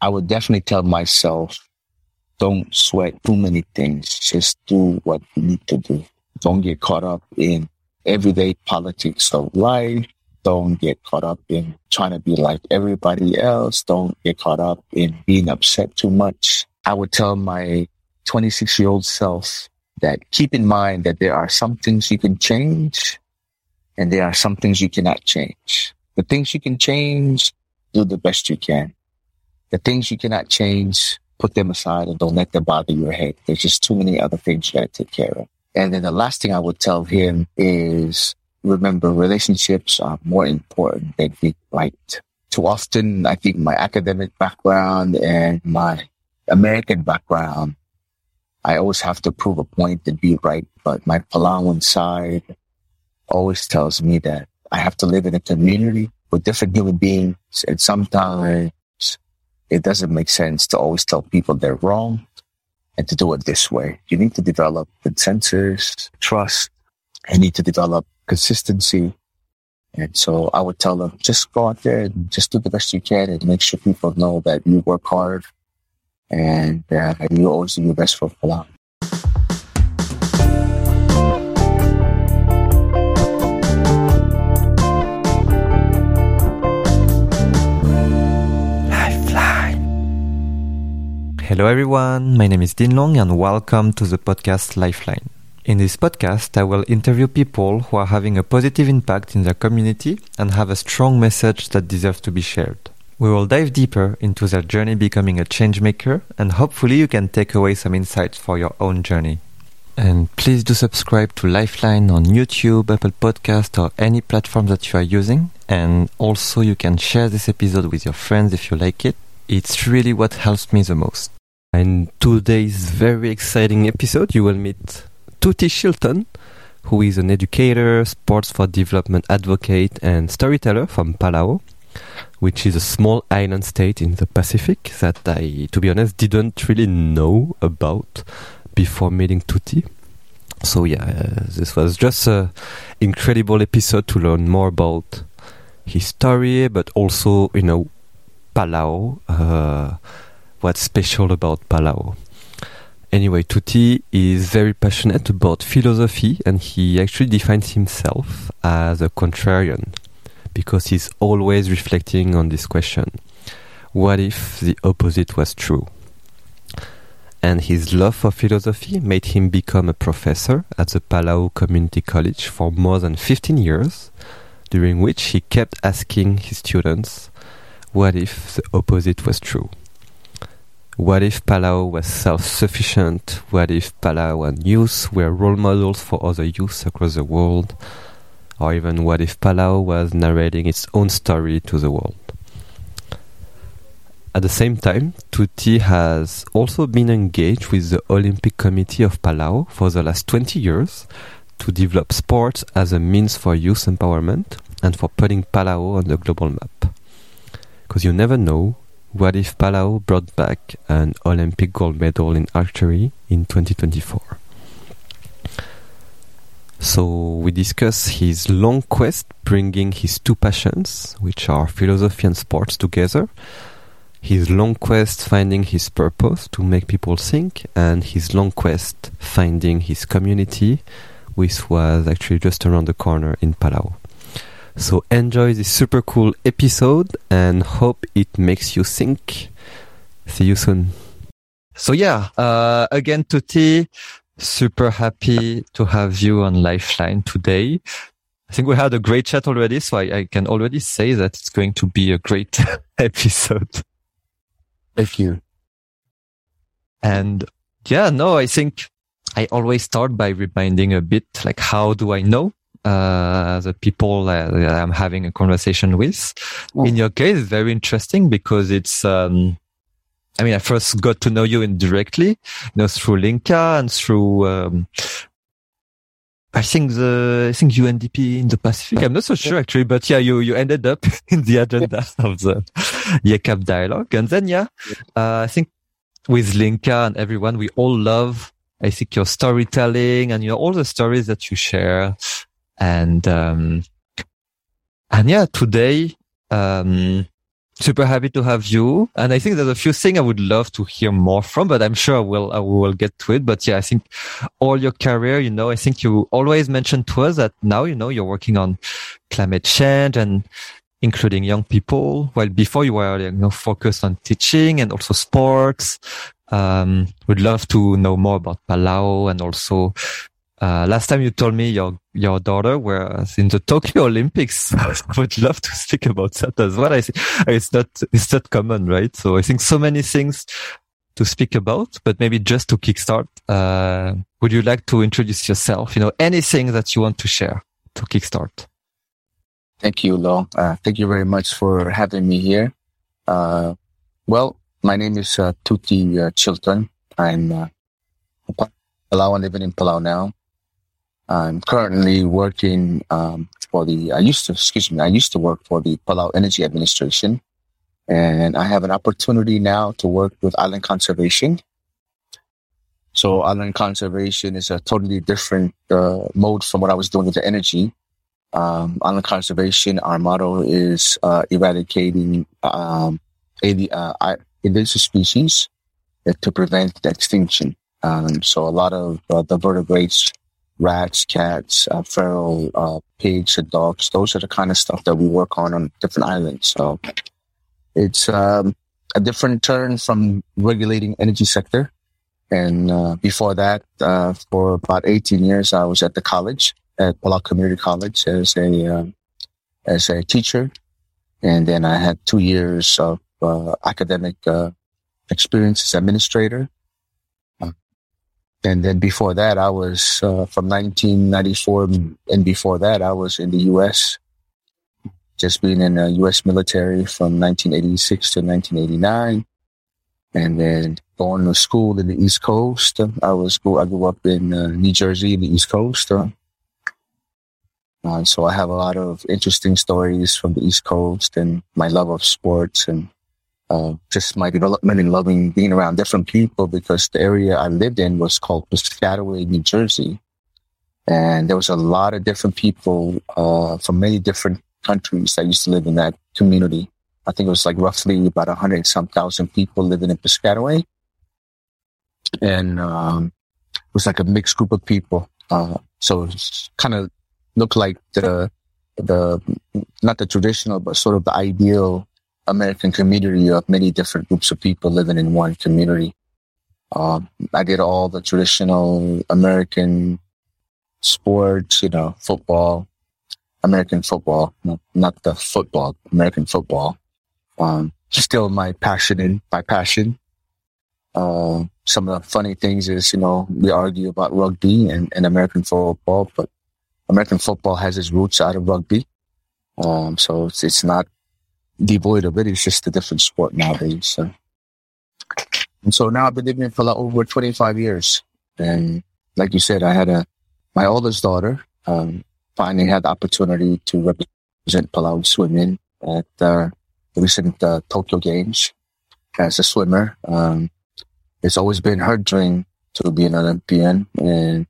I would definitely tell myself, don't sweat too many things. Just do what you need to do. Don't get caught up in everyday politics of life. Don't get caught up in trying to be like everybody else. Don't get caught up in being upset too much. I would tell my 26 year old self that keep in mind that there are some things you can change and there are some things you cannot change. The things you can change, do the best you can. The things you cannot change, put them aside and don't let them bother your head. There's just too many other things you got to take care of. And then the last thing I would tell him is remember relationships are more important than being right. Too often, I think my academic background and my American background, I always have to prove a point and be right. But my Palauan side always tells me that I have to live in a community with different human beings. And sometimes it doesn't make sense to always tell people they're wrong and to do it this way. You need to develop consensus, trust, and need to develop consistency. And so I would tell them, just go out there and just do the best you can and make sure people know that you work hard and uh, you always do your best for Palau. Hello everyone, my name is Din Long and welcome to the podcast Lifeline. In this podcast, I will interview people who are having a positive impact in their community and have a strong message that deserves to be shared. We will dive deeper into their journey becoming a change maker and hopefully you can take away some insights for your own journey. And please do subscribe to Lifeline on YouTube, Apple Podcast or any platform that you are using. And also you can share this episode with your friends if you like it. It's really what helps me the most. In today's very exciting episode, you will meet Tuti Chilton, who is an educator, sports for development advocate, and storyteller from Palau, which is a small island state in the Pacific that I, to be honest, didn't really know about before meeting Tuti. So yeah, uh, this was just an incredible episode to learn more about his story, but also, you know, Palau. Uh, what's special about Palau. Anyway, Tuti is very passionate about philosophy and he actually defines himself as a contrarian because he's always reflecting on this question. What if the opposite was true? And his love for philosophy made him become a professor at the Palau Community College for more than 15 years, during which he kept asking his students, what if the opposite was true? What if Palau was self-sufficient? What if Palau and youth were role models for other youths across the world? Or even what if Palau was narrating its own story to the world? At the same time, Tuti has also been engaged with the Olympic Committee of Palau for the last 20 years to develop sports as a means for youth empowerment and for putting Palau on the global map. Because you never know what if Palau brought back an Olympic gold medal in archery in 2024? So we discuss his long quest bringing his two passions, which are philosophy and sports together, his long quest finding his purpose to make people think, and his long quest finding his community, which was actually just around the corner in Palau. So enjoy this super cool episode and hope it makes you think. See you soon. So yeah, uh, again, Tuti, super happy to have you on Lifeline today. I think we had a great chat already, so I, I can already say that it's going to be a great episode. Thank you. And yeah, no, I think I always start by reminding a bit like, how do I know? Uh, the people that I'm having a conversation with. Mm. In your case, very interesting because it's, um, I mean, I first got to know you indirectly, you know, through Linka and through, um, I think the, I think UNDP in the Pacific. I'm not so sure actually, but yeah, you, you ended up in the agenda of the YECAP dialogue. And then, yeah, uh, I think with Linka and everyone, we all love I think your storytelling and you know all the stories that you share and um, and yeah, today um, super happy to have you. And I think there's a few things I would love to hear more from, but I'm sure we'll, I will get to it. But yeah, I think all your career, you know, I think you always mentioned to us that now, you know, you're working on climate change and including young people. While before you were, you know, focused on teaching and also sports. Um, would love to know more about Palau and also uh, last time you told me your your daughter was in the Tokyo Olympics. I would love to speak about that as well. I think it's not it's not common, right? So I think so many things to speak about, but maybe just to kickstart, uh, would you like to introduce yourself? You know, anything that you want to share to kickstart. Thank you, Lo. Uh, thank you very much for having me here. Uh, well, my name is uh, Tuti uh, Chilton. I'm uh, living in Palau now. I'm currently working um, for the. I used to, excuse me, I used to work for the Palau Energy Administration, and I have an opportunity now to work with island conservation. So island conservation is a totally different uh, mode from what I was doing with the energy. Um, island conservation, our motto is uh, eradicating um, uh, invasive species to prevent extinction. Um, so a lot of uh, the vertebrates rats, cats, uh, feral uh, pigs, and dogs. Those are the kind of stuff that we work on on different islands. So it's um, a different turn from regulating energy sector. And uh, before that, uh, for about 18 years, I was at the college at Palau Community College as a um, as a teacher, and then I had two years of uh, academic uh, experience as administrator and then before that, I was uh, from 1994, and before that, I was in the U.S. Just being in the U.S. military from 1986 to 1989, and then going to school in the East Coast. I was I grew up in uh, New Jersey, in the East Coast. Uh, so I have a lot of interesting stories from the East Coast and my love of sports and uh, just my development in loving being around different people because the area I lived in was called Piscataway, New Jersey. And there was a lot of different people uh, from many different countries that used to live in that community. I think it was like roughly about a hundred some thousand people living in Piscataway. And um, it was like a mixed group of people. Uh, so it kind of looked like the, the, not the traditional, but sort of the ideal American community of many different groups of people living in one community. Um, I did all the traditional American sports, you know, football, American football, no, not the football, American football. Um, still my passion in my passion. Uh, some of the funny things is, you know, we argue about rugby and, and American football, but American football has its roots out of rugby. Um, so it's, it's not devoid of it. It's just a different sport nowadays. So. And so now I've been living for like over 25 years. And like you said, I had a, my oldest daughter, um, finally had the opportunity to represent Palau swimming at uh, the recent uh, Tokyo Games as a swimmer. Um, it's always been her dream to be an Olympian and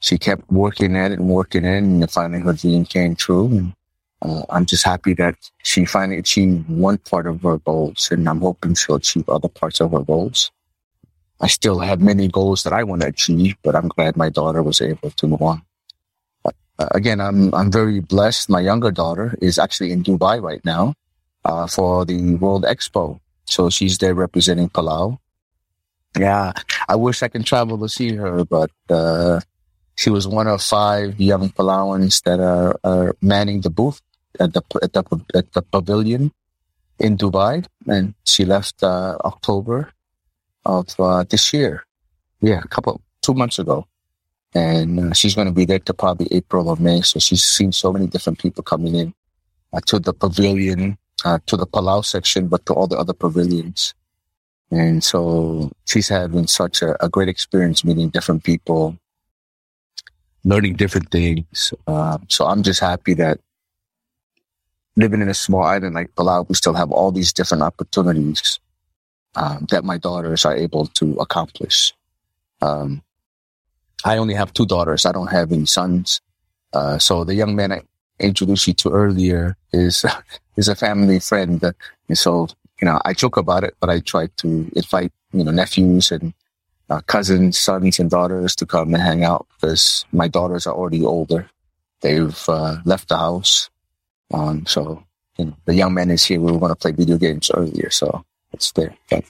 she kept working at it and working at it and finally her dream came true. And uh, I'm just happy that she finally achieved one part of her goals, and I'm hoping she'll achieve other parts of her goals. I still have many goals that I want to achieve, but I'm glad my daughter was able to move on. Uh, again, I'm I'm very blessed. My younger daughter is actually in Dubai right now uh, for the World Expo, so she's there representing Palau. Yeah, I wish I can travel to see her, but uh, she was one of five young Palauans that are, are manning the booth at the at the, at the pavilion in Dubai, and she left uh, October of uh, this year. Yeah, a couple two months ago, and uh, she's going to be there to probably April or May. So she's seen so many different people coming in uh, to the pavilion, uh, to the Palau section, but to all the other pavilions. And so she's having such a, a great experience meeting different people, learning different things. Uh, so I'm just happy that living in a small island like Palau, we still have all these different opportunities um, that my daughters are able to accomplish. Um, I only have two daughters. I don't have any sons. Uh, so the young man I introduced you to earlier is is a family friend. And so, you know, I joke about it, but I try to invite, you know, nephews and uh, cousins, sons and daughters to come and hang out because my daughters are already older. They've uh, left the house. Um, so, you know, the young man is here. We going to play video games earlier. So it's there. But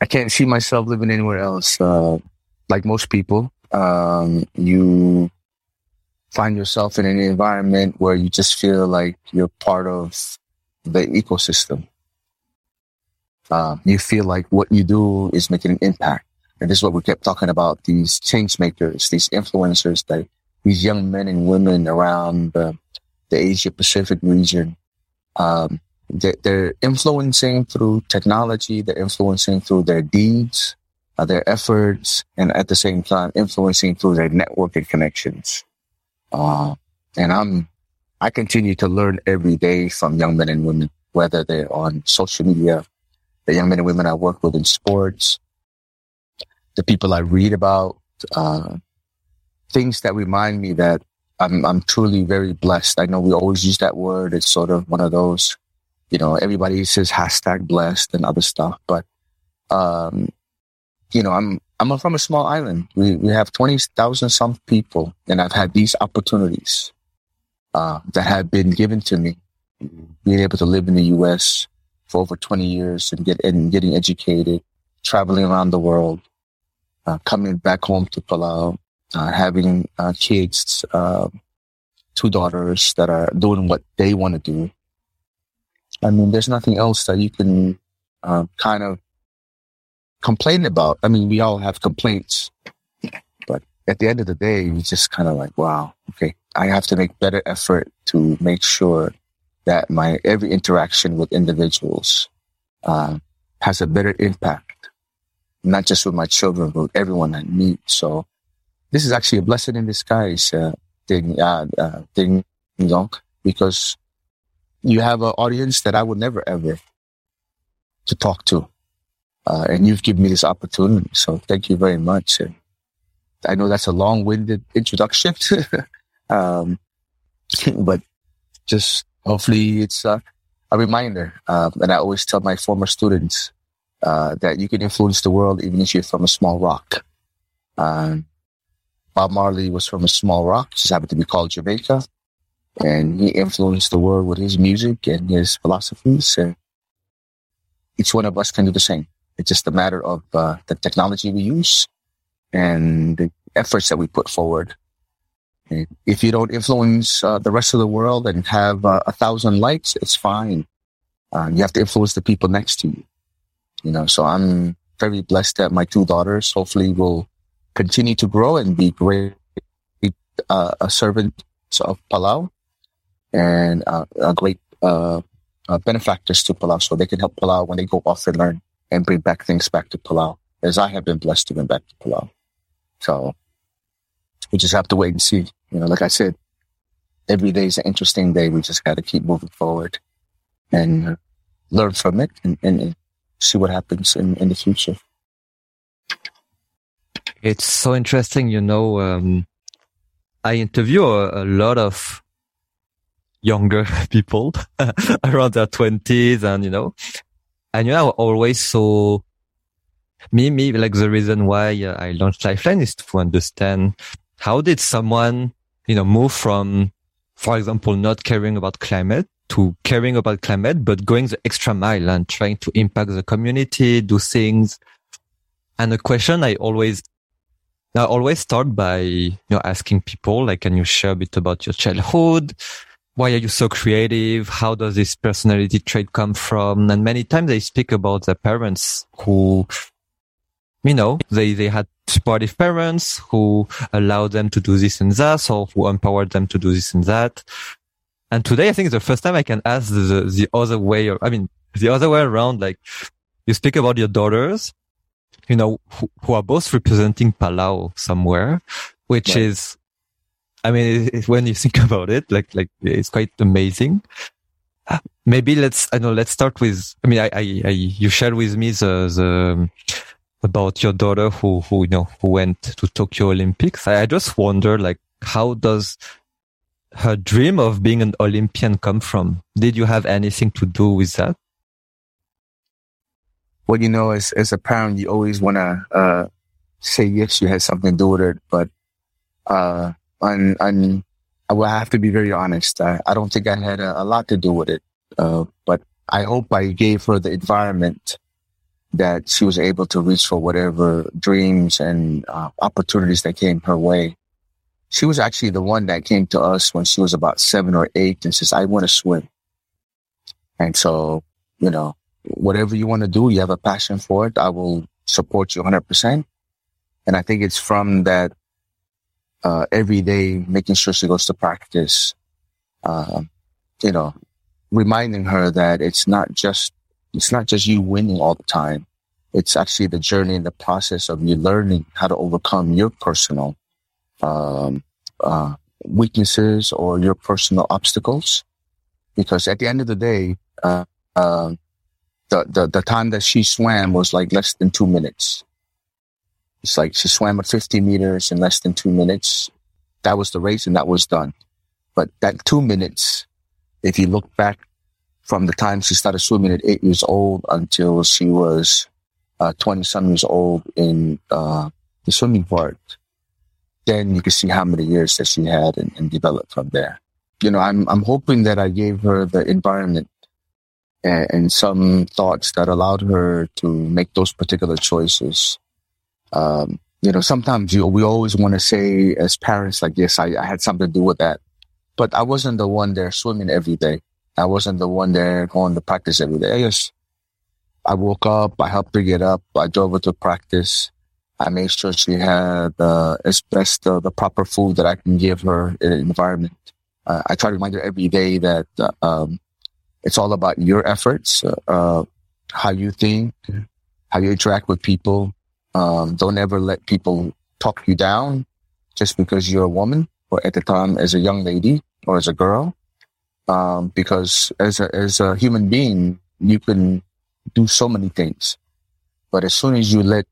I can't see myself living anywhere else. Uh, like most people, um, you find yourself in an environment where you just feel like you're part of the ecosystem. Uh, you feel like what you do is making an impact. And this is what we kept talking about, these change makers, these influencers, that these young men and women around the, the Asia Pacific region. Um, they're, they're, influencing through technology. They're influencing through their deeds, uh, their efforts, and at the same time, influencing through their network and connections. Uh, and I'm, I continue to learn every day from young men and women, whether they're on social media, the young men and women I work with in sports, the people I read about, uh, things that remind me that I'm, I'm truly very blessed. I know we always use that word. It's sort of one of those, you know, everybody says hashtag blessed and other stuff, but, um, you know, I'm, I'm from a small island. We, we have 20,000 some people and I've had these opportunities, uh, that have been given to me. Being able to live in the U.S., for over 20 years and get and getting educated, traveling around the world, uh, coming back home to Palau, having uh, kids, uh, two daughters that are doing what they want to do. I mean, there's nothing else that you can uh, kind of complain about. I mean, we all have complaints, but at the end of the day, you just kind of like, wow, okay, I have to make better effort to make sure that my every interaction with individuals uh, has a better impact, not just with my children, but with everyone I meet. So this is actually a blessing in disguise, uh, Ding, uh, uh, Ding Dong, because you have an audience that I would never ever to talk to. Uh, and you've given me this opportunity. So thank you very much. And I know that's a long winded introduction. um, but just hopefully it's uh, a reminder. Uh, and I always tell my former students uh, that you can influence the world even if you're from a small rock. Um, Bob Marley was from a small rock, just happened to be called Jamaica. And he influenced the world with his music and his philosophies. And each one of us can do the same. It's just a matter of uh, the technology we use and the efforts that we put forward And if you don't influence uh, the rest of the world and have uh, a thousand likes, it's fine. Uh, you have to influence the people next to you. You know, so I'm very blessed that my two daughters hopefully will continue to grow and be great uh, a servant of Palau and uh, a great uh, benefactors to Palau, so they can help Palau when they go off and learn and bring back things back to Palau, as I have been blessed to bring back to Palau. So we just have to wait and see. You know, like I said, every day is an interesting day. We just got to keep moving forward and learn from it and, and see what happens in, in the future. It's so interesting. You know, um, I interview a, a, lot of younger people around their twenties and, you know, and you know, always so me, me, like the reason why uh, I launched Lifeline is to understand how did someone, you know, move from, for example, not caring about climate to caring about climate, but going the extra mile and trying to impact the community, do things. And the question I always, I always start by, you know, asking people, like, can you share a bit about your childhood? Why are you so creative? How does this personality trait come from? And many times they speak about their parents who you know, they, they had supportive parents who allowed them to do this and that, or who empowered them to do this and that. And today, I think it's the first time I can ask the, the other way, or, I mean, the other way around, like you speak about your daughters, you know, who, who are both representing Palau somewhere, which right. is, I mean, it, when you think about it, like, like it's quite amazing. Uh, maybe let's, I know, let's start with, I mean, I, I, I you shared with me the, the, about your daughter who, who, you know, who went to Tokyo Olympics. I, I just wonder, like, how does her dream of being an Olympian come from? Did you have anything to do with that? Well, you know, as, as a parent, you always want to, uh, say yes, you had something to do with it, but, uh, and, and I will have to be very honest. I, I don't think I had a, a lot to do with it. Uh, but I hope I gave her the environment that she was able to reach for whatever dreams and uh, opportunities that came her way. She was actually the one that came to us when she was about seven or eight and says, I want to swim. And so, you know, whatever you want to do, you have a passion for it. I will support you 100%. And I think it's from that, uh, every day, making sure she goes to practice, uh, you know, reminding her that it's not just it's not just you winning all the time. It's actually the journey and the process of you learning how to overcome your personal um, uh, weaknesses or your personal obstacles. Because at the end of the day, uh, uh, the, the the time that she swam was like less than two minutes. It's like she swam at 50 meters in less than two minutes. That was the race, and that was done. But that two minutes, if you look back from the time she started swimming at eight years old until she was uh, 20 some years old in uh, the swimming part, then you can see how many years that she had and, and developed from there. You know, I'm, I'm hoping that I gave her the environment and, some thoughts that allowed her to make those particular choices. Um, you know, sometimes you, we always want to say as parents, like, yes, I, I had something to do with that. But I wasn't the one there swimming every day. I wasn't the one there going to practice every day. I just, I woke up, I helped her get up, I drove her to practice. I made sure she had uh, as best uh, the proper food that I can give her in an environment. Uh, I try to remind her every day that uh, um, it's all about your efforts, uh, how you think, how you interact with people. Um, don't ever let people talk you down just because you're a woman or at the time as a young lady or as a girl um, because as a, as a human being, you can do so many things. But as soon as you let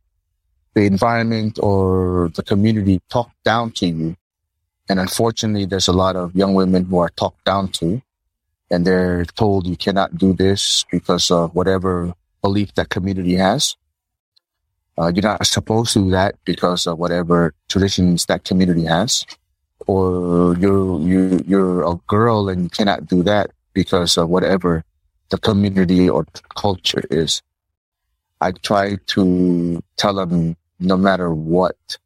the environment or the community talk down to you, and unfortunately, there's a lot of young women who are talked down to, and they're told you cannot do this because of whatever belief that community has. Uh, you're not supposed to do that because of whatever traditions that community has or you're you you're a girl and you cannot do that because of whatever the community or culture is. I try to tell them no matter what,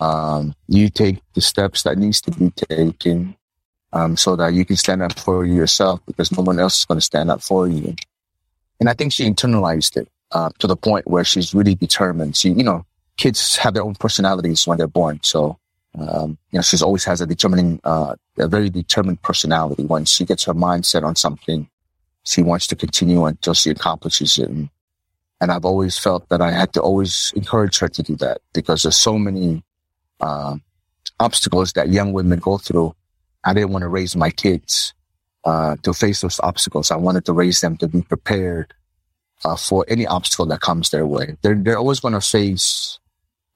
um, you take the steps that needs to be taken, um, so that you can stand up for yourself because no one else is going to stand up for you. And I think she internalized it, uh, to the point where she's really determined. She, you know, kids have their own personalities when they're born. So um, you know, she's always has a determining, uh, a very determined personality. When she gets her mind set on something, she wants to continue until she accomplishes it. And, and I've always felt that I had to always encourage her to do that because there's so many, uh, obstacles that young women go through. I didn't want to raise my kids, uh, to face those obstacles. I wanted to raise them to be prepared, uh, for any obstacle that comes their way. They're, they're always going to face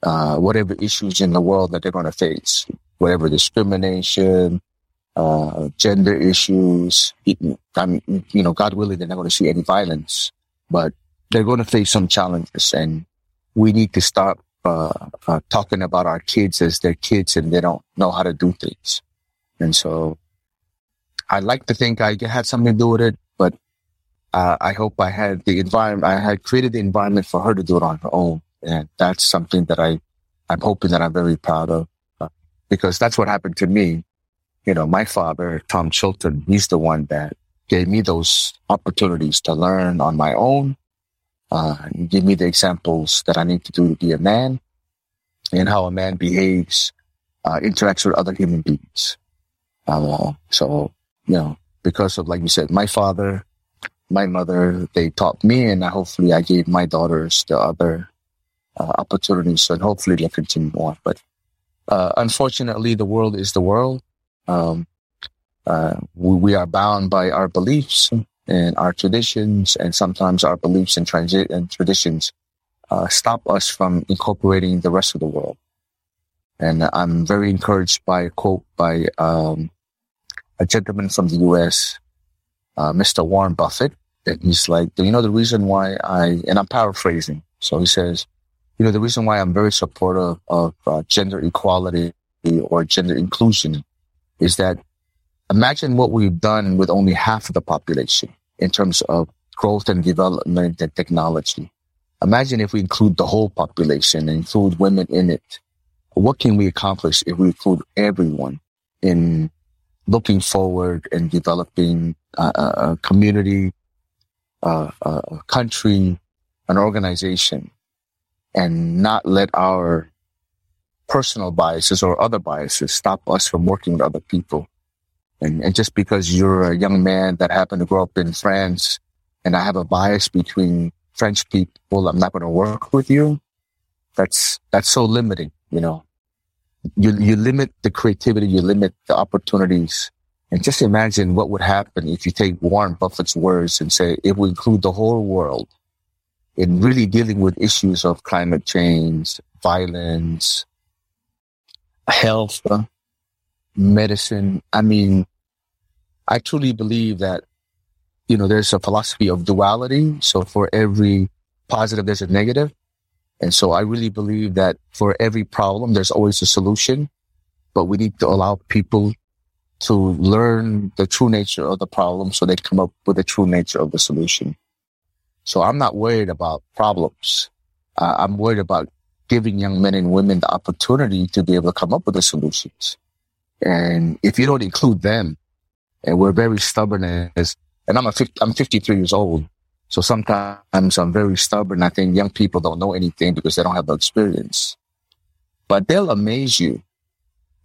uh, whatever issues in the world that they're going to face, whatever discrimination, uh, gender issues. I mean, you know, God willing, they're not going to see any violence, but they're going to face some challenges, and we need to stop uh, uh, talking about our kids as their kids and they don't know how to do things. And so, I like to think I had something to do with it, but uh, I hope I had the environment. I had created the environment for her to do it on her own. And that's something that I, I'm hoping that I'm very proud of uh, because that's what happened to me. You know, my father, Tom Chilton, he's the one that gave me those opportunities to learn on my own, uh, give me the examples that I need to do to be a man and how a man behaves, uh, interacts with other human beings. So, you know, because of, like you said, my father, my mother, they taught me and hopefully I gave my daughters the other uh, opportunities, and hopefully they'll continue on. But uh, unfortunately, the world is the world. Um, uh, we, we, are bound by our beliefs and our traditions, and sometimes our beliefs and, transi- and traditions uh, stop us from incorporating the rest of the world. And I'm very encouraged by a quote by um, a gentleman from the U.S., uh, Mr. Warren Buffett, and he's like, Do you know, the reason why I, and I'm paraphrasing. So he says, you know, the reason why I'm very supportive of uh, gender equality or gender inclusion is that imagine what we've done with only half of the population in terms of growth and development and technology. Imagine if we include the whole population and include women in it. What can we accomplish if we include everyone in looking forward and developing a, a community, a, a country, an organization, and not let our personal biases or other biases stop us from working with other people. And, and just because you're a young man that happened to grow up in France and I have a bias between French people, I'm not going to work with you. That's, that's so limiting, you know. You, you limit the creativity, you limit the opportunities. And just imagine what would happen if you take Warren Buffett's words and say, it we include the whole world in really dealing with issues of climate change, violence, health, medicine. I mean, I truly believe that you know, there's a philosophy of duality. So for every positive, there's a negative. And so I really believe that for every problem, there's always a solution, but we need to allow people to learn the true nature of the problem so they come up with the true nature of the solution. So I'm not worried about problems. Uh, I'm worried about giving young men and women the opportunity to be able to come up with the solutions. And if you don't include them, and we're very stubborn as and I'm a 50, I'm 53 years old. So sometimes I'm very stubborn. I think young people don't know anything because they don't have the experience. But they'll amaze you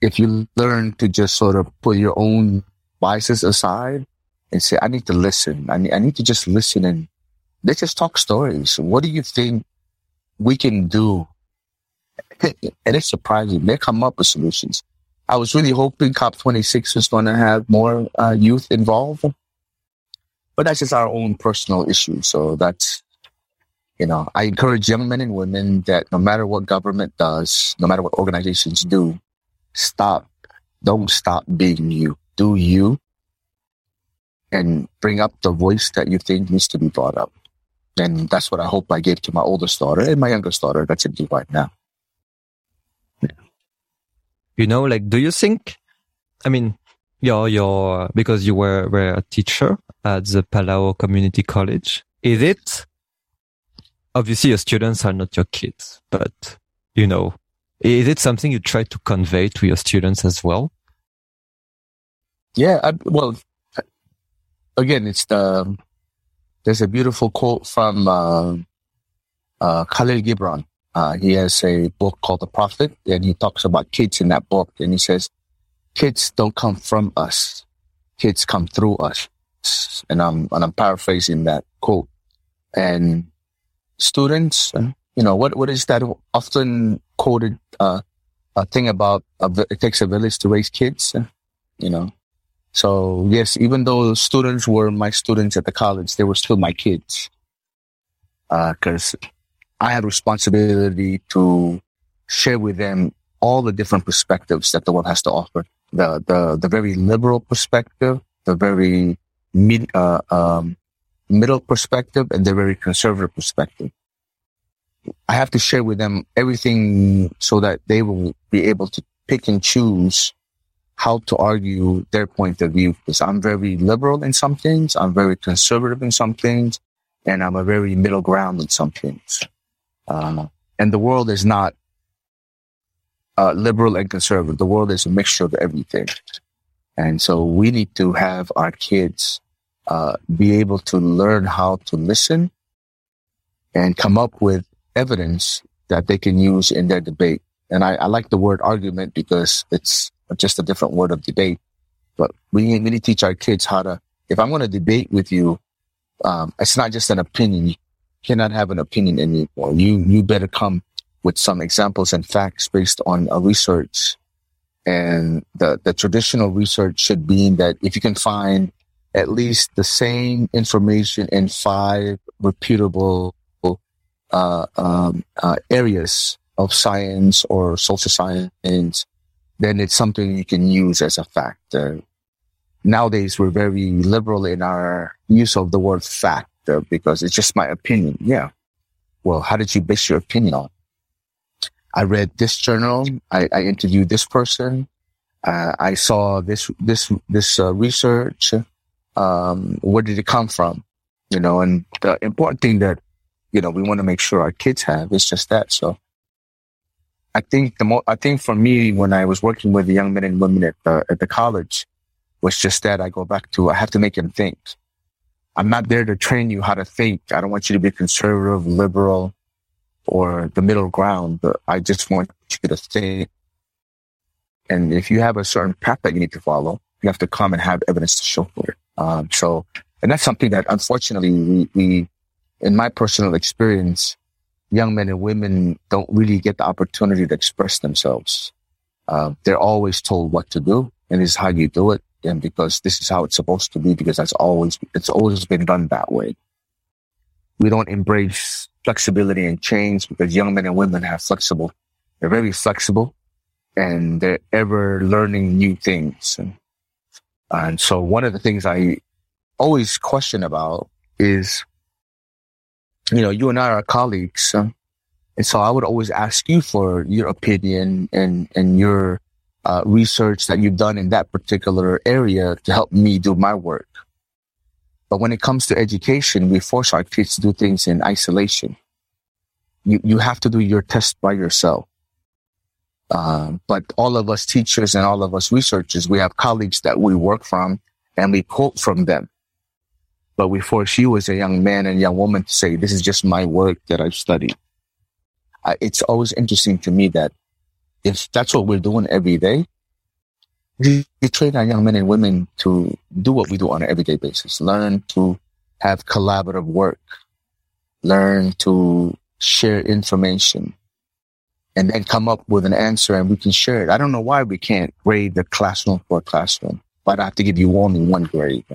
if you learn to just sort of put your own biases aside and say, I need to listen. I need, I need to just listen and let's just talk stories. What do you think we can do? and it's surprising. They come up with solutions. I was really hoping COP26 was going to have more uh, youth involved but that's just our own personal issue. So that's, you know, I encourage young men and women that no matter what government does, no matter what organizations do, stop, don't stop being you. Do you and bring up the voice that you think needs to be brought up. And that's what I hope I gave to my oldest daughter and my youngest daughter that's in Dubai now. You know, like, do you think, I mean, your, your, because you were, were a teacher at the Palau Community College. Is it obviously your students are not your kids, but you know, is it something you try to convey to your students as well? Yeah, I, well, again, it's the there's a beautiful quote from uh, uh, Kahlil Gibran. Uh, he has a book called The Prophet, and he talks about kids in that book, and he says, "Kids don't come from us; kids come through us." and I'm and I'm paraphrasing that quote. And students, uh, you know, what what is that often quoted uh, a thing about it takes a village to raise kids, uh, you know. So yes, even though students were my students at the college, they were still my kids because uh, I had responsibility to share with them all the different perspectives that the world has to offer. The the the very liberal perspective, the very mid, uh, um, middle perspective and the very conservative perspective. I have to share with them everything so that they will be able to pick and choose how to argue their point of view. Because I'm very liberal in some things, I'm very conservative in some things, and I'm a very middle ground in some things. Uh, and the world is not uh, liberal and conservative. The world is a mixture of everything. And so we need to have our kids uh, be able to learn how to listen and come up with evidence that they can use in their debate. And I, I like the word argument because it's just a different word of debate. But we need, we need to teach our kids how to, if I'm going to debate with you, um, it's not just an opinion. You cannot have an opinion anymore. You, you better come with some examples and facts based on a research and the, the traditional research should be that if you can find at least the same information in five reputable uh, um, uh, areas of science or social science, then it's something you can use as a factor. nowadays we're very liberal in our use of the word fact because it's just my opinion. Yeah. Well, how did you base your opinion on? I read this journal. I, I interviewed this person. Uh, I saw this, this, this uh, research. Um, where did it come from? You know, and the important thing that, you know, we want to make sure our kids have is just that. So I think the mo- I think for me, when I was working with the young men and women at the, at the college was just that I go back to, I have to make them think. I'm not there to train you how to think. I don't want you to be conservative, liberal, or the middle ground, but I just want you to stay. And if you have a certain path that you need to follow, you have to come and have evidence to show for it. Um, so, and that's something that unfortunately we, we, in my personal experience, young men and women don't really get the opportunity to express themselves. Uh, they're always told what to do and this is how you do it. And because this is how it's supposed to be, because that's always, it's always been done that way. We don't embrace flexibility and change because young men and women have flexible. They're very flexible and they're ever learning new things. And, and so one of the things I always question about is, you know, you and I are colleagues. and so I would always ask you for your opinion and, and your uh, research that you've done in that particular area to help me do my work. But when it comes to education, we force our kids to do things in isolation. You, you have to do your test by yourself. Uh, but all of us teachers and all of us researchers, we have colleagues that we work from and we quote from them. But we force you as a young man and young woman to say, this is just my work that I've studied. Uh, it's always interesting to me that if that's what we're doing every day, we, train our young men and women to do what we do on an everyday basis. Learn to have collaborative work. Learn to share information and then come up with an answer and we can share it. I don't know why we can't grade the classroom for a classroom, but I have to give you only one grade.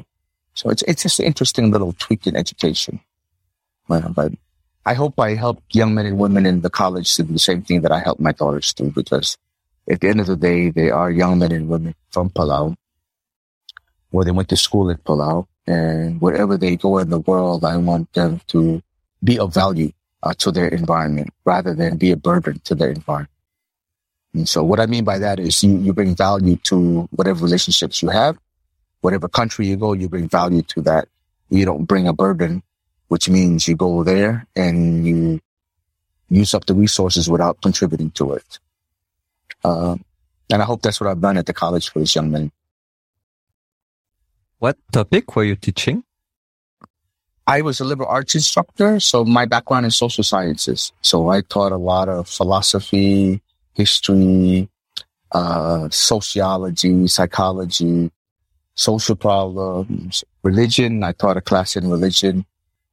So it's, it's just an interesting little tweak in education. But, but I hope I help young men and women in the college to do the same thing that I help my daughters do because at the end of the day, they are young men and women from Palau, where they went to school in Palau. And wherever they go in the world, I want them to be of value uh, to their environment rather than be a burden to their environment. And so what I mean by that is you, you bring value to whatever relationships you have, whatever country you go, you bring value to that. You don't bring a burden, which means you go there and you use up the resources without contributing to it. Uh, and I hope that's what I've done at the college for this young man. What topic were you teaching? I was a liberal arts instructor, so my background is social sciences. So I taught a lot of philosophy, history, uh, sociology, psychology, social problems, religion. I taught a class in religion.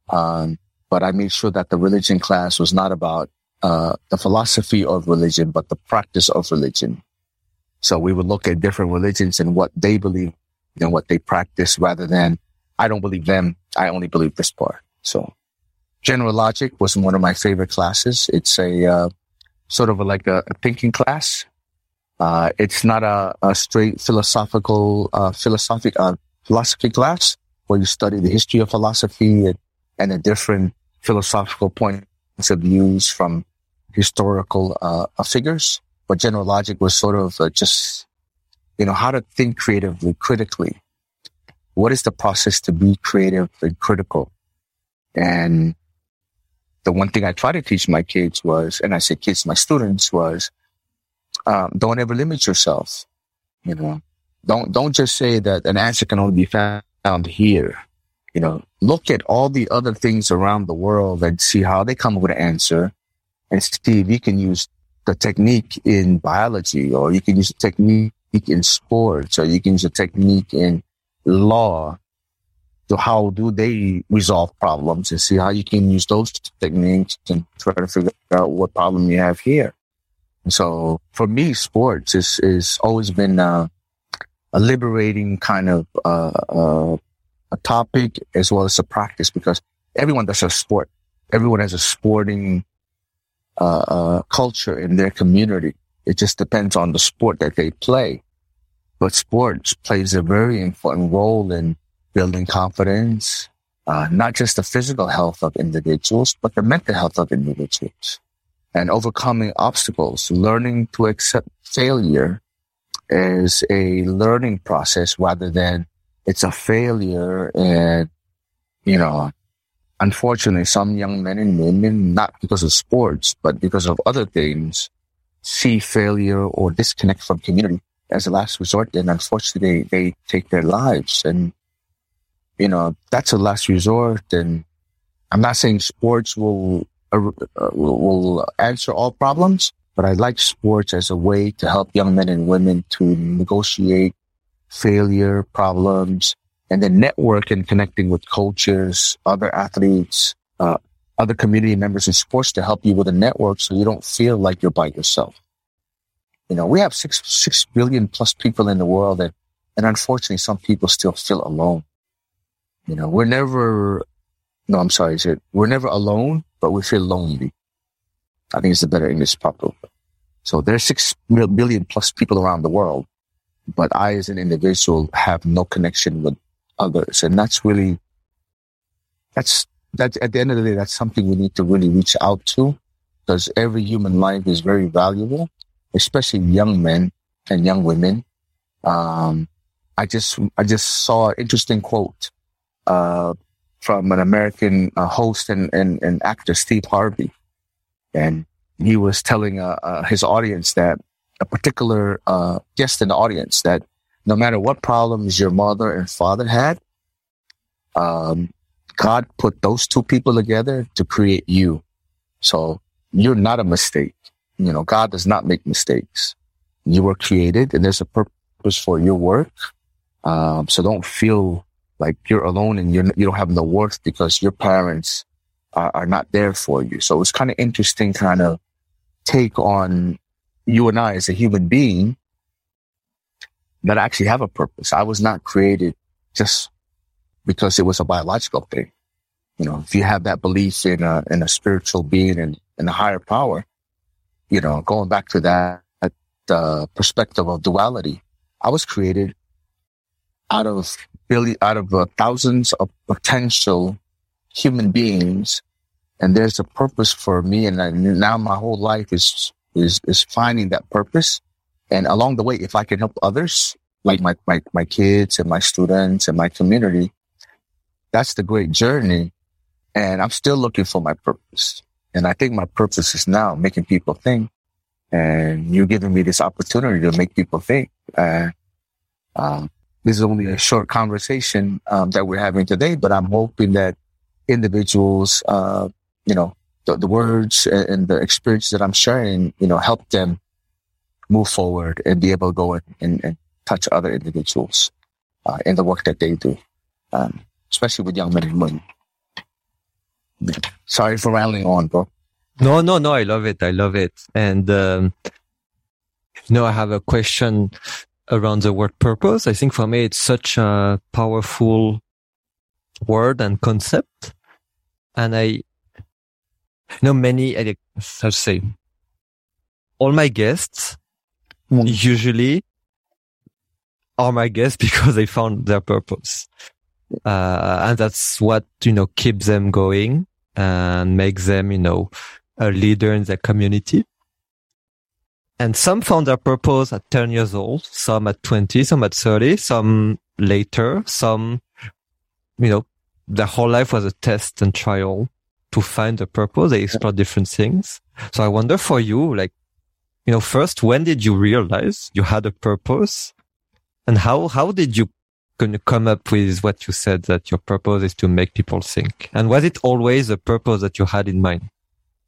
Um, but I made sure that the religion class was not about uh, the philosophy of religion, but the practice of religion. So we would look at different religions and what they believe and what they practice rather than I don't believe them. I only believe this part. So general logic was one of my favorite classes. It's a, uh, sort of a, like a, a, thinking class. Uh, it's not a, a straight philosophical, uh, philosophic, uh, philosophy class where you study the history of philosophy and, and different philosophical points of views from historical uh, uh, figures, but general logic was sort of uh, just, you know, how to think creatively, critically. What is the process to be creative and critical? And the one thing I try to teach my kids was, and I say kids, my students was, um, don't ever limit yourself. You know, don't, don't just say that an answer can only be found here. You know, look at all the other things around the world and see how they come with an answer and Steve, you can use the technique in biology or you can use the technique in sports or you can use a technique in law. So how do they resolve problems and see how you can use those techniques and try to figure out what problem you have here. And so for me, sports is, is always been, uh, a liberating kind of, uh, uh, a topic as well as a practice because everyone does a sport. Everyone has a sporting uh, uh, culture in their community. It just depends on the sport that they play. but sports plays a very important role in building confidence, uh, not just the physical health of individuals, but the mental health of individuals and overcoming obstacles, learning to accept failure is a learning process rather than it's a failure. And, you know, unfortunately, some young men and women, not because of sports, but because of other things, see failure or disconnect from community as a last resort. And unfortunately, they, they take their lives. And, you know, that's a last resort. And I'm not saying sports will, uh, will, will answer all problems, but I like sports as a way to help young men and women to negotiate failure, problems, and then network and connecting with coaches, other athletes, uh, other community members in sports to help you with a network so you don't feel like you're by yourself. You know, we have six, six billion plus people in the world and, and unfortunately some people still feel alone. You know, we're never, no, I'm sorry, is it, we're never alone, but we feel lonely. I think it's a better English proper. So there's six billion plus people around the world, but I as an individual have no connection with others. And that's really, that's, that at the end of the day, that's something we need to really reach out to because every human life is very valuable, especially young men and young women. Um, I just, I just saw an interesting quote, uh, from an American uh, host and, and, and actor, Steve Harvey. And he was telling uh, uh, his audience that a particular uh, guest in the audience that no matter what problems your mother and father had, um, God put those two people together to create you. So you're not a mistake. You know, God does not make mistakes. You were created and there's a purpose for your work. Um, so don't feel like you're alone and you're, you don't have no worth because your parents are, are not there for you. So it's kind of interesting kind of take on you and I as a human being that actually have a purpose. I was not created just because it was a biological thing. You know, if you have that belief in a, in a spiritual being and in a higher power, you know, going back to that, uh, perspective of duality, I was created out of billion, out of uh, thousands of potential human beings. And there's a purpose for me. And I, now my whole life is, is, is finding that purpose. And along the way, if I can help others, like my, my, my kids and my students and my community, that's the great journey. And I'm still looking for my purpose. And I think my purpose is now making people think. And you're giving me this opportunity to make people think. Uh, this is only a short conversation um, that we're having today, but I'm hoping that individuals, uh, you know, the, the words and, the experience that I'm sharing, you know, help them move forward and be able to go and, and touch other individuals uh, in the work that they do, um, especially with young men and women. Sorry for rambling on, bro. No, no, no. I love it. I love it. And, um, I have a question around the word purpose. I think for me, it's such a powerful word and concept. And I you know many, to say, all my guests mm. usually are my guests because they found their purpose. Uh, and that's what, you know, keeps them going and makes them, you know, a leader in their community. And some found their purpose at 10 years old, some at 20, some at 30, some later, some, you know, their whole life was a test and trial to find a purpose. They explore different things. So I wonder for you, like, you know, first, when did you realize you had a purpose? And how, how did you come up with what you said that your purpose is to make people think? And was it always a purpose that you had in mind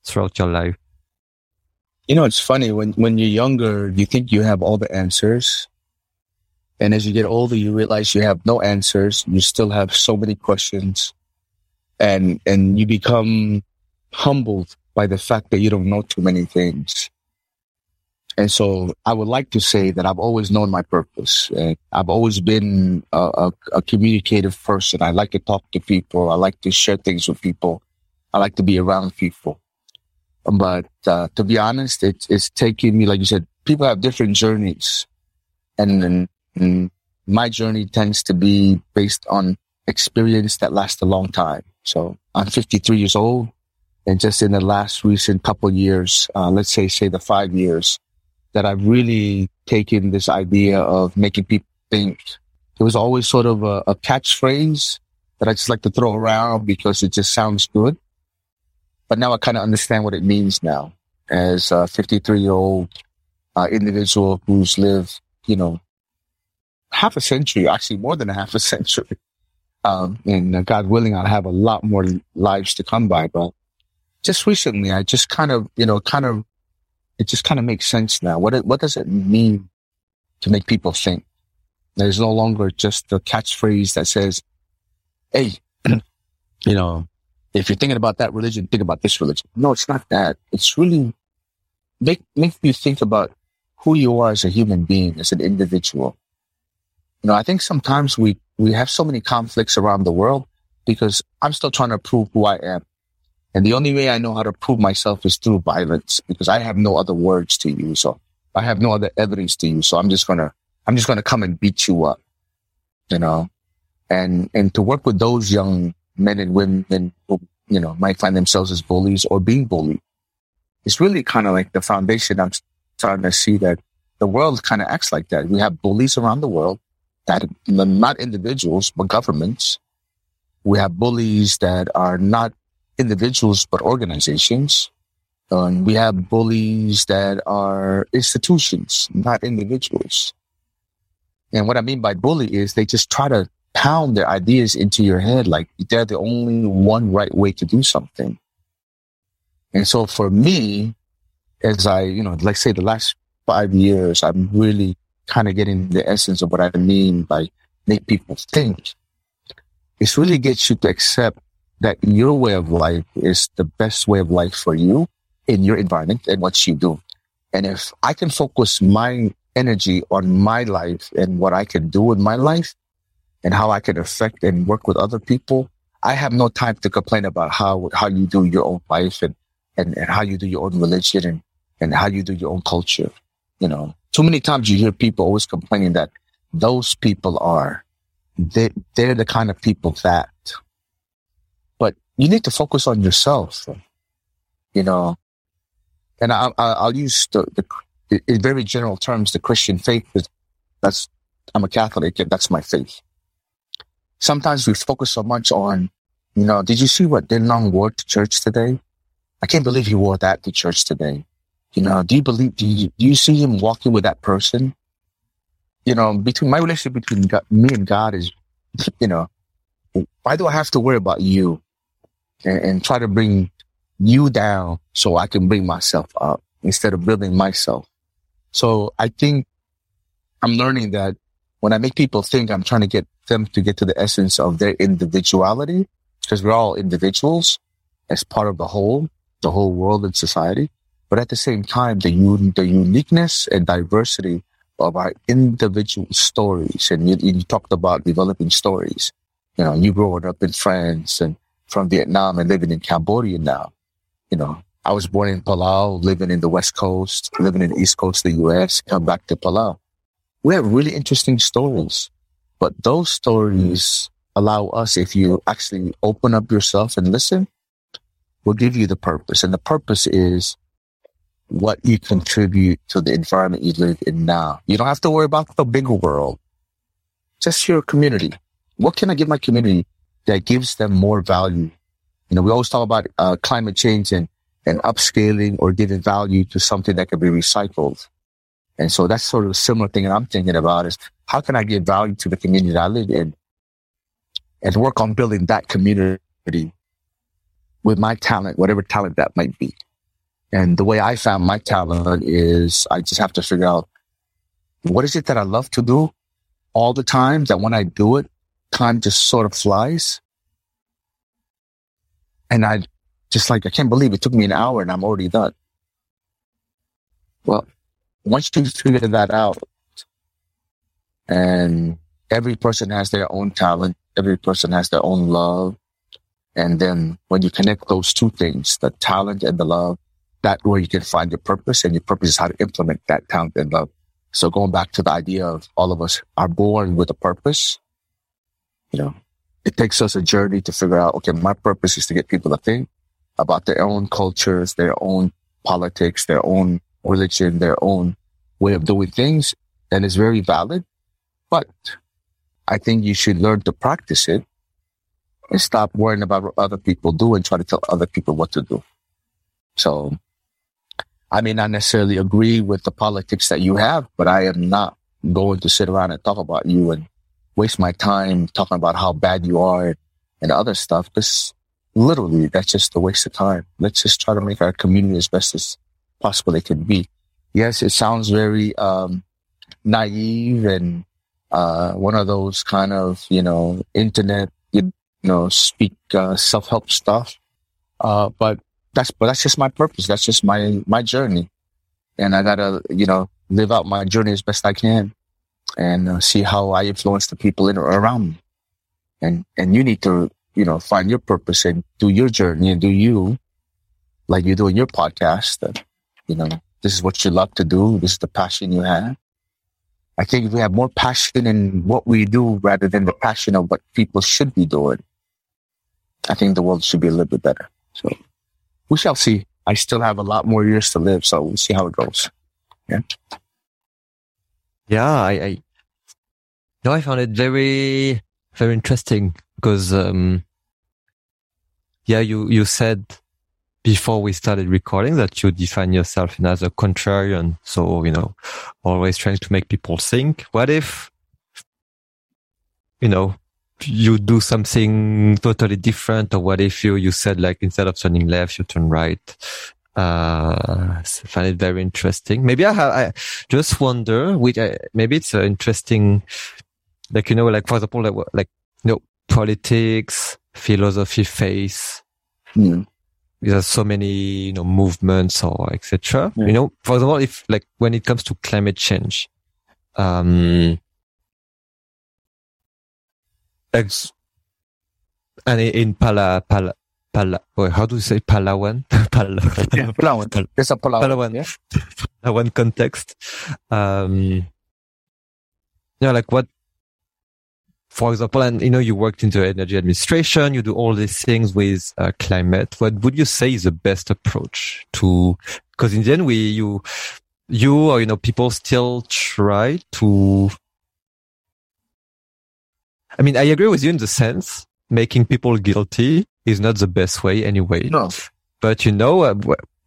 throughout your life? You know, it's funny when, when you're younger, you think you have all the answers. And as you get older, you realize you have no answers. You still have so many questions and, and you become humbled by the fact that you don't know too many things. And so I would like to say that I've always known my purpose. And I've always been a, a, a, communicative person. I like to talk to people. I like to share things with people. I like to be around people. But uh, to be honest, it's, it's taking me, like you said, people have different journeys. And And my journey tends to be based on experience that lasts a long time. So I'm 53 years old. And just in the last recent couple years, uh, let's say, say the five years that I've really taken this idea of making people think. It was always sort of a, a catchphrase that I just like to throw around because it just sounds good. But now I kind of understand what it means now as a 53 year old uh, individual who's lived, you know, half a century, actually more than a half a century. Um, and uh, God willing, I'll have a lot more lives to come by. But just recently, I just kind of, you know, kind of, it just kind of makes sense now. What, what does it mean to make people think? There's no longer just the catchphrase that says, Hey, you know, if you're thinking about that religion, think about this religion. No, it's not that. It's really make, make you think about who you are as a human being, as an individual. You know, I think sometimes we, we have so many conflicts around the world because I'm still trying to prove who I am. And the only way I know how to prove myself is through violence because I have no other words to use. or I have no other evidence to use. So I'm just going to, I'm just going to come and beat you up, you know, and, and to work with those young men and women who, you know, might find themselves as bullies or being bullied. It's really kind of like the foundation I'm starting to see that the world kind of acts like that. We have bullies around the world that not individuals, but governments. We have bullies that are not individuals, but organizations. And we have bullies that are institutions, not individuals. And what I mean by bully is they just try to pound their ideas into your head like they're the only one right way to do something. And so for me, as I, you know, like say the last five years, I'm really kind of getting the essence of what I mean by make people think. It's really gets you to accept that your way of life is the best way of life for you in your environment and what you do. And if I can focus my energy on my life and what I can do in my life and how I can affect and work with other people, I have no time to complain about how, how you do your own life and, and, and how you do your own religion and, and how you do your own culture. You know, too many times you hear people always complaining that those people are, they, they're the kind of people that, but you need to focus on yourself, you know, and I, will use the, the, in very general terms, the Christian faith is that's, I'm a Catholic and that's my faith. Sometimes we focus so much on, you know, did you see what Din Long wore to church today? I can't believe he wore that to church today. You know, do you believe, do you, do you see him walking with that person? You know, between my relationship between God, me and God is, you know, why do I have to worry about you and, and try to bring you down so I can bring myself up instead of building myself? So I think I'm learning that when I make people think I'm trying to get them to get to the essence of their individuality, because we're all individuals as part of the whole, the whole world and society. But at the same time, the, un- the uniqueness and diversity of our individual stories. And you, you talked about developing stories. You know, you growing up in France and from Vietnam and living in Cambodia now. You know, I was born in Palau, living in the West Coast, living in the East Coast of the U.S., come back to Palau. We have really interesting stories, but those stories allow us, if you actually open up yourself and listen, will give you the purpose. And the purpose is what you contribute to the environment you live in now. You don't have to worry about the big world. Just your community. What can I give my community that gives them more value? You know, we always talk about uh, climate change and, and upscaling or giving value to something that can be recycled. And so that's sort of a similar thing that I'm thinking about is how can I give value to the community that I live in and work on building that community with my talent, whatever talent that might be. And the way I found my talent is I just have to figure out what is it that I love to do all the time that when I do it, time just sort of flies. And I just like, I can't believe it took me an hour and I'm already done. Well, once you figure that out and every person has their own talent, every person has their own love. And then when you connect those two things, the talent and the love, that where you can find your purpose and your purpose is how to implement that talent and love. So going back to the idea of all of us are born with a purpose, you know, it takes us a journey to figure out, okay, my purpose is to get people to think about their own cultures, their own politics, their own religion, their own way of doing things. And it's very valid. But I think you should learn to practice it and stop worrying about what other people do and try to tell other people what to do. So I may not necessarily agree with the politics that you have, but I am not going to sit around and talk about you and waste my time talking about how bad you are and other stuff. This literally, that's just a waste of time. Let's just try to make our community as best as possible it can be. Yes, it sounds very, um, naive and, uh, one of those kind of, you know, internet, you know, speak, uh, self-help stuff. Uh, but that's, but that's just my purpose. That's just my, my journey. And I gotta, you know, live out my journey as best I can and uh, see how I influence the people in or around me. And, and you need to, you know, find your purpose and do your journey and do you like you do in your podcast that, you know, this is what you love to do. This is the passion you have. I think if we have more passion in what we do rather than the passion of what people should be doing, I think the world should be a little bit better. So we shall see. I still have a lot more years to live, so we'll see how it goes. Yeah. Yeah, I, I no, I found it very, very interesting because, um, yeah, you, you said before we started recording that you define yourself in as a contrarian. So, you know, always trying to make people think. What if, you know, you do something totally different or what if you, you said like instead of turning left, you turn right? Uh, I find it very interesting. Maybe I have, I just wonder, which I, maybe it's an interesting, like, you know, like for example, like, like, you know, politics, philosophy, faith. Mm. There's so many, you know, movements or etc. Yeah. You know, for example, if like when it comes to climate change, um, ex- and in Pala, Pala, Pala, wait, how do you say Palauan? Pala, yeah, Palauan. Pal- There's a Palauan. Palauan, yeah. Palauan context. Um, you know, like what, for example, and you know, you worked into energy administration, you do all these things with uh, climate. What would you say is the best approach to, because in the end, we, you, you or, you know, people still try to I mean, I agree with you in the sense making people guilty is not the best way anyway. No. But you know, uh,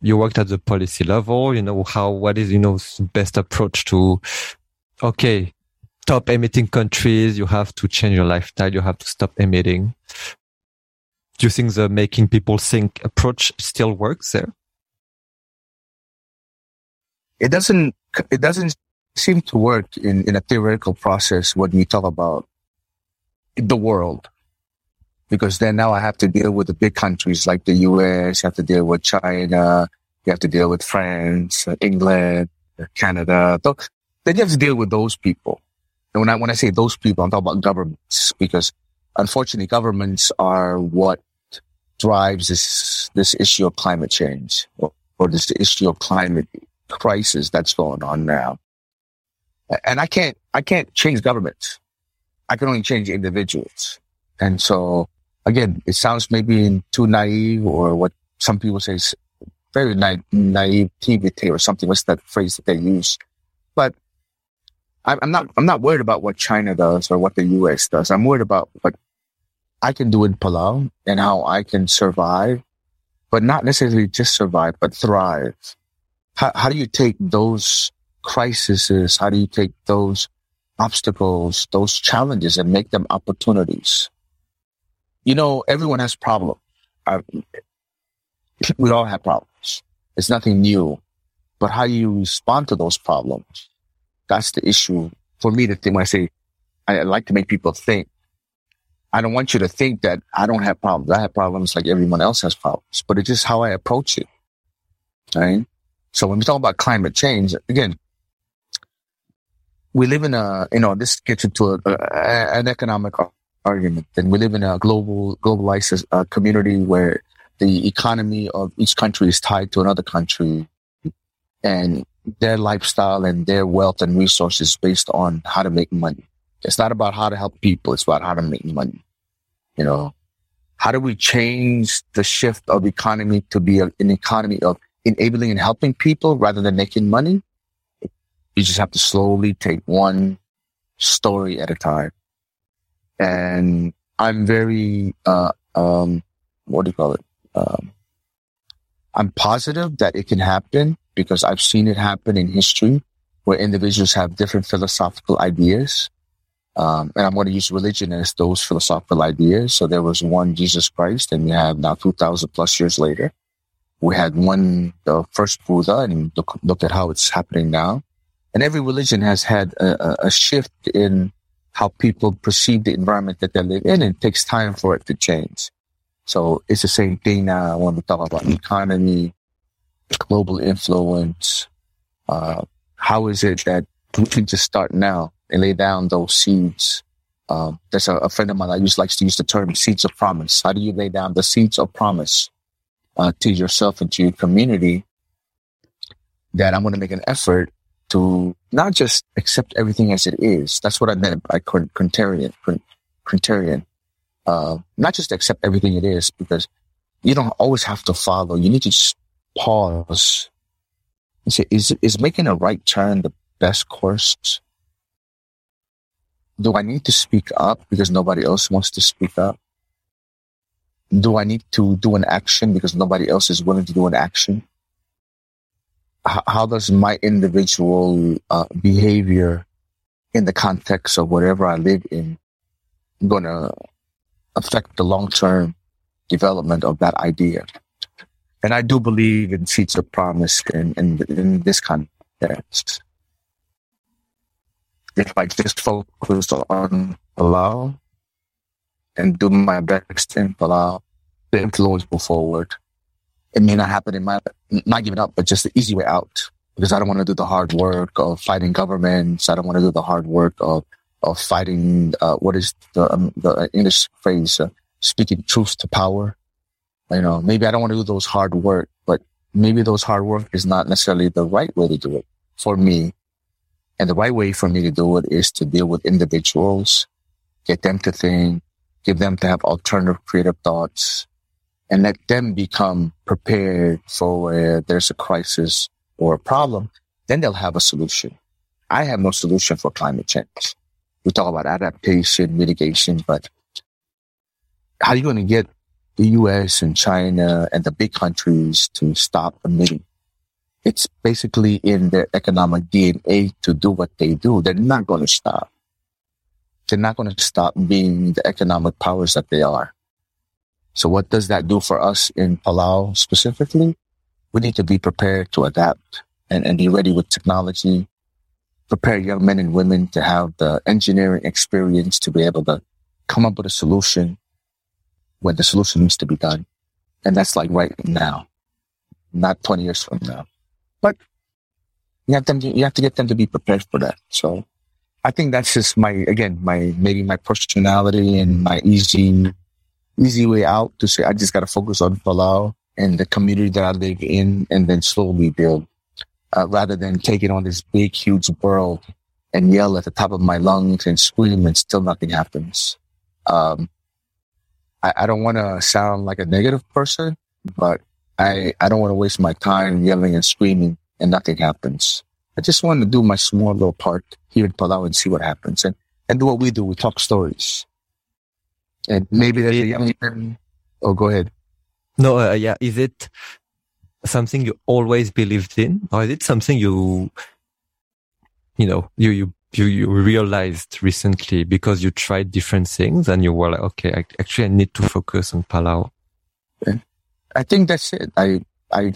you worked at the policy level, you know, how, what is, you know, best approach to, okay, top emitting countries, you have to change your lifestyle, you have to stop emitting. Do you think the making people think approach still works there? It doesn't, it doesn't seem to work in, in a theoretical process when we talk about the world. Because then now I have to deal with the big countries like the US, you have to deal with China, you have to deal with France, uh, England, uh, Canada. Then you have to deal with those people. And when I, when I say those people, I'm talking about governments because unfortunately governments are what drives this, this issue of climate change or, or this issue of climate crisis that's going on now. And I can't, I can't change governments. I can only change individuals. And so again, it sounds maybe too naive or what some people say is very na- naivety or something. What's that phrase that they use? But I'm not, I'm not worried about what China does or what the US does. I'm worried about what I can do in Palau and how I can survive, but not necessarily just survive, but thrive. How, how do you take those crises? How do you take those obstacles, those challenges and make them opportunities. You know, everyone has problems. We all have problems. It's nothing new, but how you respond to those problems, that's the issue for me to thing when I say I like to make people think. I don't want you to think that I don't have problems. I have problems like everyone else has problems, but it's just how I approach it. Right. So when we talk about climate change, again, we live in a, you know, this gets into a, a, an economic argument. And we live in a global, globalized uh, community where the economy of each country is tied to another country. And their lifestyle and their wealth and resources based on how to make money. It's not about how to help people. It's about how to make money. You know, how do we change the shift of economy to be an economy of enabling and helping people rather than making money? You just have to slowly take one story at a time. And I'm very, uh, um, what do you call it? Um, I'm positive that it can happen because I've seen it happen in history where individuals have different philosophical ideas. Um, and I'm going to use religion as those philosophical ideas. So there was one Jesus Christ, and we have now 2,000 plus years later. We had one, the first Buddha, and look, look at how it's happening now. And every religion has had a, a shift in how people perceive the environment that they live in, and it takes time for it to change. So it's the same thing now when we talk about economy, global influence. Uh, how is it that we can just start now and lay down those seeds? Um, there's a, a, friend of mine I used likes to use the term seeds of promise. How do you lay down the seeds of promise uh, to yourself and to your community? That I'm going to make an effort to not just accept everything as it is. That's what I meant by contrarian. contrarian. Uh, not just accept everything it is because you don't always have to follow. You need to just pause and say, is, is making a right turn the best course? Do I need to speak up because nobody else wants to speak up? Do I need to do an action because nobody else is willing to do an action? How, does my individual uh, behavior in the context of whatever I live in going to affect the long term development of that idea? And I do believe in of promise in, in, in this context. If I just focus on Palau and do my best in Palau, the influence will forward. It may not happen in my, not giving up, but just the easy way out. Because I don't want to do the hard work of fighting governments. I don't want to do the hard work of, of fighting, uh, what is the, um, the English phrase, uh, speaking truth to power you know, maybe I don't want to do those hard work, but maybe those hard work is not necessarily the right way to do it for me. And the right way for me to do it is to deal with individuals, get them to think, give them to have alternative creative thoughts and let them become prepared for where there's a crisis or a problem. Then they'll have a solution. I have no solution for climate change. We talk about adaptation, mitigation, but how are you going to get the US and China and the big countries to stop emitting. It's basically in their economic DNA to do what they do. They're not going to stop. They're not going to stop being the economic powers that they are. So what does that do for us in Palau specifically? We need to be prepared to adapt and, and be ready with technology, prepare young men and women to have the engineering experience to be able to come up with a solution when the solution needs to be done. And that's like right now, not 20 years from now. But you have them, to, you have to get them to be prepared for that. So I think that's just my, again, my, maybe my personality and my easy, easy way out to say, I just got to focus on Palau and the community that I live in and then slowly build, uh, rather than taking on this big, huge world and yell at the top of my lungs and scream and still nothing happens. Um, I, I don't want to sound like a negative person, but I, I don't want to waste my time yelling and screaming and nothing happens. I just want to do my small little part here in Palau and see what happens and, and do what we do. We talk stories. And maybe there's a young man. Oh, go ahead. No, uh, yeah. Is it something you always believed in or is it something you, you know, you, you you, you realized recently because you tried different things and you were like, okay, I, actually I need to focus on Palau? I think that's it. I, I,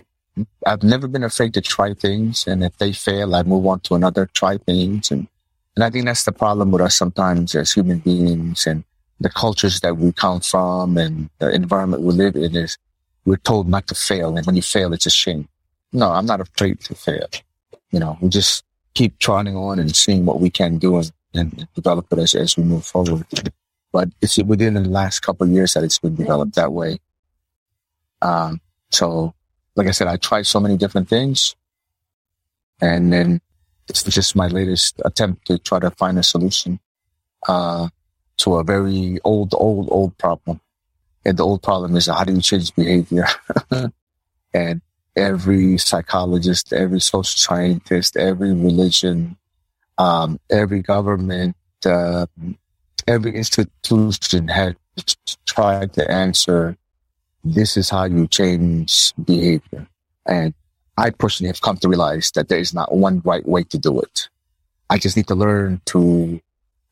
I've never been afraid to try things. And if they fail, I move on to another, try things. And, and I think that's the problem with us sometimes as human beings and the cultures that we come from and the environment we live in is we're told not to fail. And when you fail, it's a shame. No, I'm not afraid to fail. You know, we just keep trotting on and seeing what we can do and, and develop it as, as we move forward. But it's within the last couple of years that it's been developed that way. Um, so, like I said, I tried so many different things. And then is just my latest attempt to try to find a solution uh, to a very old, old, old problem. And the old problem is how do you change behavior? and every psychologist, every social scientist, every religion, um, every government, uh, every institution has tried to answer this is how you change behavior. And I personally have come to realize that there is not one right way to do it. I just need to learn to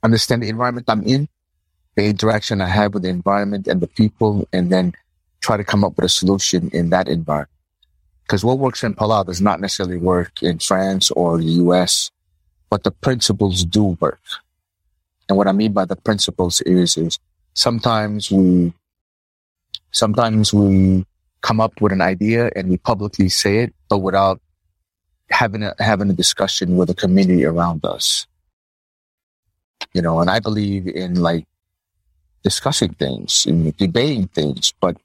understand the environment I'm in, the interaction I have with the environment and the people, and then try to come up with a solution in that environment. Because what works in Palau does not necessarily work in France or the US, but the principles do work. And what I mean by the principles is, is sometimes we, sometimes we come up with an idea and we publicly say it, but without having a, having a discussion with the community around us. You know, and I believe in like discussing things and debating things, but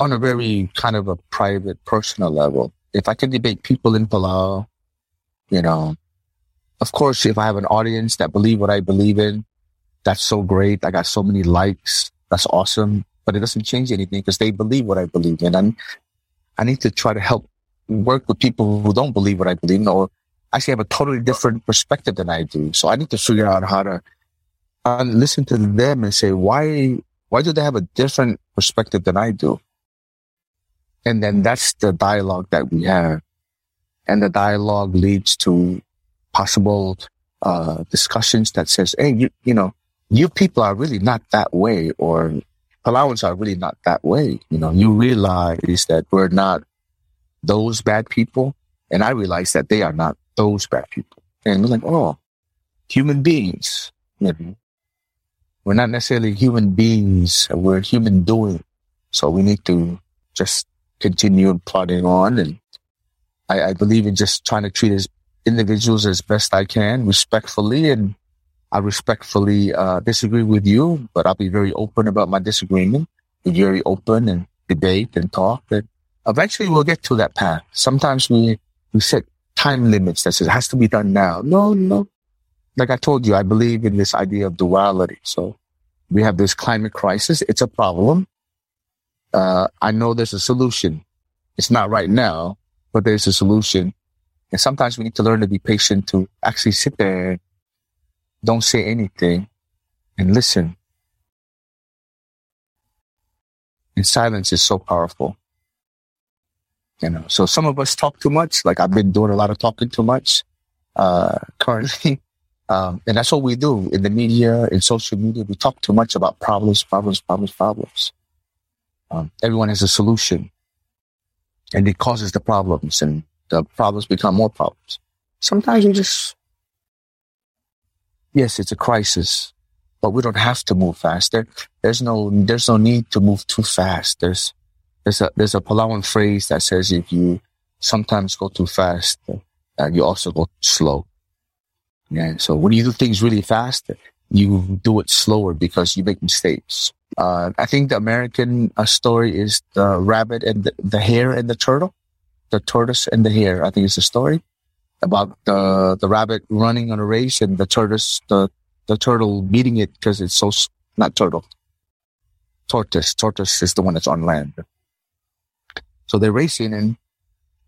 on a very kind of a private, personal level. If I can debate people in Palau, you know, of course, if I have an audience that believe what I believe in, that's so great. I got so many likes. That's awesome. But it doesn't change anything because they believe what I believe in. And I need to try to help work with people who don't believe what I believe in or actually have a totally different perspective than I do. So I need to figure out how to uh, listen to them and say, why, why do they have a different perspective than I do? And then that's the dialogue that we have. And the dialogue leads to possible uh, discussions that says, hey, you, you know, you people are really not that way or Palauans are really not that way. You know, you realize that we're not those bad people. And I realize that they are not those bad people. And we're like, oh, human beings. Maybe. We're not necessarily human beings. We're human doing. So we need to just continue plodding on. And I, I believe in just trying to treat as individuals as best I can, respectfully. And I respectfully uh, disagree with you, but I'll be very open about my disagreement. Be very open and debate and talk. And eventually we'll get to that path. Sometimes we, we set time limits that says it has to be done now. No, no. Like I told you, I believe in this idea of duality. So we have this climate crisis. It's a problem. Uh, I know there's a solution. It's not right now, but there's a solution. And sometimes we need to learn to be patient to actually sit there, don't say anything and listen. And silence is so powerful. You know, so some of us talk too much. Like I've been doing a lot of talking too much, uh, currently. Um, and that's what we do in the media, in social media. We talk too much about problems, problems, problems, problems. Um, everyone has a solution and it causes the problems and the problems become more problems. Sometimes we just, yes, it's a crisis, but we don't have to move faster. There's no, there's no need to move too fast. There's, there's a, there's a Palauan phrase that says if you sometimes go too fast, uh, you also go slow. Yeah. So when you do things really fast, you do it slower because you make mistakes. Uh, I think the American uh, story is the rabbit and the, the, hare and the turtle, the tortoise and the hare. I think it's a story about the the rabbit running on a race and the tortoise the the turtle beating it because it's so not turtle tortoise tortoise is the one that's on land. So they're racing and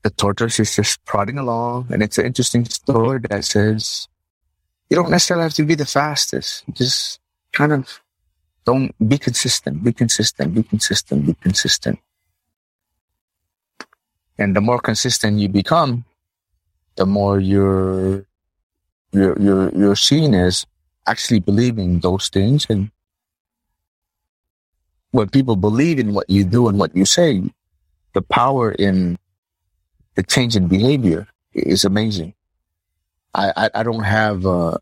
the tortoise is just prodding along, and it's an interesting story that says you don't necessarily have to be the fastest. Just kind of don't be consistent, be consistent, be consistent, be consistent. And the more consistent you become, the more you're, you're, you're, you're seen as actually believing those things. And when people believe in what you do and what you say, the power in the change in behavior is amazing. I, I, I don't have, uh,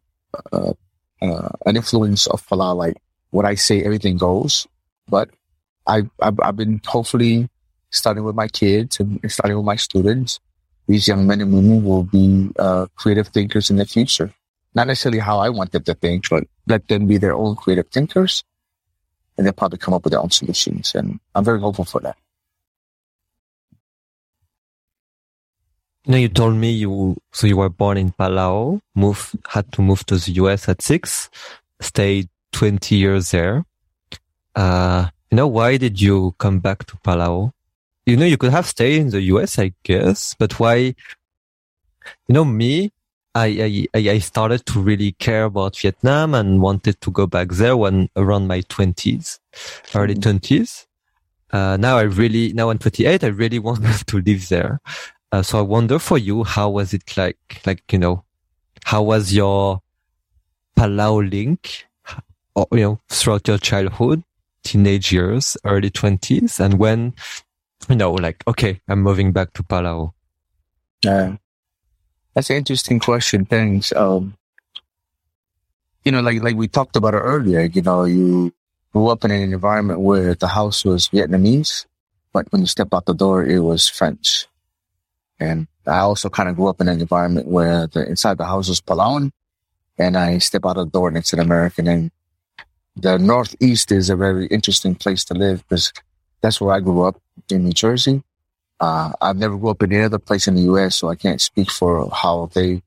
uh, uh, an influence of Palau like what I say, everything goes. But I, I've, I've been hopefully starting with my kids and starting with my students. These young men and women will be creative thinkers in the future. Not necessarily how I want them to think, but let them be their own creative thinkers and they'll probably come up with their own solutions. And I'm very hopeful for that. You know, you told me you, so you were born in Palau, moved, had to move to the US at six, stayed 20 years there. Uh, you know, why did you come back to Palau? You know, you could have stayed in the US, I guess, but why? You know, me, I, I, I started to really care about Vietnam and wanted to go back there when around my twenties, early mm. twenties. Uh, now I really, now I'm 28, I really wanted to live there. Uh, so I wonder for you, how was it like, like, you know, how was your Palau link, or, you know, throughout your childhood, teenage years, early twenties, and when, you know, like, okay, I'm moving back to Palau. Yeah. That's an interesting question. Thanks. Um, you know, like, like we talked about it earlier, you know, you grew up in an environment where the house was Vietnamese, but when you step out the door, it was French. And I also kind of grew up in an environment where the inside the house was Palauan and I step out of the door and it's an American. And the Northeast is a very interesting place to live because that's where I grew up in New Jersey. Uh, I've never grew up in any other place in the U.S., so I can't speak for how they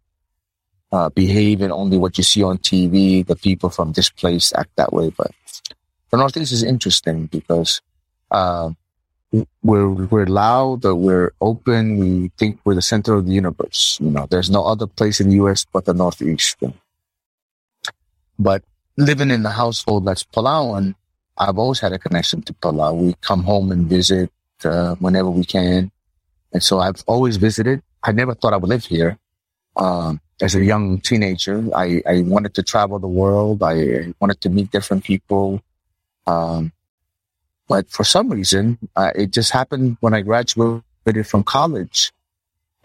uh, behave and only what you see on TV. The people from this place act that way, but the Northeast is interesting because uh, we're we're loud, we're open. We think we're the center of the universe. You know, there's no other place in the U.S. but the Northeast. But living in the household that's Palauan, I've always had a connection to Palau. We come home and visit uh, whenever we can, and so I've always visited. I never thought I would live here. Um, as a young teenager, I, I wanted to travel the world. I wanted to meet different people. Um, but for some reason, uh, it just happened when I graduated from college.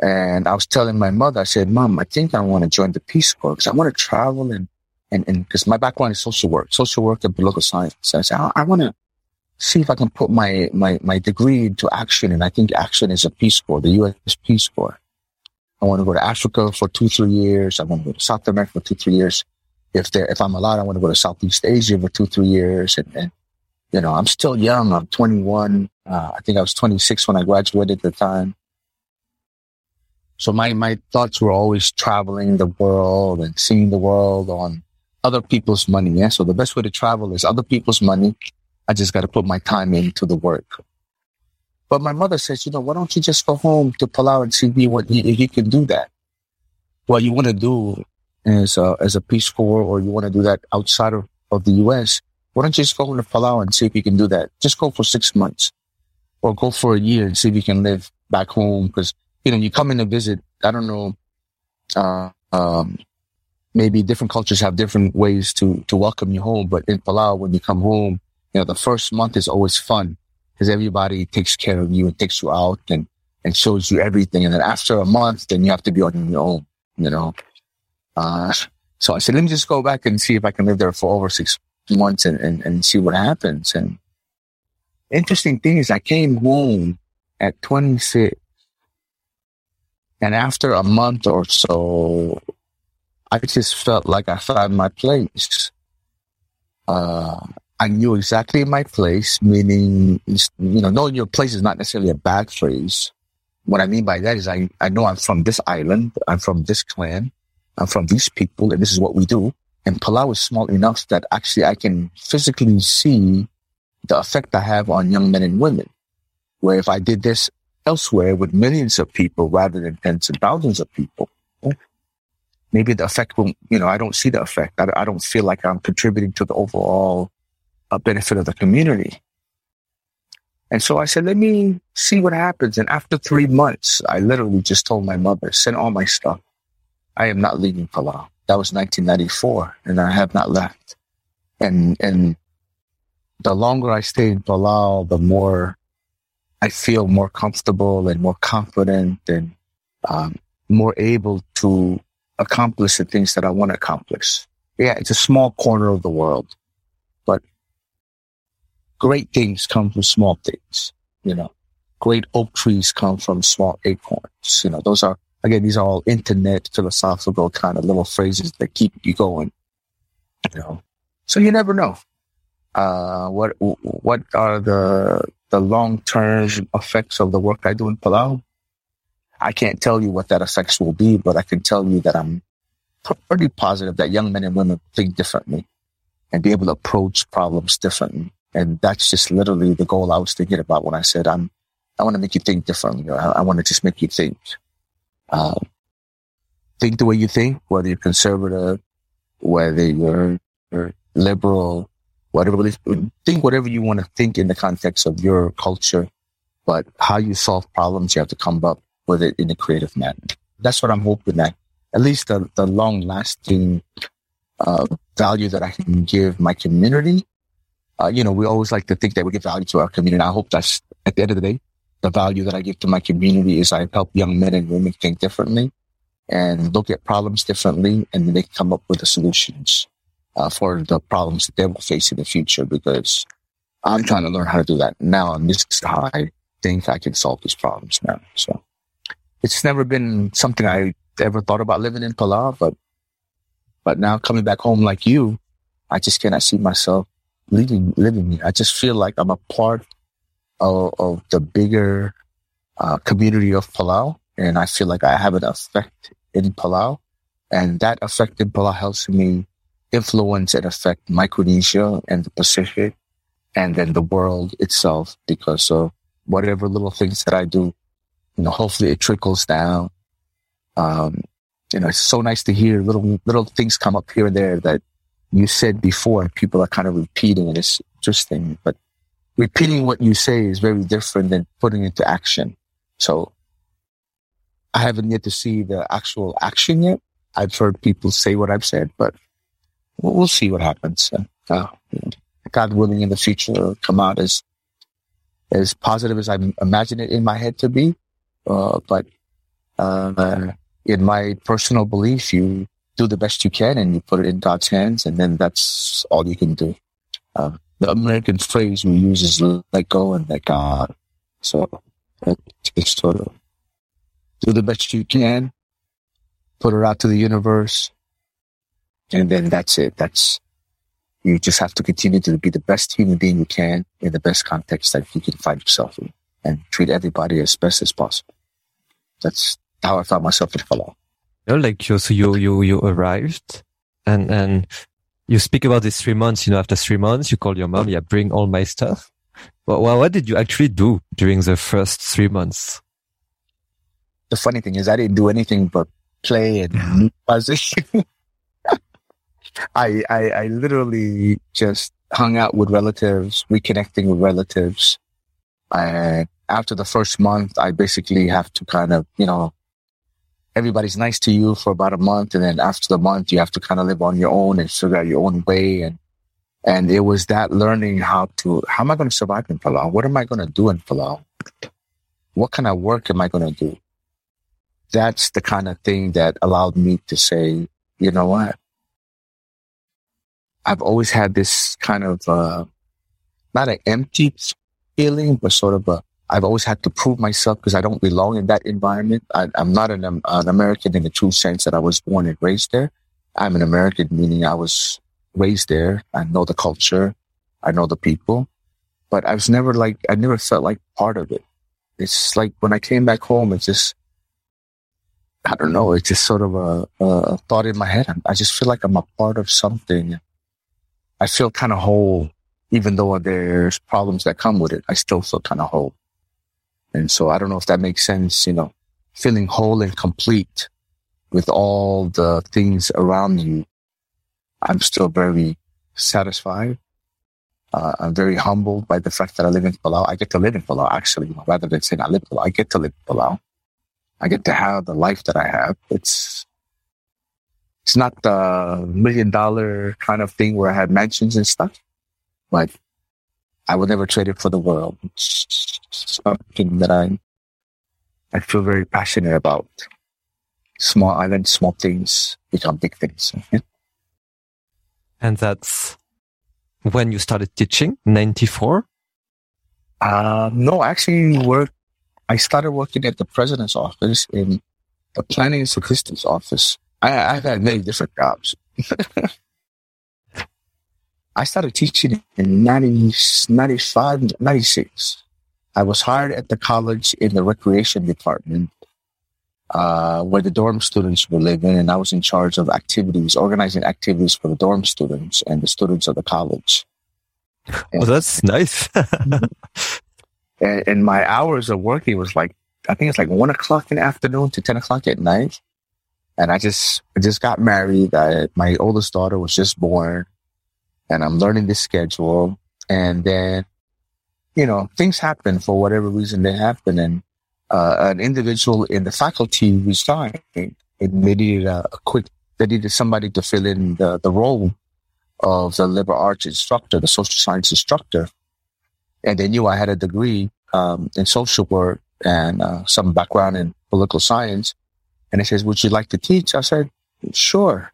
And I was telling my mother, I said, Mom, I think I want to join the Peace Corps because I want to travel and, and, and because my background is social work, social work and political science. So I said, I, I want to see if I can put my, my, my degree into action. And I think action is a Peace Corps, the U.S. Is Peace Corps. I want to go to Africa for two, three years. I want to go to South America for two, three years. If there, if I'm allowed, I want to go to Southeast Asia for two, three years and, and you know, I'm still young. I'm 21. Uh, I think I was 26 when I graduated at the time. So my, my thoughts were always traveling the world and seeing the world on other people's money. Yeah. So the best way to travel is other people's money. I just got to put my time into the work. But my mother says, you know, why don't you just go home to Palau and see what you, you can do that? What you want to do as a, as a Peace Corps or you want to do that outside of, of the U.S., why don't you just go to Palau and see if you can do that? Just go for six months or go for a year and see if you can live back home. Cause, you know, you come in to visit, I don't know, uh, um, maybe different cultures have different ways to, to welcome you home. But in Palau, when you come home, you know, the first month is always fun because everybody takes care of you and takes you out and, and shows you everything. And then after a month, then you have to be on your own, you know. Uh, so I said, let me just go back and see if I can live there for over six once and, and, and see what happens. And interesting thing is I came home at 26 and after a month or so, I just felt like I found my place. Uh, I knew exactly my place, meaning, you know, knowing your place is not necessarily a bad phrase. What I mean by that is I, I know I'm from this island. I'm from this clan. I'm from these people and this is what we do. And Palau is small enough that actually I can physically see the effect I have on young men and women. Where if I did this elsewhere with millions of people rather than tens and thousands of people, maybe the effect will, you know, I don't see the effect. I, I don't feel like I'm contributing to the overall uh, benefit of the community. And so I said, let me see what happens. And after three months, I literally just told my mother, send all my stuff. I am not leaving Palau. That was 1994, and I have not left. And and the longer I stay in Palau, the more I feel more comfortable and more confident and um, more able to accomplish the things that I want to accomplish. Yeah, it's a small corner of the world, but great things come from small things. You know, great oak trees come from small acorns. You know, those are again, these are all internet philosophical kind of little phrases that keep you going. You know, so you never know. Uh, what what are the the long term effects of the work I do in Palau? I can't tell you what that effects will be, but I can tell you that I'm pretty positive that young men and women think differently and be able to approach problems differently. And that's just literally the goal I was thinking about when I said, I'm, I want to make you think differently. I, I want to just make you think, uh, think the way you think, whether you're conservative, whether you're, you're liberal, whatever, think whatever you want to think in the context of your culture, but how you solve problems, you have to come up with it in a creative manner. That's what I'm hoping that at least the, the long lasting uh, value that I can give my community. Uh, you know, we always like to think that we give value to our community. I hope that's at the end of the day, the value that I give to my community is I help young men and women think differently and look at problems differently and they come up with the solutions uh, for the problems that they will face in the future because I'm trying to learn how to do that now. And this is how I think I can solve these problems now. So it's never been something I ever thought about living in Palau, but but now coming back home like you, I just cannot see myself living living here. I just feel like I'm a part of, of the bigger uh, community of Palau, and I feel like I have an effect in Palau, and that effect in Palau helps me influence and affect Micronesia and the Pacific, and then the world itself because of whatever little things that I do. You know, hopefully it trickles down um, you know, it's so nice to hear little little things come up here and there that you said before, and people are kind of repeating, and it's interesting. But repeating what you say is very different than putting it into action. So I haven't yet to see the actual action yet. I've heard people say what I've said, but we'll, see what happens. Uh, God willing, in the future, come out as as positive as I imagine it in my head to be. Uh, but uh, in my personal belief, you do the best you can and you put it in God's hands, and then that's all you can do. The American phrase we use is let go and let God. So just sort of do the best you can, put it out to the universe, and then that's it. That's you just have to continue to be the best human being you can in the best context that you can find yourself in, and treat everybody as best as possible. That's how I found myself in. You know, like you, so you, you, you arrived and, and you speak about these three months, you know, after three months, you call your mom, yeah, bring all my stuff. Well, well, what did you actually do during the first three months? The funny thing is I didn't do anything but play and position. I, I, I literally just hung out with relatives, reconnecting with relatives. And after the first month, I basically have to kind of, you know, everybody's nice to you for about a month. And then after the month, you have to kind of live on your own and figure out your own way. And, and it was that learning how to, how am I going to survive in Palau? What am I going to do in Palau? What kind of work am I going to do? That's the kind of thing that allowed me to say, you know what? I've always had this kind of, uh, not an empty feeling, but sort of a, I've always had to prove myself because I don't belong in that environment. I, am not an, um, an American in the true sense that I was born and raised there. I'm an American, meaning I was raised there. I know the culture. I know the people, but I was never like, I never felt like part of it. It's like when I came back home, it's just, I don't know. It's just sort of a, a thought in my head. I just feel like I'm a part of something. I feel kind of whole, even though there's problems that come with it. I still feel kind of whole. And so I don't know if that makes sense, you know, feeling whole and complete with all the things around you. I'm still very satisfied. Uh, I'm very humbled by the fact that I live in Palau. I get to live in Palau, actually, rather than saying I live in Palau. I get to live in Palau. I get to have the life that I have. It's, it's not the million dollar kind of thing where I have mansions and stuff, but I would never trade it for the world. It's something that I I feel very passionate about. Small islands, small things become big things. And that's when you started teaching, 94? Uh, no, actually work. I started working at the president's office in the planning and statistics office. I, I've had many different jobs. I started teaching in 90, 95, 96. I was hired at the college in the recreation department uh, where the dorm students were living, and I was in charge of activities, organizing activities for the dorm students and the students of the college. And, oh, that's nice. and, and, my hours of working was like, I think it's like one o'clock in the afternoon to 10 o'clock at night. And I just, I just got married. I, my oldest daughter was just born and I'm learning the schedule. And then, you know, things happen for whatever reason they happen. And, uh, an individual in the faculty resigned they needed a, a quick, they needed somebody to fill in the, the role of the liberal arts instructor, the social science instructor. And they knew I had a degree, um, in social work and, uh, some background in political science. And he says, would you like to teach? I said, sure.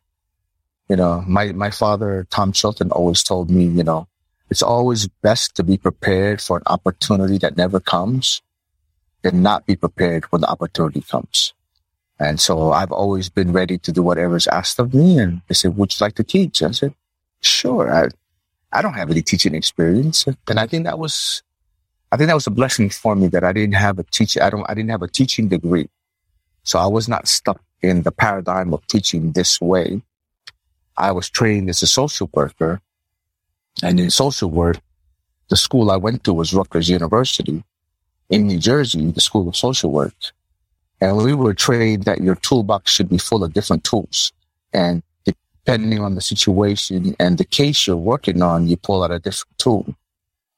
You know, my, my father, Tom Chilton, always told me, you know, it's always best to be prepared for an opportunity that never comes than not be prepared when the opportunity comes. And so I've always been ready to do whatever is asked of me. And they said, would you like to teach? I said, sure. I, I don't have any teaching experience. And I think that was, I think that was a blessing for me that I didn't have a teacher. I don't, I didn't have a teaching degree. So I was not stuck in the paradigm of teaching this way. I was trained as a social worker and in social work, the school I went to was Rutgers University in New Jersey, the School of Social Work. And we were trained that your toolbox should be full of different tools. And depending on the situation and the case you're working on, you pull out a different tool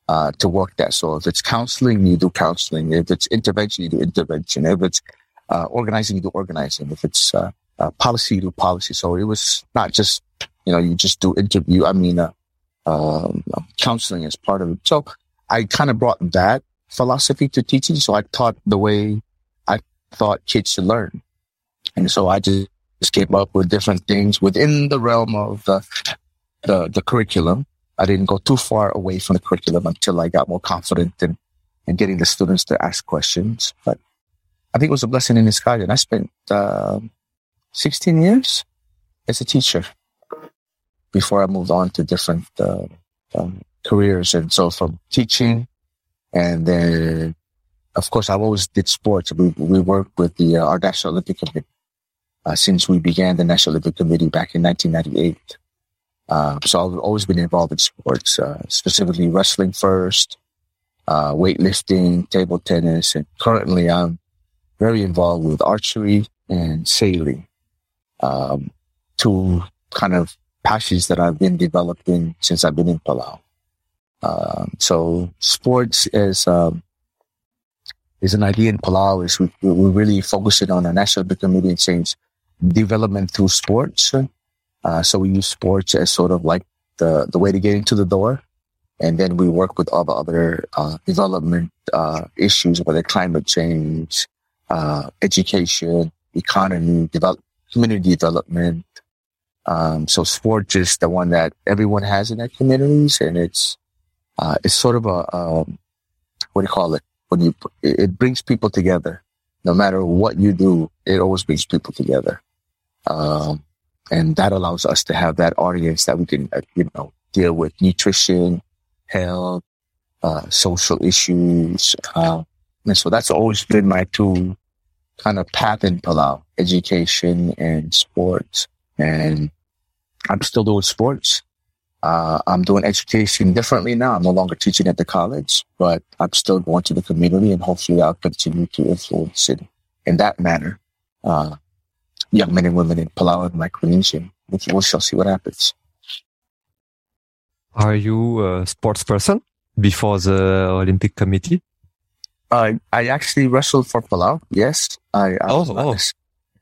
uh, to work that. So if it's counseling, you do counseling. If it's intervention, you do intervention. If it's uh, organizing, you do organizing. If it's uh, uh, policy, you do policy. So it was not just, you know, you just do interview. I mean, uh, um, counseling as part of it. So I kind of brought that philosophy to teaching. So I taught the way I thought kids should learn. And so I just, came up with different things within the realm of the, the, the curriculum. I didn't go too far away from the curriculum until I got more confident in, in getting the students to ask questions. But I think it was a blessing in disguise. And I spent uh, 16 years as a teacher before I moved on to different uh, um, careers. And so from teaching, and then, of course, I've always did sports. We, we worked with the uh, our National Olympic Committee uh, since we began the National Olympic Committee back in 1998. Uh, so I've always been involved in sports, uh, specifically wrestling first, uh, weightlifting, table tennis, and currently I'm very involved with archery and sailing. Um, two kind of passions that I've been developing since I've been in Palau. Um, so sports is um, is an idea in Palau. Is we, we really focus it on the national and change development through sports. Uh, so we use sports as sort of like the the way to get into the door, and then we work with all the other uh, development uh, issues, whether climate change, uh, education, economy, develop, community development, um, so sports is the one that everyone has in their communities, and it's uh, it's sort of a um, what do you call it? When you it brings people together. No matter what you do, it always brings people together, um, and that allows us to have that audience that we can uh, you know deal with nutrition, health, uh, social issues, uh, and so that's always been my two kind of path in Palau: education and sports. And I'm still doing sports. Uh, I'm doing education differently now. I'm no longer teaching at the college, but I'm still going to the community and hopefully I'll continue to influence it in that manner. Uh, young men and women in Palau and Micronesia. We shall see what happens. Are you a sports person before the Olympic Committee? I I actually wrestled for Palau. Yes, I. I oh, oh.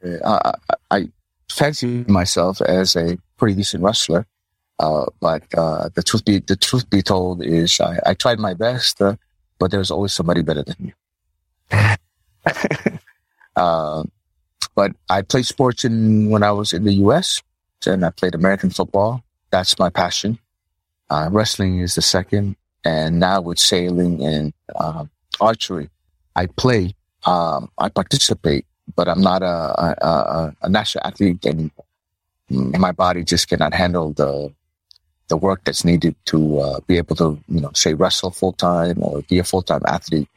I, I, I fancy myself as a pretty decent wrestler. Uh, but uh, the truth be the truth be told is I, I tried my best, uh, but there's always somebody better than you. Uh, but I played sports in when I was in the U.S. and I played American football. That's my passion. Uh, wrestling is the second, and now with sailing and um, archery, I play. Um, I participate but I'm not a, a, a national athlete and my body just cannot handle the the work that's needed to uh, be able to, you know, say wrestle full time or be a full time athlete.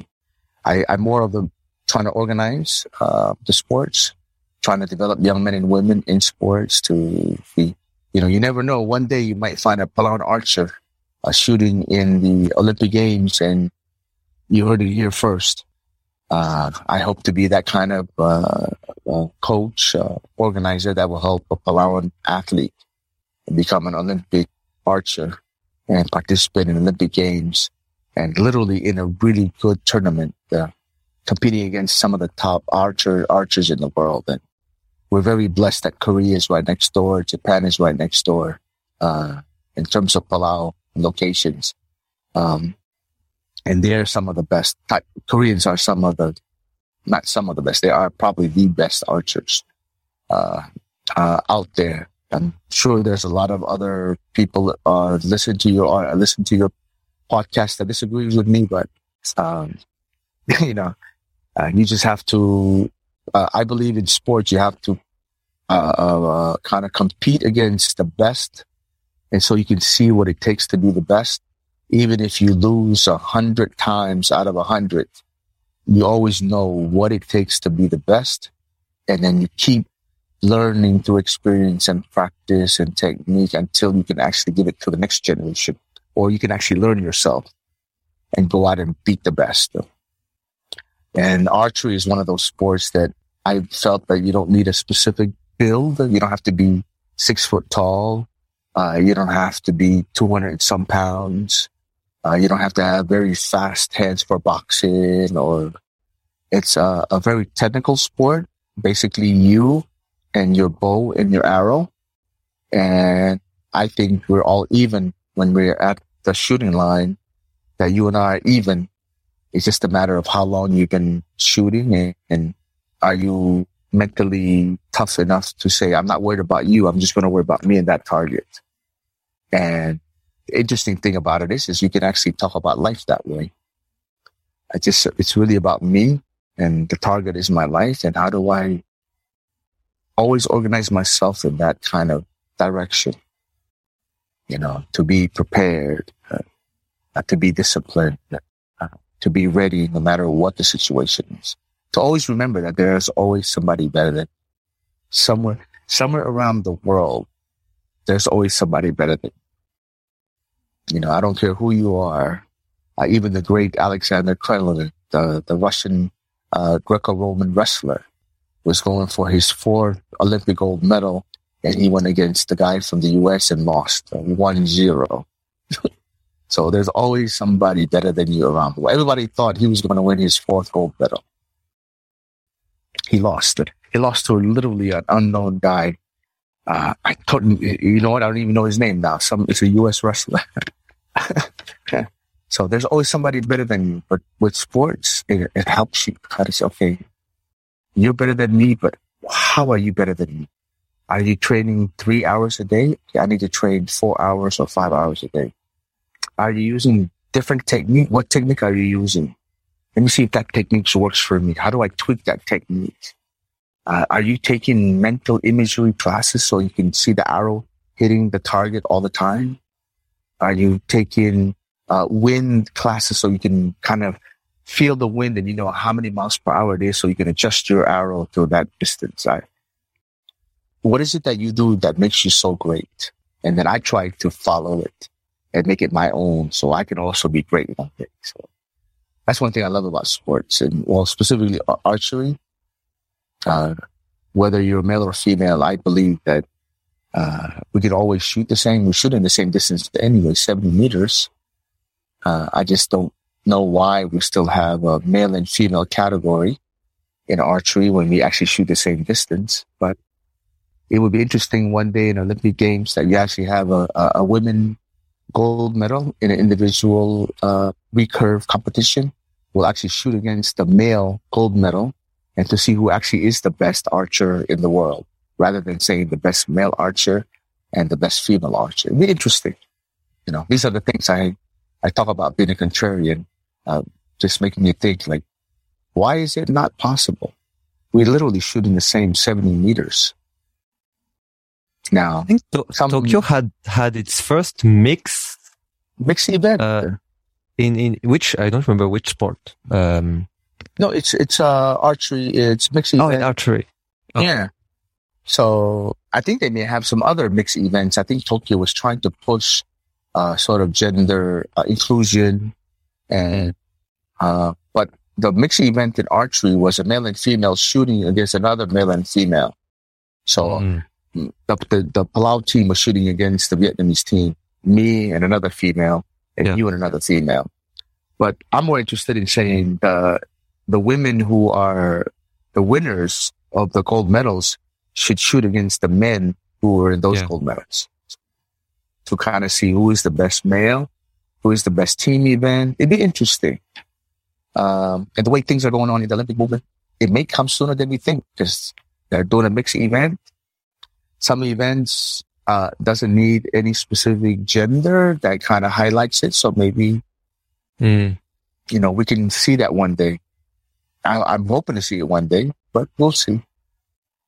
I, I'm more of the trying to organize uh, the sports, trying to develop young men and women in sports to be, you know, you never know. One day you might find a Palauan archer uh, shooting in the Olympic Games and you heard it here first. Uh, I hope to be that kind of uh, uh, coach, uh, organizer that will help a Palauan athlete become an Olympic archer and participate in Olympic Games and literally in a really good tournament, uh, competing against some of the top archer archers in the world. And we're very blessed that Korea is right next door, Japan is right next door. Uh, in terms of Palau locations, um, and they're some of the best. Koreans are some of the, not some of the best. They are probably the best archers uh, uh, out there. I'm sure there's a lot of other people uh, listen to your or listen to your podcast that disagrees with me, but um, you know, uh, you just have to. Uh, I believe in sports, you have to uh, uh, kind of compete against the best, and so you can see what it takes to be the best. Even if you lose a hundred times out of a hundred, you always know what it takes to be the best, and then you keep learning through experience and practice and technique until you can actually give it to the next generation or you can actually learn yourself and go out and beat the best. And archery is one of those sports that I felt that you don't need a specific build. You don't have to be six foot tall. Uh, you don't have to be 200 some pounds. Uh, you don't have to have very fast hands for boxing or it's a, a very technical sport. Basically you and your bow and your arrow. And I think we're all even when we're at the shooting line that you and I are even. It's just a matter of how long you've been shooting and, and are you mentally tough enough to say, I'm not worried about you. I'm just going to worry about me and that target. And interesting thing about it is, is you can actually talk about life that way. I just, it's really about me and the target is my life. And how do I always organize myself in that kind of direction? you know, to be prepared, uh, to be disciplined, uh, to be ready no matter what the situation is. To always remember that there's always somebody better than somewhere, somewhere around the world. There's always somebody better than, you know, I don't care who you are. Uh, even the great Alexander Karelin, the, the Russian, uh, Greco-Roman wrestler was going for his fourth Olympic gold medal and he went against the guy from the US and lost uh, 1-0. so there's always somebody better than you around. Everybody thought he was going to win his fourth gold medal. He lost it. He lost to literally an unknown guy. Uh, I couldn't, you know what? I don't even know his name now. Some, it's a U.S. wrestler. so there's always somebody better than you. But with sports, it, it helps you kind of say, okay, you're better than me, but how are you better than me? Are you training three hours a day? I need to train four hours or five hours a day. Are you using different technique? What technique are you using? Let me see if that technique works for me. How do I tweak that technique? Uh, are you taking mental imagery classes so you can see the arrow hitting the target all the time? Are you taking uh, wind classes so you can kind of feel the wind and you know how many miles per hour it is so you can adjust your arrow to that distance? I, what is it that you do that makes you so great? And then I try to follow it and make it my own so I can also be great at it. So that's one thing I love about sports and well, specifically archery. Uh, whether you're male or female, I believe that, uh, we could always shoot the same. We shoot in the same distance anyway, 70 meters. Uh, I just don't know why we still have a male and female category in archery when we actually shoot the same distance. But it would be interesting one day in Olympic Games that you actually have a, a, a women gold medal in an individual uh, recurve competition. We'll actually shoot against the male gold medal and to see who actually is the best archer in the world rather than saying the best male archer and the best female archer. It'd be interesting. You know, these are the things I, I talk about being a contrarian, uh, just making me think like, why is it not possible? We literally shoot in the same 70 meters now. I think to- some, Tokyo had had its first mix mix event uh, in in which I don't remember which sport. Um, No, it's it's uh archery. It's mixed Oh, event. archery. Oh. Yeah. So I think they may have some other mixed events. I think Tokyo was trying to push uh, sort of gender uh, inclusion, and uh, but the mixed event in archery was a male and female shooting against another male and female. So Mm. the, the the Palau team was shooting against the Vietnamese team, me and another female, and Yeah. you and another female. But I'm more interested in saying the the women who are the winners of the gold medals should shoot against the men who were in those Yeah. gold medals to kind of see who is the best male, who is the best team event. It'd be interesting. Um, and the way things are going on in the Olympic movement, it may come sooner than we think because they're doing a mixed event. Some events uh, doesn't need any specific gender that kind of highlights it. So maybe Mm. you know we can see that one day. I, I'm hoping to see it one day, but we'll see.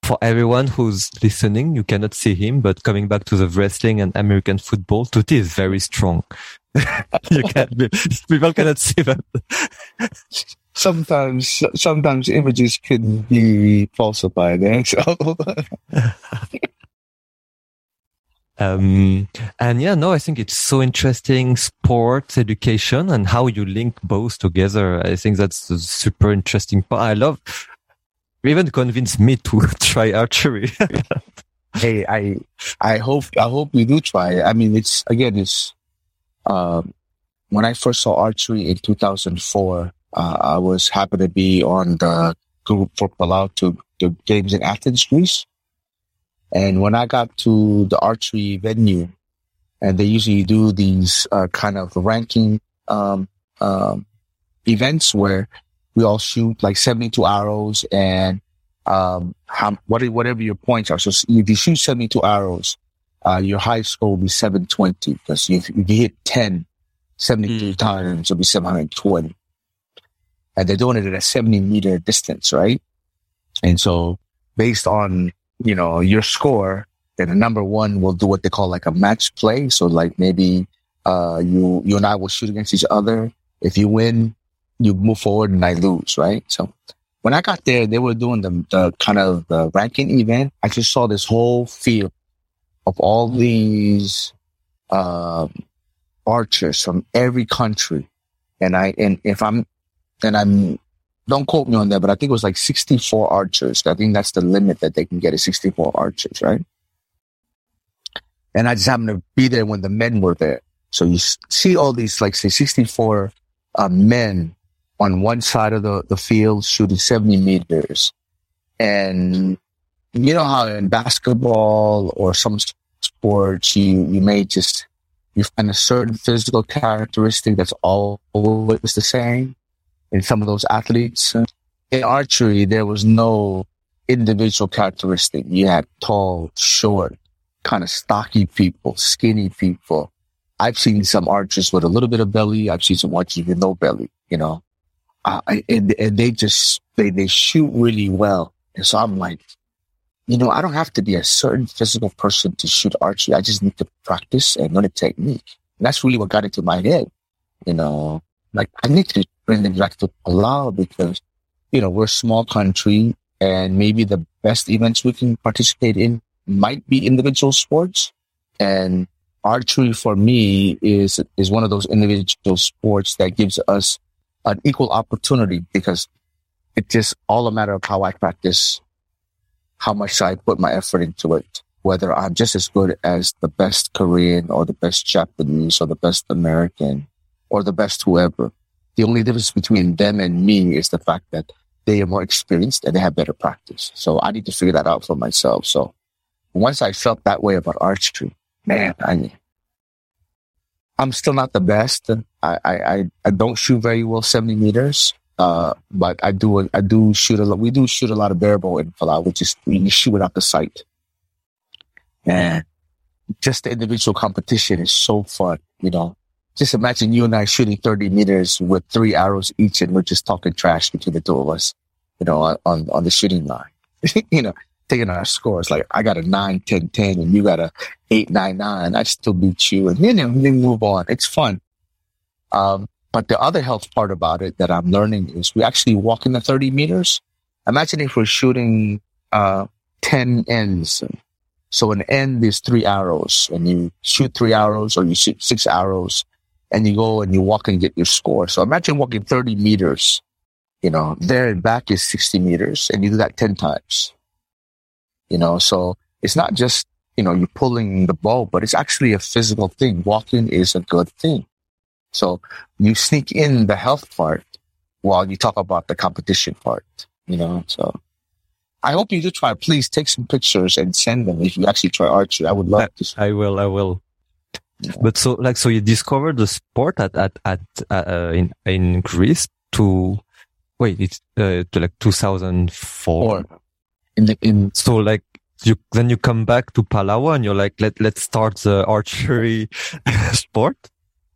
For everyone who's listening, you cannot see him, but coming back to the wrestling and American football, Tuti is very strong. you can't. people cannot see that. Sometimes, sometimes images can be falsified. Eh? So Um, and yeah, no, I think it's so interesting sports education and how you link both together. I think that's the super interesting part. I love, you even convinced me to try archery. hey, I, I hope, I hope we do try. I mean, it's again, it's, um, when I first saw archery in 2004, uh, I was happy to be on the group for Palau to the games in Athens, Greece. And when I got to the archery venue, and they usually do these uh, kind of ranking um, um, events where we all shoot like 72 arrows and um, how, what, whatever your points are. So if you shoot 72 arrows, uh, your high score will be 720 because if, if you hit 10, 72 times, it'll be 720. And they're doing it at a 70 meter distance, right? And so based on, you know, your score, then the number one will do what they call like a match play. So like maybe, uh, you, you and I will shoot against each other. If you win, you move forward and I lose, right? So when I got there, they were doing the, the kind of the ranking event. I just saw this whole field of all these, um, archers from every country. And I, and if I'm, and I'm, don't quote me on that, but I think it was like 64 archers. I think that's the limit that they can get is 64 archers, right? And I just happened to be there when the men were there. So you see all these, like say 64 uh, men on one side of the, the field shooting 70 meters. And you know how in basketball or some sports, you, you may just, you find a certain physical characteristic that's always the same in some of those athletes. In archery, there was no individual characteristic. You had tall, short, kind of stocky people, skinny people. I've seen some archers with a little bit of belly. I've seen some archers with no belly, you know, uh, and, and they just, they, they shoot really well. And so I'm like, you know, I don't have to be a certain physical person to shoot archery. I just need to practice and learn a technique. And that's really what got into my head. You know, like I need to bring them back to because, you know, we're a small country and maybe the best events we can participate in might be individual sports. And archery for me is, is one of those individual sports that gives us an equal opportunity because it's just all a matter of how I practice, how much I put my effort into it, whether I'm just as good as the best Korean or the best Japanese or the best American or the best whoever. The only difference between them and me is the fact that they are more experienced and they have better practice. So I need to figure that out for myself. So once I felt that way about archery, man, I, I'm still not the best. I, I, I, don't shoot very well 70 meters. Uh, but I do, I do shoot a lot. We do shoot a lot of barebow in Palau, which is you shoot without the sight. And just the individual competition is so fun, you know. Just imagine you and I shooting 30 meters with three arrows each and we're just talking trash between the two of us, you know, on, on, the shooting line, you know, taking our scores. Like I got a 9, 10, 10 and you got a 8, 9, 9. I still beat you and you know, then move on. It's fun. Um, but the other health part about it that I'm learning is we actually walk in the 30 meters. Imagine if we're shooting, uh, 10 ends. So an end is three arrows and you shoot three arrows or you shoot six arrows and you go and you walk and get your score. So imagine walking 30 meters, you know, there and back is 60 meters and you do that 10 times, you know, so it's not just, you know, you're pulling the bow, but it's actually a physical thing. Walking is a good thing. So you sneak in the health part while you talk about the competition part, you know, so I hope you do try. Please take some pictures and send them if you actually try archery. I would love I, to. I will. I will. But so, like, so you discovered the sport at at at uh, in in Greece to wait, it's uh, to like 2004. In the in so like you then you come back to Palau and you're like let let's start the archery sport.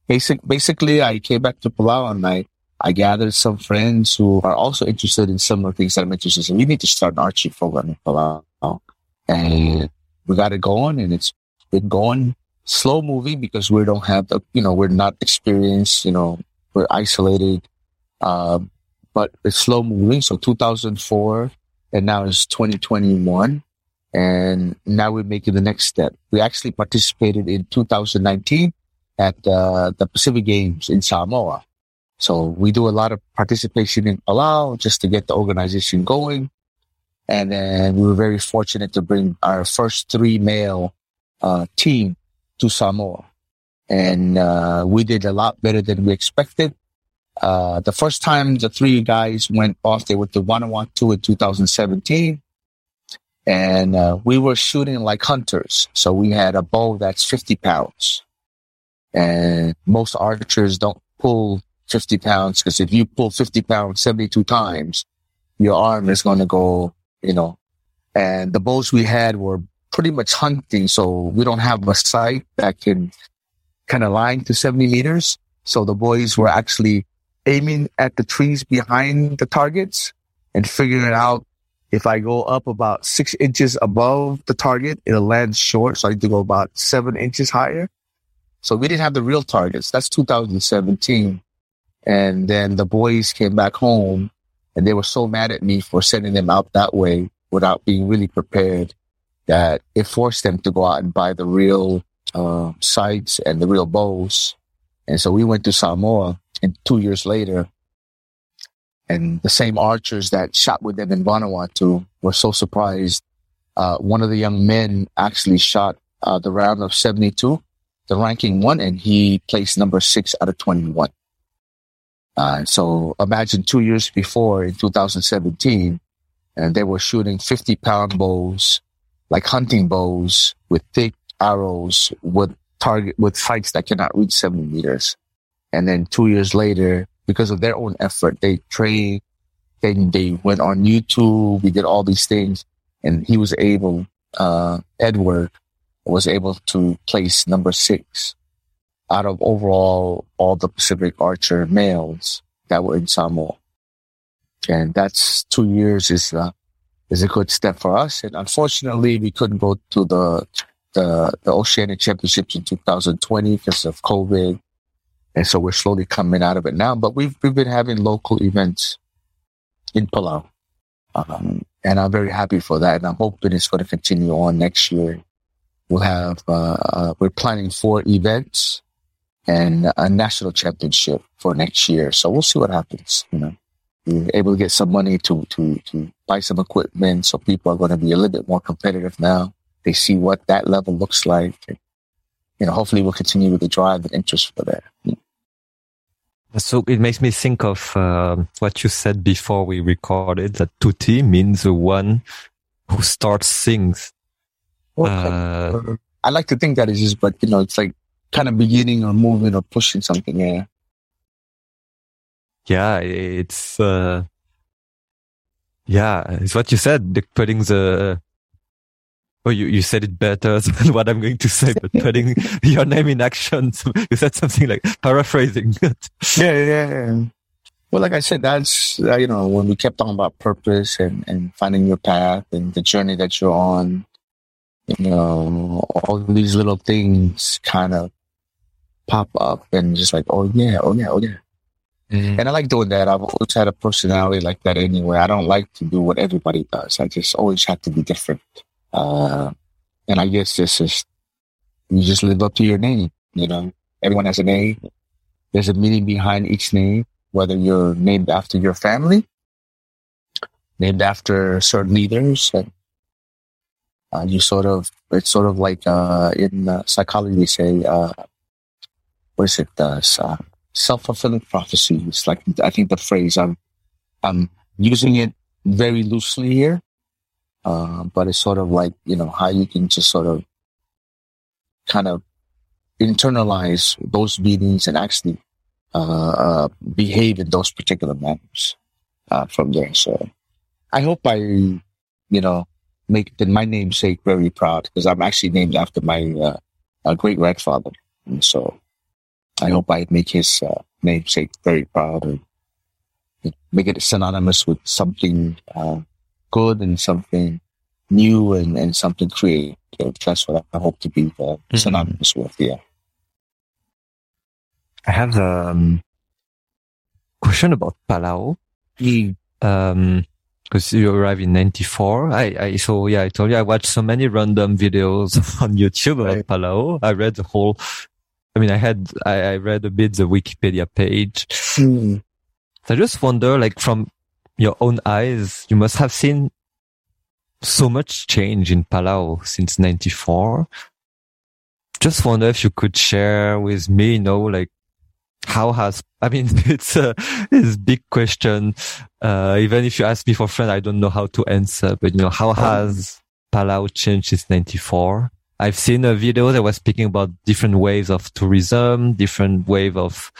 Basic basically, I came back to Palau and I I gathered some friends who are also interested in similar things that I'm interested in. We need to start an archery program in Palau. And we got it going and it's been going slow moving because we don't have the, you know, we're not experienced, you know, we're isolated. Um, but it's slow moving. So 2004 and now it's 2021 and now we're making the next step. We actually participated in 2019 at uh, the Pacific Games in Samoa. So we do a lot of participation in Palau just to get the organization going. And then we were very fortunate to bring our first three male uh, team to Samoa. And uh, we did a lot better than we expected. Uh, the first time the three guys went off, they went to Vanuatu in 2017. And uh, we were shooting like hunters. So we had a bow that's 50 pounds. And most archers don't pull 50 pounds because if you pull 50 pounds 72 times, your arm is going to go, you know, and the bows we had were pretty much hunting. So we don't have a sight that can kind of line to 70 meters. So the boys were actually aiming at the trees behind the targets and figuring out if I go up about six inches above the target, it'll land short. So I need to go about seven inches higher. So we didn't have the real targets. That's 2017. And then the boys came back home and they were so mad at me for sending them out that way without being really prepared that it forced them to go out and buy the real uh, sights and the real bows. And so we went to Samoa and two years later and the same archers that shot with them in Vanuatu were so surprised. Uh, one of the young men actually shot uh, the round of 72, the ranking one, and he placed number six out of 21. Uh, so imagine two years before in 2017, and they were shooting 50 pound bows, like hunting bows with thick arrows with target, with sights that cannot reach 70 meters. And then two years later, because of their own effort, they trained, then they went on YouTube. We did all these things and he was able, uh, Edward was able to place number six out of overall all the Pacific Archer males that were in Samoa. And that's two years is, uh, is a good step for us. And unfortunately, we couldn't go to the, the, the Oceanic Championships in 2020 because of COVID. And so we're slowly coming out of it now, but we've, we've been having local events in Palau. Um, and I'm very happy for that. And I'm hoping it's going to continue on next year. We'll have, uh, uh, we're planning four events and a national championship for next year. So we'll see what happens. You know, able to get some money to, to, to buy some equipment. So people are going to be a little bit more competitive now. They see what that level looks like. And, you know, hopefully we'll continue with the drive and interest for that. So it makes me think of uh, what you said before we recorded that tutti means the one who starts things. Uh, I like to think that is just, but you know, it's like kind of beginning or moving or pushing something. Yeah. Yeah, it's uh, yeah, it's what you said. Putting the oh, you you said it better than what I'm going to say, but putting your name in action. You said something like paraphrasing. yeah, yeah, yeah. Well, like I said, that's uh, you know when we kept talking about purpose and and finding your path and the journey that you're on. You know, all these little things kind of pop up and just like, oh yeah, oh yeah, oh yeah. Mm-hmm. And I like doing that. I've always had a personality like that anyway. I don't like to do what everybody does. I just always have to be different. Uh, and I guess this is, you just live up to your name. You know, everyone has a name. There's a meaning behind each name, whether you're named after your family, named after certain leaders, and uh, you sort of, it's sort of like, uh, in uh, psychology, they say, uh, what is it? Uh, self-fulfilling prophecy. It's like, I think the phrase, I'm, I'm using it very loosely here. Uh, but it's sort of like, you know, how you can just sort of kind of internalize those meanings and actually, uh, uh, behave in those particular manners, uh, from there. So I hope I, you know, make my namesake very proud because I'm actually named after my, uh, great grandfather. And so I hope I make his uh, namesake very proud and make it synonymous with something uh, good and something new and, and something creative. That's what I hope to be uh, mm-hmm. synonymous with. Yeah. I have a um, question about Palau. Mm. Um, because you arrived in 94. I, I, so yeah, I told you I watched so many random videos on YouTube right. about Palau. I read the whole I mean, I had, I, I read a bit the Wikipedia page. Mm. I just wonder, like from your own eyes, you must have seen so much change in Palau since 94. Just wonder if you could share with me, you know, like how has, I mean, it's a, it's a big question. Uh, even if you ask me for friend, I don't know how to answer, but you know, how has Palau changed since 94? I've seen a video that was speaking about different waves of tourism, different wave of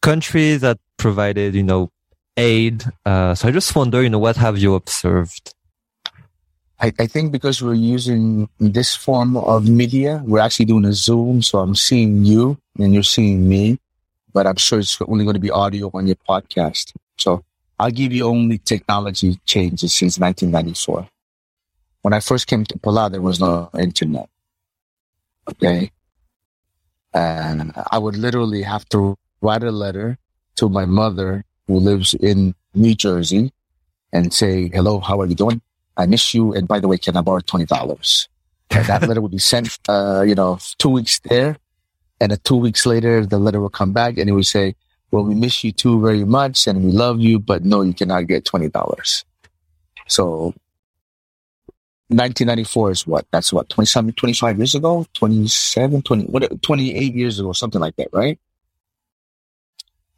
countries that provided, you know, aid. Uh, so I just wonder, you know, what have you observed? I, I, think because we're using this form of media, we're actually doing a Zoom. So I'm seeing you and you're seeing me, but I'm sure it's only going to be audio on your podcast. So I'll give you only technology changes since 1994. When I first came to Palau, there was no internet. Okay. And I would literally have to write a letter to my mother who lives in New Jersey and say, hello, how are you doing? I miss you. And by the way, can I borrow $20? And that letter would be sent, uh, you know, two weeks there. And two weeks later, the letter will come back and it would say, well, we miss you too very much and we love you, but no, you cannot get $20. So 1994 is what? That's what, 27, 25 years ago? 27, 20, what, 28 years ago, something like that, right?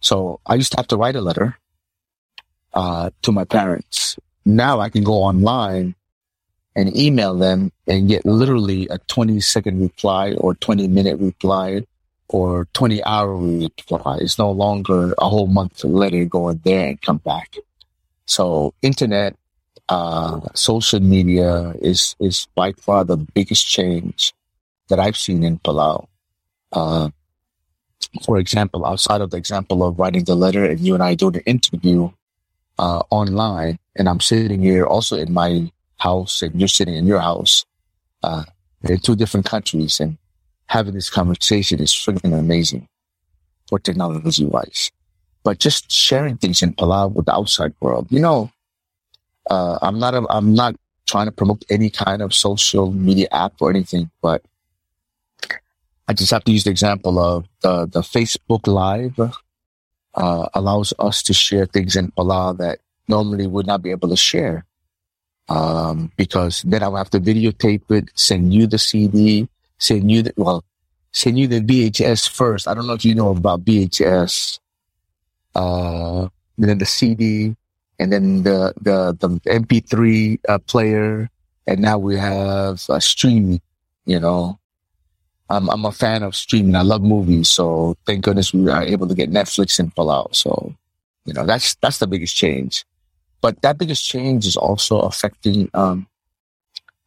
So I used to have to write a letter, uh, to my parents. Now I can go online and email them and get literally a 20 second reply or 20 minute reply or 20 hour reply. It's no longer a whole month letter going there and come back. So internet uh, social media is is by far the biggest change that I've seen in Palau. Uh, for example, outside of the example of writing the letter and you and I doing an interview uh, online, and I'm sitting here also in my house, and you're sitting in your house, uh, in two different countries, and having this conversation is freaking amazing for technology wise. But just sharing things in Palau with the outside world, you know, uh, I'm not, a, I'm not trying to promote any kind of social media app or anything, but I just have to use the example of the, the Facebook Live uh, allows us to share things in Palau that normally would not be able to share. Um, because then I would have to videotape it, send you the CD, send you the, well, send you the VHS first. I don't know if you know about VHS. Uh, then the CD, and then the the the MP3 uh, player, and now we have uh, streaming. You know, I'm I'm a fan of streaming. I love movies, so thank goodness we are able to get Netflix and Palau. So, you know, that's that's the biggest change. But that biggest change is also affecting um,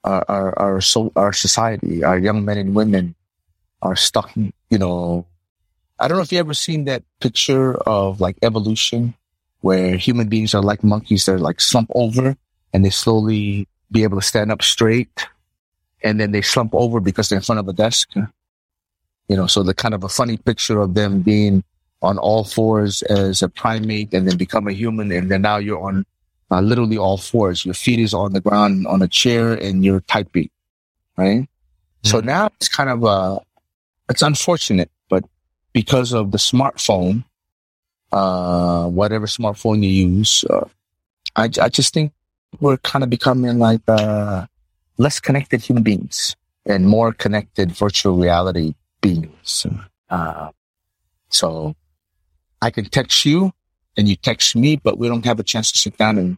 our our our, so, our society. Our young men and women are stuck. You know, I don't know if you ever seen that picture of like evolution where human beings are like monkeys. They're like slump over and they slowly be able to stand up straight. And then they slump over because they're in front of a desk. You know, so the kind of a funny picture of them being on all fours as a primate and then become a human. And then now you're on uh, literally all fours. Your feet is on the ground on a chair and you're typing, right? Mm-hmm. So now it's kind of, uh, it's unfortunate, but because of the smartphone, uh, whatever smartphone you use, uh, I, I just think we're kind of becoming like, uh, less connected human beings and more connected virtual reality beings. Uh, so I can text you and you text me, but we don't have a chance to sit down and,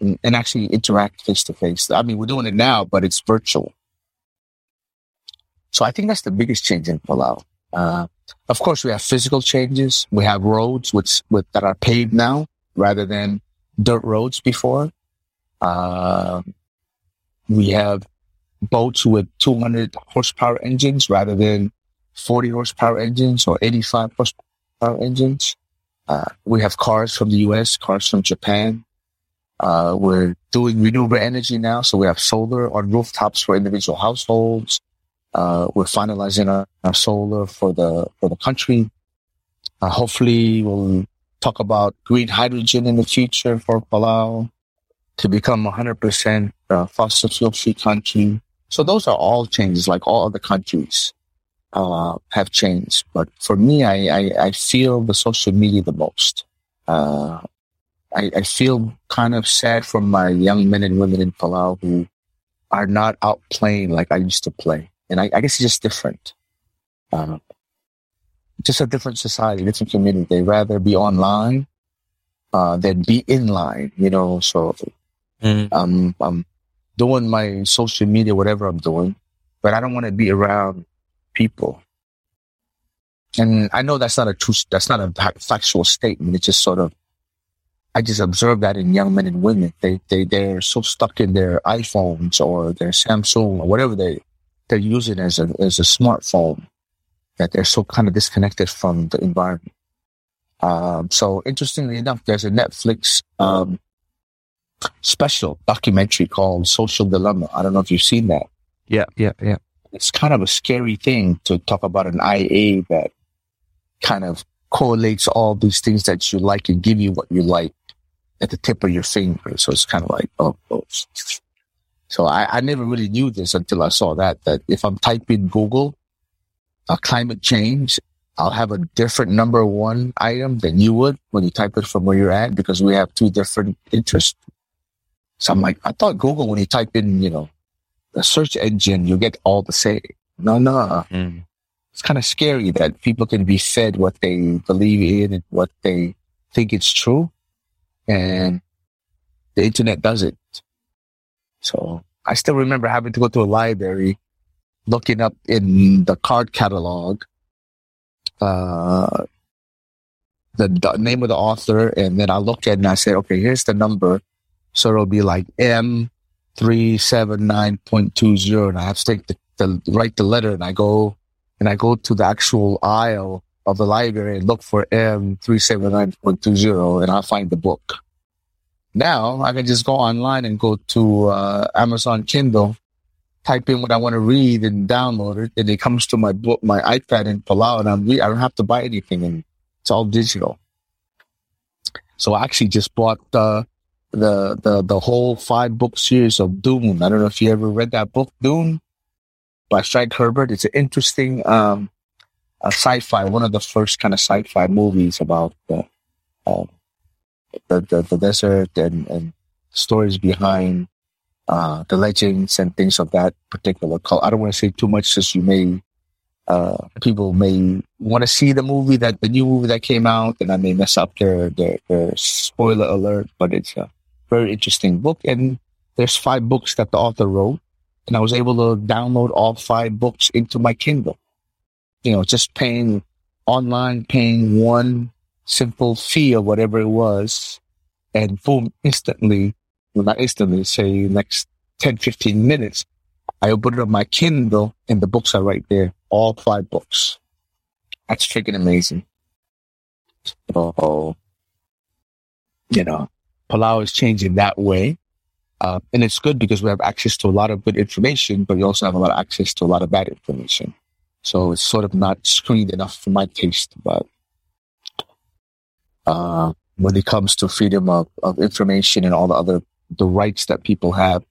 and, and actually interact face to face. I mean, we're doing it now, but it's virtual. So I think that's the biggest change in Palau. Uh, of course, we have physical changes. We have roads which, that are paved now rather than dirt roads before. Uh, we have boats with 200 horsepower engines rather than 40 horsepower engines or 85 horsepower engines. Uh, we have cars from the US, cars from Japan. Uh, we're doing renewable energy now. So we have solar on rooftops for individual households. Uh, we're finalizing our, our, solar for the, for the country. Uh, hopefully we'll talk about green hydrogen in the future for Palau to become 100% uh, fossil fuel free country. So those are all changes like all other countries uh, have changed. But for me, I, I, I, feel the social media the most. Uh, I, I, feel kind of sad for my young men and women in Palau who are not out playing like I used to play. And I, I guess it's just different. Uh, just a different society, different community. They rather be online uh, than be in line, you know. So mm. um, I'm doing my social media, whatever I'm doing, but I don't want to be around people. And I know that's not a true, that's not a factual statement. It's just sort of, I just observe that in young men and women. They, they, they're so stuck in their iPhones or their Samsung or whatever they, they're using as a, as a smartphone that they're so kind of disconnected from the environment. Um, so interestingly enough, there's a Netflix, um, special documentary called Social Dilemma. I don't know if you've seen that. Yeah, yeah, yeah it's kind of a scary thing to talk about an IA that kind of correlates all these things that you like and give you what you like at the tip of your finger. So it's kind of like, oh, oh. So I, I never really knew this until I saw that, that if I'm typing Google, uh, climate change, I'll have a different number one item than you would when you type it from where you're at because we have two different interests. So I'm like, I thought Google, when you type in, you know, a search engine, you get all the same. No, no. Mm. It's kind of scary that people can be fed what they believe in and what they think it's true. And the internet doesn't. So I still remember having to go to a library, looking up in the card catalog, uh, the, the name of the author. And then I look at it and I say, okay, here's the number. So it'll be like M 379.20 and I have to take the, the, write the letter and I go and I go to the actual aisle of the library and look for M379.20 and I find the book. Now I can just go online and go to uh, Amazon Kindle, type in what I want to read and download it, and it comes to my book, my iPad in Palau, and I'm re- I don't have to buy anything, and it's all digital. So I actually just bought uh, the the the whole five book series of Dune. I don't know if you ever read that book, Dune, by Frank Herbert. It's an interesting um, a sci-fi, one of the first kind of sci-fi movies about the uh, the, the, the desert and and stories behind uh, the legends and things of that particular cult. I don't want to say too much, since you may uh, people may want to see the movie that the new movie that came out, and I may mess up their their, their spoiler alert. But it's a very interesting book. And there's five books that the author wrote. And I was able to download all five books into my Kindle. You know, just paying online, paying one simple fee or whatever it was. And boom, instantly, well, not instantly, say next 10, 15 minutes, I opened up my Kindle and the books are right there. All five books. That's freaking amazing. So, you know, Palau is changing that way. Uh, and it's good because we have access to a lot of good information, but we also have a lot of access to a lot of bad information. So it's sort of not screened enough for my taste, but uh, when it comes to freedom of, of information and all the other the rights that people have.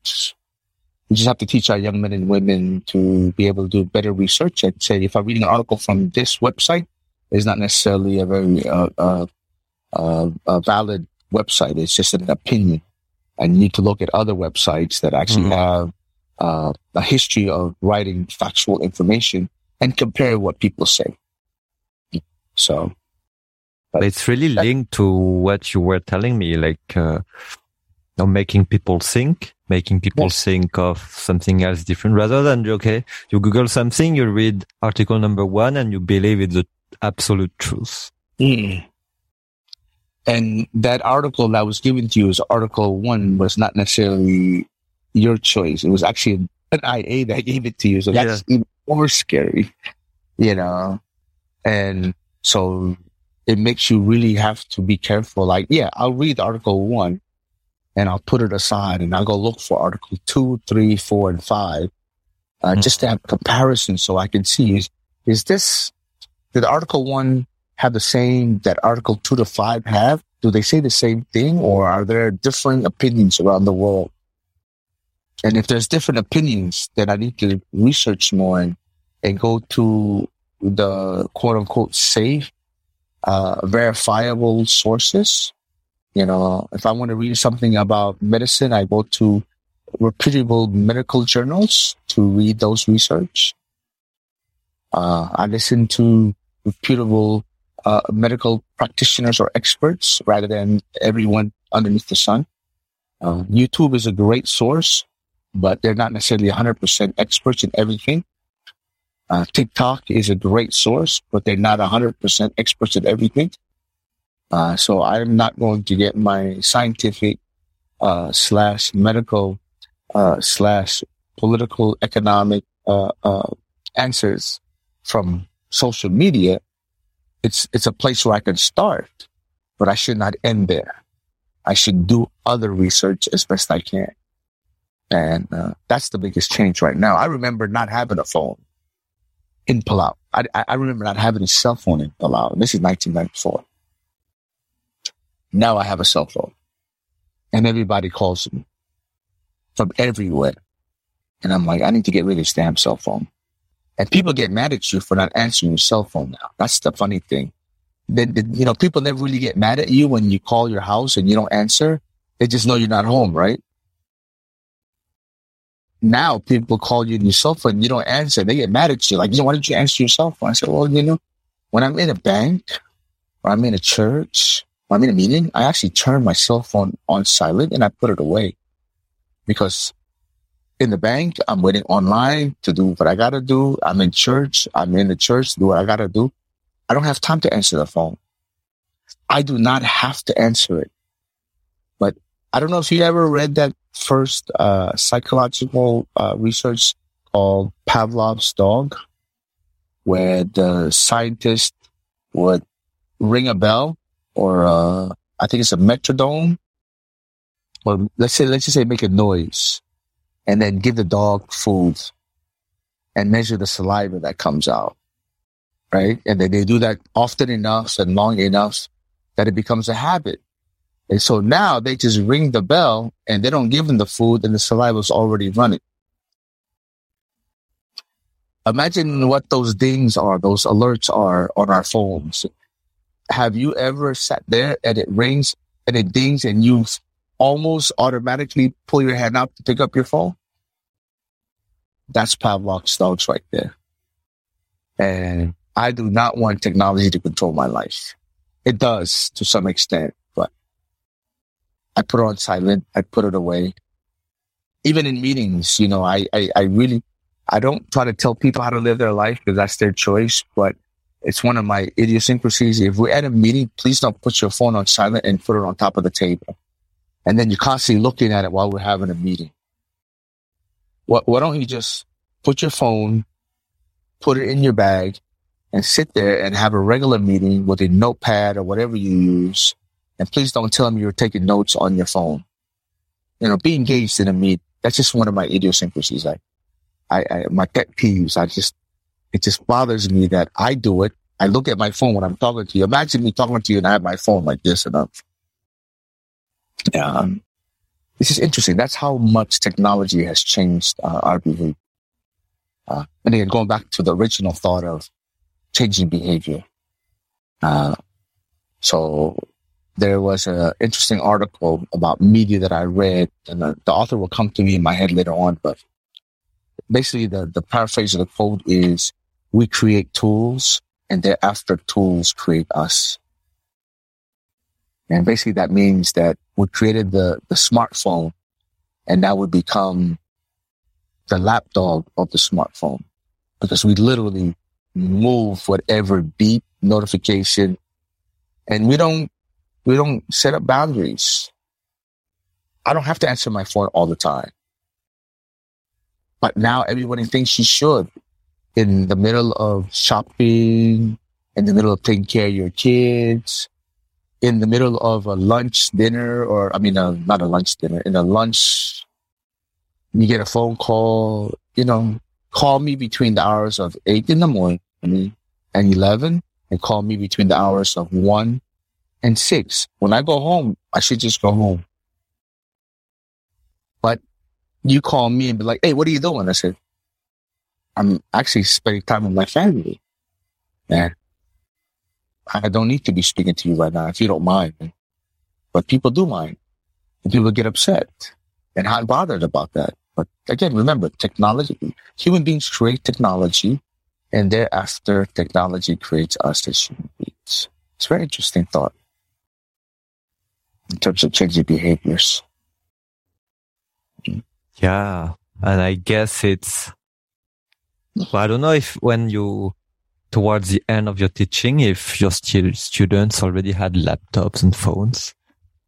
We just have to teach our young men and women to be able to do better research and say, if I'm reading an article from this website, it's not necessarily a very uh, uh, uh, a valid website. It's just an opinion. And you need to look at other websites that actually mm-hmm. have uh, a history of writing factual information and compare what people say. So, but it's really linked to what you were telling me, like uh, making people think, making people yes. think of something else different rather than, okay, you Google something, you read article number one and you believe it's the absolute truth. Mm. And that article that was given to you as article one was not necessarily your choice. It was actually an IA that gave it to you. So that's yeah. even more scary, you know? And so it makes you really have to be careful. Like, yeah, I'll read article one and I'll put it aside and I'll go look for article two, three, four, and five, uh, mm-hmm. just to have comparison so I can see is, is this, did article one have the same that article two to five have? Do they say the same thing or are there different opinions around the world? And if there's different opinions, then I need to research more and, and go to the quote unquote safe, uh, verifiable sources you know, if I want to read something about medicine, I go to reputable medical journals to read those research. Uh, I listen to reputable uh, medical practitioners or experts rather than everyone underneath the sun. Uh, YouTube is a great source, but they're not necessarily 100% experts in everything. Uh, TikTok is a great source, but they're not 100% experts at everything. Uh, so I'm not going to get my scientific uh, slash medical uh, slash political economic uh, uh, answers from social media. It's it's a place where I can start, but I should not end there. I should do other research as best I can, and that's the biggest change right now. I remember not having a phone in Palau. I, I remember not having a cell phone in Palau. This is 1994. Now I have a cell phone and everybody calls me from everywhere. And I'm like, I need to get rid of this damn cell phone. And people get mad at you for not answering your cell phone now. That's the funny thing. Then, you know, people never really get mad at you when you call your house and you don't answer. They just know you're not home, right? Now people call you on your cell phone, you don't answer. They get mad at you. Like, you know, why don't you answer your cell phone? I said, well, you know, when I'm in a bank or I'm in a church when I'm in a meeting, I actually turn my cell phone on silent and I put it away because in the bank, I'm waiting online to do what I gotta do. I'm in church. I'm in the church to do what I gotta do. I don't have time to answer the phone. I do not have to answer it. But I don't know if you ever read that first uh, psychological uh, research called Pavlov's dog, where the scientist would ring a bell or uh, I think it's a metrodome. Well, let's say let's just say make a noise, and then give the dog food, and measure the saliva that comes out, right? And then they do that often enough and long enough that it becomes a habit. And so now they just ring the bell and they don't give them the food and the saliva is already running. Imagine what those dings are, those alerts are on our phones have you ever sat there and it rings and it dings and you almost automatically pull your hand out to pick up your phone? That's Pavlov's dogs right there. And I do not want technology to control my life. It does to some extent, I put it on silent. I put it away. Even in meetings, you know, I, I, I really, I don't try to tell people how to live their life because that's their choice, but it's one of my idiosyncrasies. If we're at a meeting, please don't put your phone on silent and put it on top of the table. And then you're constantly looking at it while we're having a meeting. What, why don't you just put your phone, put it in your bag and sit there and have a regular meeting with a notepad or whatever you use. And please don't tell them you're taking notes on your phone. You know, be engaged in a meet. That's just one of my idiosyncrasies. I, I, I my pet peeves. I just, it just bothers me that I do it I look at my phone when I'm talking to you. Imagine me talking to you and I have my phone like this and I'm, um, this is interesting. That's how much technology has changed uh, our behavior. Uh, and again, going back to the original thought of changing behavior. Uh, so there was an interesting article about media that I read, and the, the, author will come to me in my head later on. But basically, the, the paraphrase of the quote is We create tools, and thereafter, tools create us. And basically, that means that we created the, the smartphone, and now we become the lapdog of the smartphone because we literally move whatever beep notification and we don't we don't set up boundaries. I don't have to answer my phone all the time. But now everybody thinks you should. In the middle of shopping, in the middle of taking care of your kids, in the middle of a lunch dinner, or I mean, uh, not a lunch dinner, in a lunch, you get a phone call, you know, call me between the hours of eight in the morning and 11 and call me between the hours of one and six. When I go home, I should just go home. But you call me and be like, Hey, what are you doing? I said, I'm actually spending time with my family. And I don't need to be speaking to you right now if you don't mind. But people do mind. And people get upset and hot bothered about that. But again, remember technology, human beings create technology and thereafter technology creates us as human beings. It's a very interesting thought in terms of changing behaviors. Yeah. And I guess it's, well, I don't know if when you, towards the end of your teaching, if your st- students already had laptops and phones,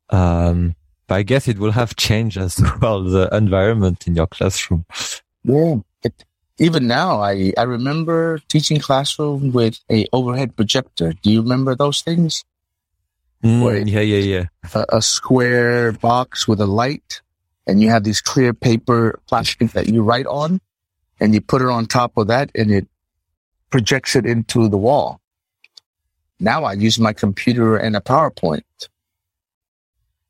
um, but I guess it will have changed as well the environment in your classroom. Yeah. It, even now, I, I remember teaching classroom with a overhead projector. Do you remember those things? Mm, yeah, yeah, yeah. A, a, square box with a light, and you have these clear paper plastic that you write on, and you put it on top of that, and it projects it into the wall. Now I use my computer and a PowerPoint.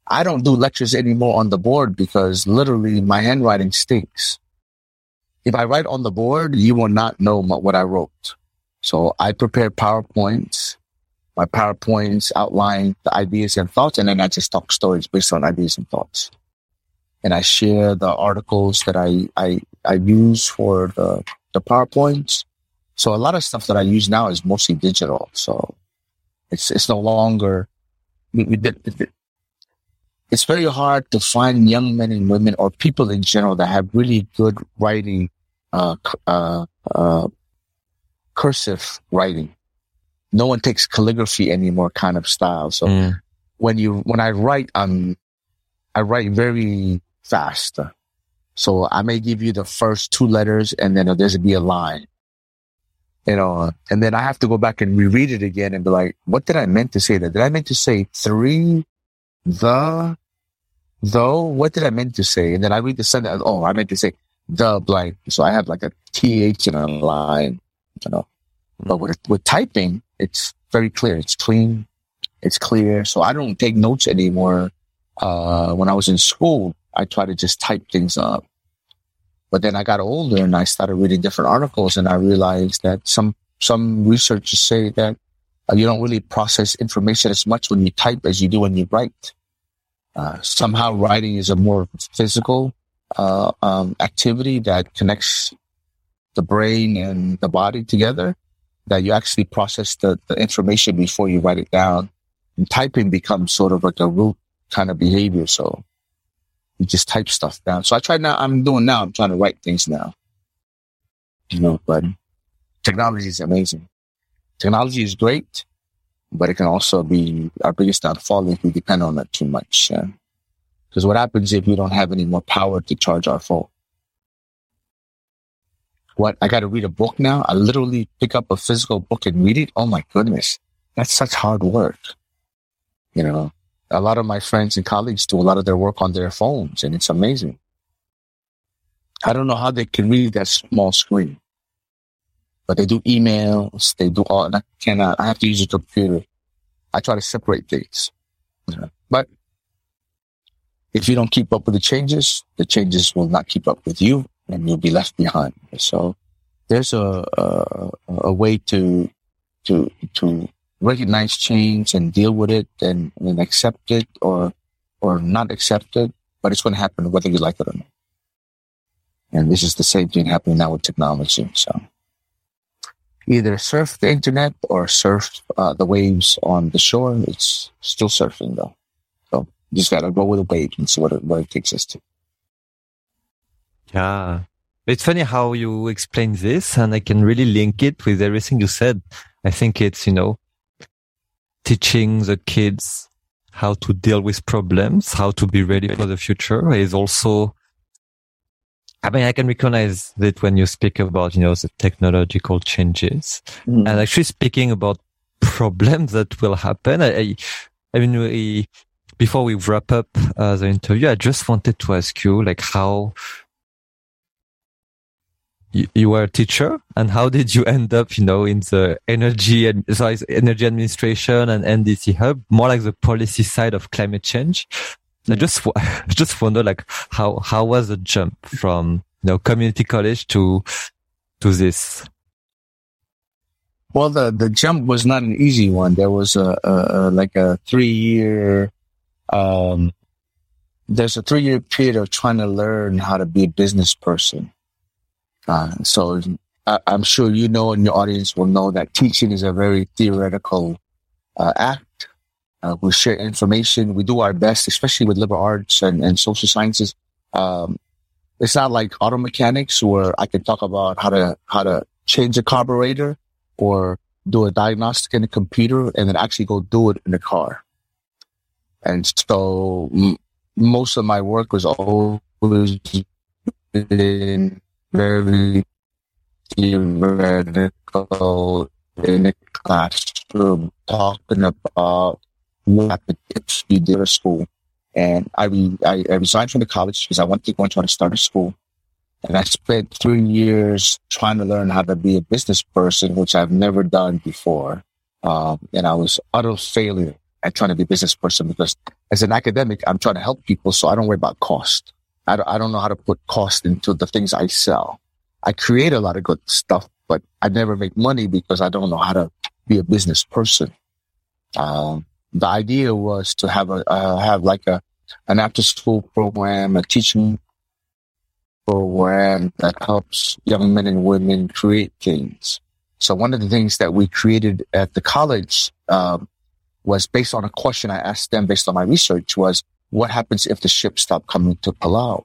I don't do lectures anymore on the board because literally my handwriting stinks. If I write on the board, you will not know what I wrote. So I prepare PowerPoints my PowerPoints outline the ideas and thoughts, and then I just talk stories based on ideas and thoughts. And I share the articles that I, I, I use for the, the PowerPoints. So a lot of stuff that I use now is mostly digital. So it's, it's no longer, it's very hard to find young men and women or people in general that have really good writing, uh, uh, uh, cursive writing no one takes calligraphy anymore kind of style. So mm. when you, when I write, um, I write very fast. So I may give you the first two letters and then there's be a line, you know, and then I have to go back and reread it again and be like, what did I meant to say that? Did I meant to say three, the, though? What did I meant to say? And then I read the sentence. Oh, I meant to say the blank. So I have like a TH in a line, you know, but with, with typing, it's very clear. It's clean. It's clear. So I don't take notes anymore. Uh, when I was in school, I try to just type things up. But then I got older and I started reading different articles and I realized that some, some researchers say that uh, you don't really process information as much when you type as you do when you write. Uh, somehow writing is a more physical, uh, um, activity that connects the brain and the body together that you actually process the, the information before you write it down. And typing becomes sort of like a root kind of behavior. So you just type stuff down. So I try now, I'm doing now, I'm trying to write things now. You know, but technology is amazing. Technology is great, but it can also be our biggest downfall if we depend on it too much. Because what happens if we don't have any more power to charge our phone? What I got to read a book now. I literally pick up a physical book and read it. Oh my goodness. That's such hard work. You know, a lot of my friends and colleagues do a lot of their work on their phones and it's amazing. I don't know how they can read that small screen. but they do emails, they do all, and I cannot, I have to use a computer. I try to separate things. You know? But if you don't keep up with the changes, the changes will not keep up with you and you'll be left behind. So there's a, a, a way to, to, to recognize change and deal with it and, and accept it or, or not accept it, but it's going to happen whether you like it or not. And this is the same thing happening now with technology. So either surf the internet or surf uh, the waves on the shore. It's still surfing though. So you just gotta go with the wave and see what it, what it takes us to. Yeah. It's funny how you explain this and I can really link it with everything you said. I think it's, you know, teaching the kids how to deal with problems, how to be ready for the future is also I mean, I can recognize that when you speak about, you know, the technological changes mm. and actually speaking about problems that will happen. I, I mean, we, before we wrap up uh, the interview, I just wanted to ask you, like, how you, you were a teacher and how did you end up, you know, in the energy and sorry, energy administration and NDC hub, more like the policy side of climate change? I just just wonder like how how was the jump from you know community college to to this? Well, the the jump was not an easy one. There was a, a, a like a three year. Um, there's a three year period of trying to learn how to be a business person. Uh, so I, am sure you know, and your audience will know that teaching is a very theoretical uh, act. Uh, we share information. We do our best, especially with liberal arts and, and social sciences. Um, it's not like auto mechanics where I can talk about how to, how to change a carburetor or do a diagnostic in a computer and then actually go do it in the car. And so m- most of my work was always in very theoretical in a classroom talking about what you did at school. And I, re- I resigned from the college because I wanted to go and try to start a school. And I spent three years trying to learn how to be a business person, which I've never done before. Um, and I was utter failure at trying to be a business person because as an academic, I'm trying to help people. So I don't worry about cost. I don't, I don't know how to put cost into the things I sell. I create a lot of good stuff, but I never make money because I don't know how to be a business person. Um, the idea was to have a uh, have like a an after school program, a teaching program that helps young men and women create things. So one of the things that we created at the college um, was based on a question I asked them based on my research was what happens if the ships stop coming to Palau?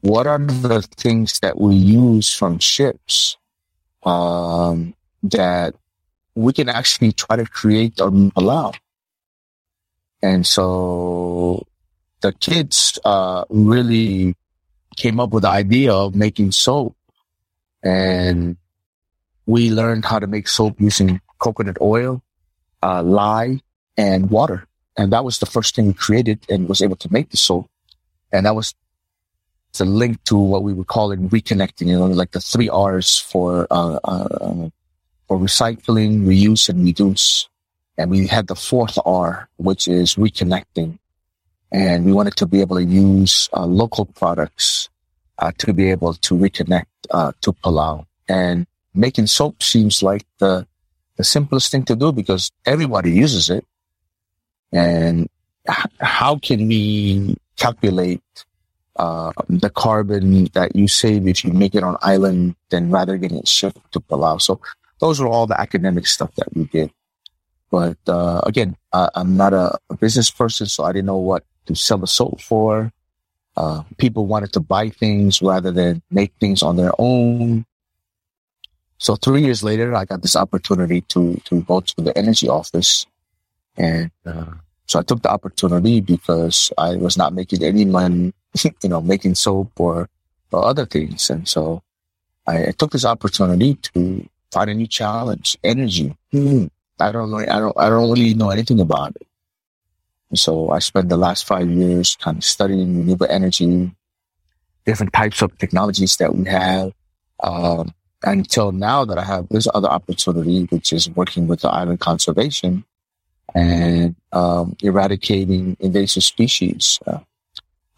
What are the things that we use from ships um, that we can actually try to create or allow. And so the kids uh, really came up with the idea of making soap. And we learned how to make soap using coconut oil, uh, lye, and water. And that was the first thing we created and was able to make the soap. And that was the link to what we would call it reconnecting, you know, like the three R's for uh, uh, for recycling, reuse, and reduce. And we had the fourth R, which is reconnecting. And we wanted to be able to use uh, local products uh, to be able to reconnect uh, to Palau. And making soap seems like the the simplest thing to do because everybody uses it. And h- how can we calculate uh, the carbon that you save if you make it on island than rather getting it shipped to Palau? So those were all the academic stuff that we did. But uh, again, uh, I'm not a, a, business person, so I didn't know what to sell the soap for. Uh, people wanted to buy things rather than make things on their own. So three years later, I got this opportunity to to go to the energy office, and uh, so I took the opportunity because I was not making any money, you know, making soap or or other things, and so I, I took this opportunity to find a new challenge, energy. Hmm. I don't know. I don't. I don't really know anything about it. And so I spent the last five years kind of studying renewable energy, different types of technologies that we have, um, until now that I have this other opportunity, which is working with the island conservation and um, eradicating invasive species uh,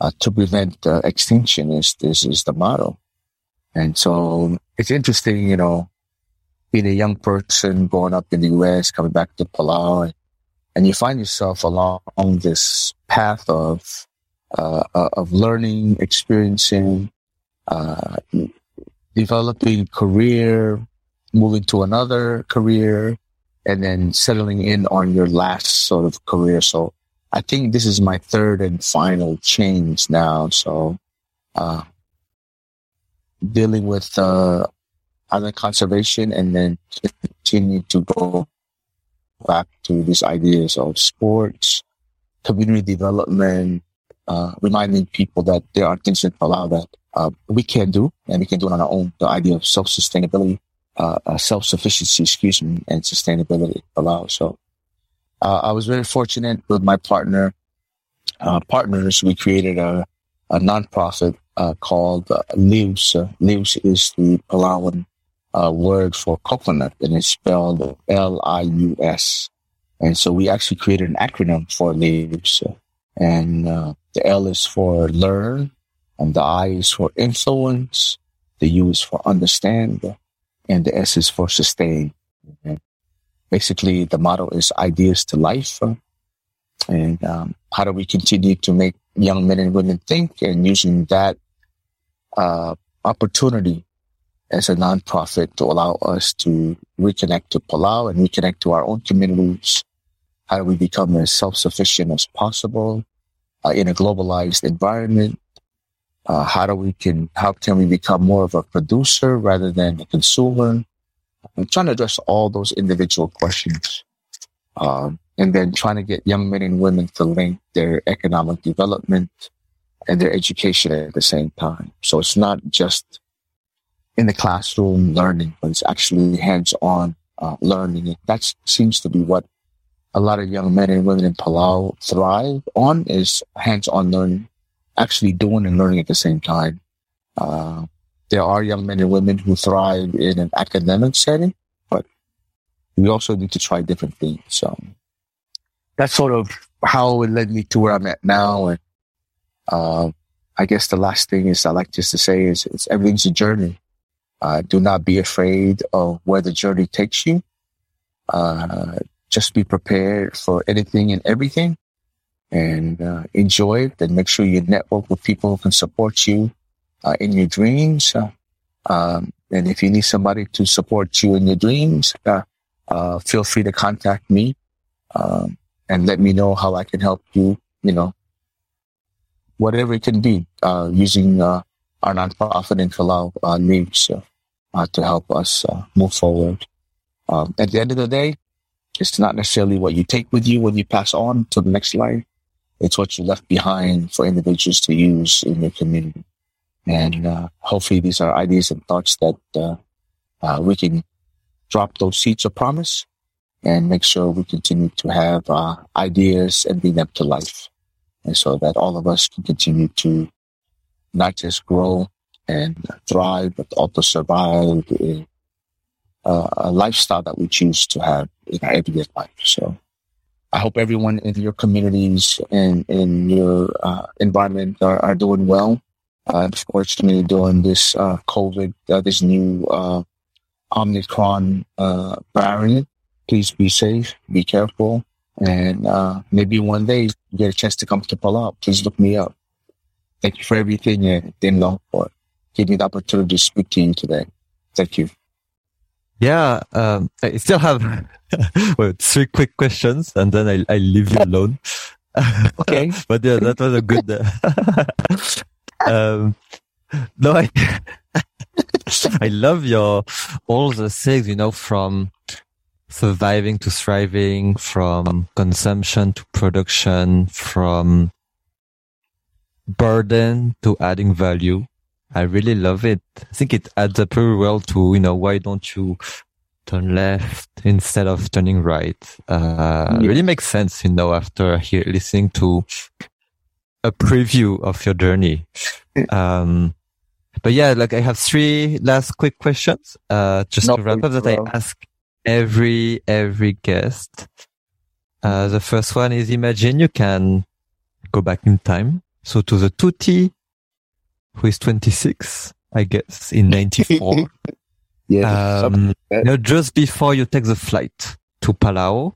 uh, to prevent uh, extinction is this is the motto. And so it's interesting, you know, being a young person growing up in the U.S., coming back to Palau, and you find yourself along this path of uh, uh, of learning, experiencing, uh, developing career, moving to another career, and then settling in on your last sort of career. So I think this is my third and final change now. So uh, dealing with uh, island conservation and then continue to go back to these ideas of sports, community development, uh, reminding people that there are things in Palau that uh, we can do and we can do it on our own. The idea of self-sustainability, uh, uh self-sufficiency, excuse me, and sustainability Palau. So uh, I was very fortunate with my partner, uh, partners. We created a, a nonprofit called uh, Lius. Lius is the Palauan uh, word for coconut, and it's spelled L-I-U-S. And so we actually created an acronym for Lius. And uh, the L is for learn, and the I is for influence, the U is for understand, and the S is for sustain. And basically, the motto is ideas to life. And um, how do we continue to make young men and women think and using that uh, opportunity as a nonprofit to allow us to reconnect to Palau and reconnect to our own communities. How do we become as self-sufficient as possible uh, in a globalized environment? Uh, how do we can how can we become more of a producer rather than a consumer? I'm trying to address all those individual questions, um, and then trying to get young men and women to link their economic development and their education at the same time. So it's not just in the classroom learning, but it's actually hands-on uh, learning. That seems to be what a lot of young men and women in Palau thrive on is hands-on learning, actually doing and learning at the same time. Uh, there are young men and women who thrive in an academic setting, but we also need to try different things. So that's sort of how it led me to where I'm at now. And, uh, I guess the last thing is I like just to say is it's everything's a journey. Uh, do not be afraid of where the journey takes you. Uh, just be prepared for anything and everything and uh, enjoy it and make sure you network with people who can support you uh, in your dreams. Uh, um, and if you need somebody to support you in your dreams, uh, feel free to contact me um, and let me know how I can help you, you know, whatever it can be, using our nonprofit in Palau uh, needs uh, to help us uh, move forward. Um, at the end of the day, it's not necessarily what you take with you when you pass on to the next life. It's what you left behind for individuals to use in your community. And uh, hopefully these are ideas and thoughts that uh, uh, we can drop those seeds of promise and make sure we continue to have uh, ideas and bring them to life. And so that all of us can continue to not just grow and thrive, but also survive a, a lifestyle that we choose to have in our everyday life. So I hope everyone in your communities and in your uh, environment are, are, doing well. Uh, unfortunately, during this uh, COVID, uh, this new uh, Omicron uh, variant, please be safe, be careful, and uh, maybe one day you get a chance to come to Palau. Please look me up. Thank you for everything and Din Long for giving me the opportunity to speak to you today. Thank you. Yeah, um, I still have well, three quick questions and then I, I leave you alone. Okay. but yeah, that was a good. Uh, um, no, I, I love your all the things you know from surviving to thriving, from consumption to production, from burden to adding value. I really love it. I think it adds up very well to, you know, why don't you turn left instead of turning right? Uh, yeah. really makes sense, you know, after here listening to a preview of your journey. Um, but yeah, like I have three last quick questions, uh, just no, to wrap up that I ask every, every guest. Uh, the first one is imagine you can go back in time. So to the Tutti, who is 26, I guess, in 94. yeah. Um, you know, just before you take the flight to Palau,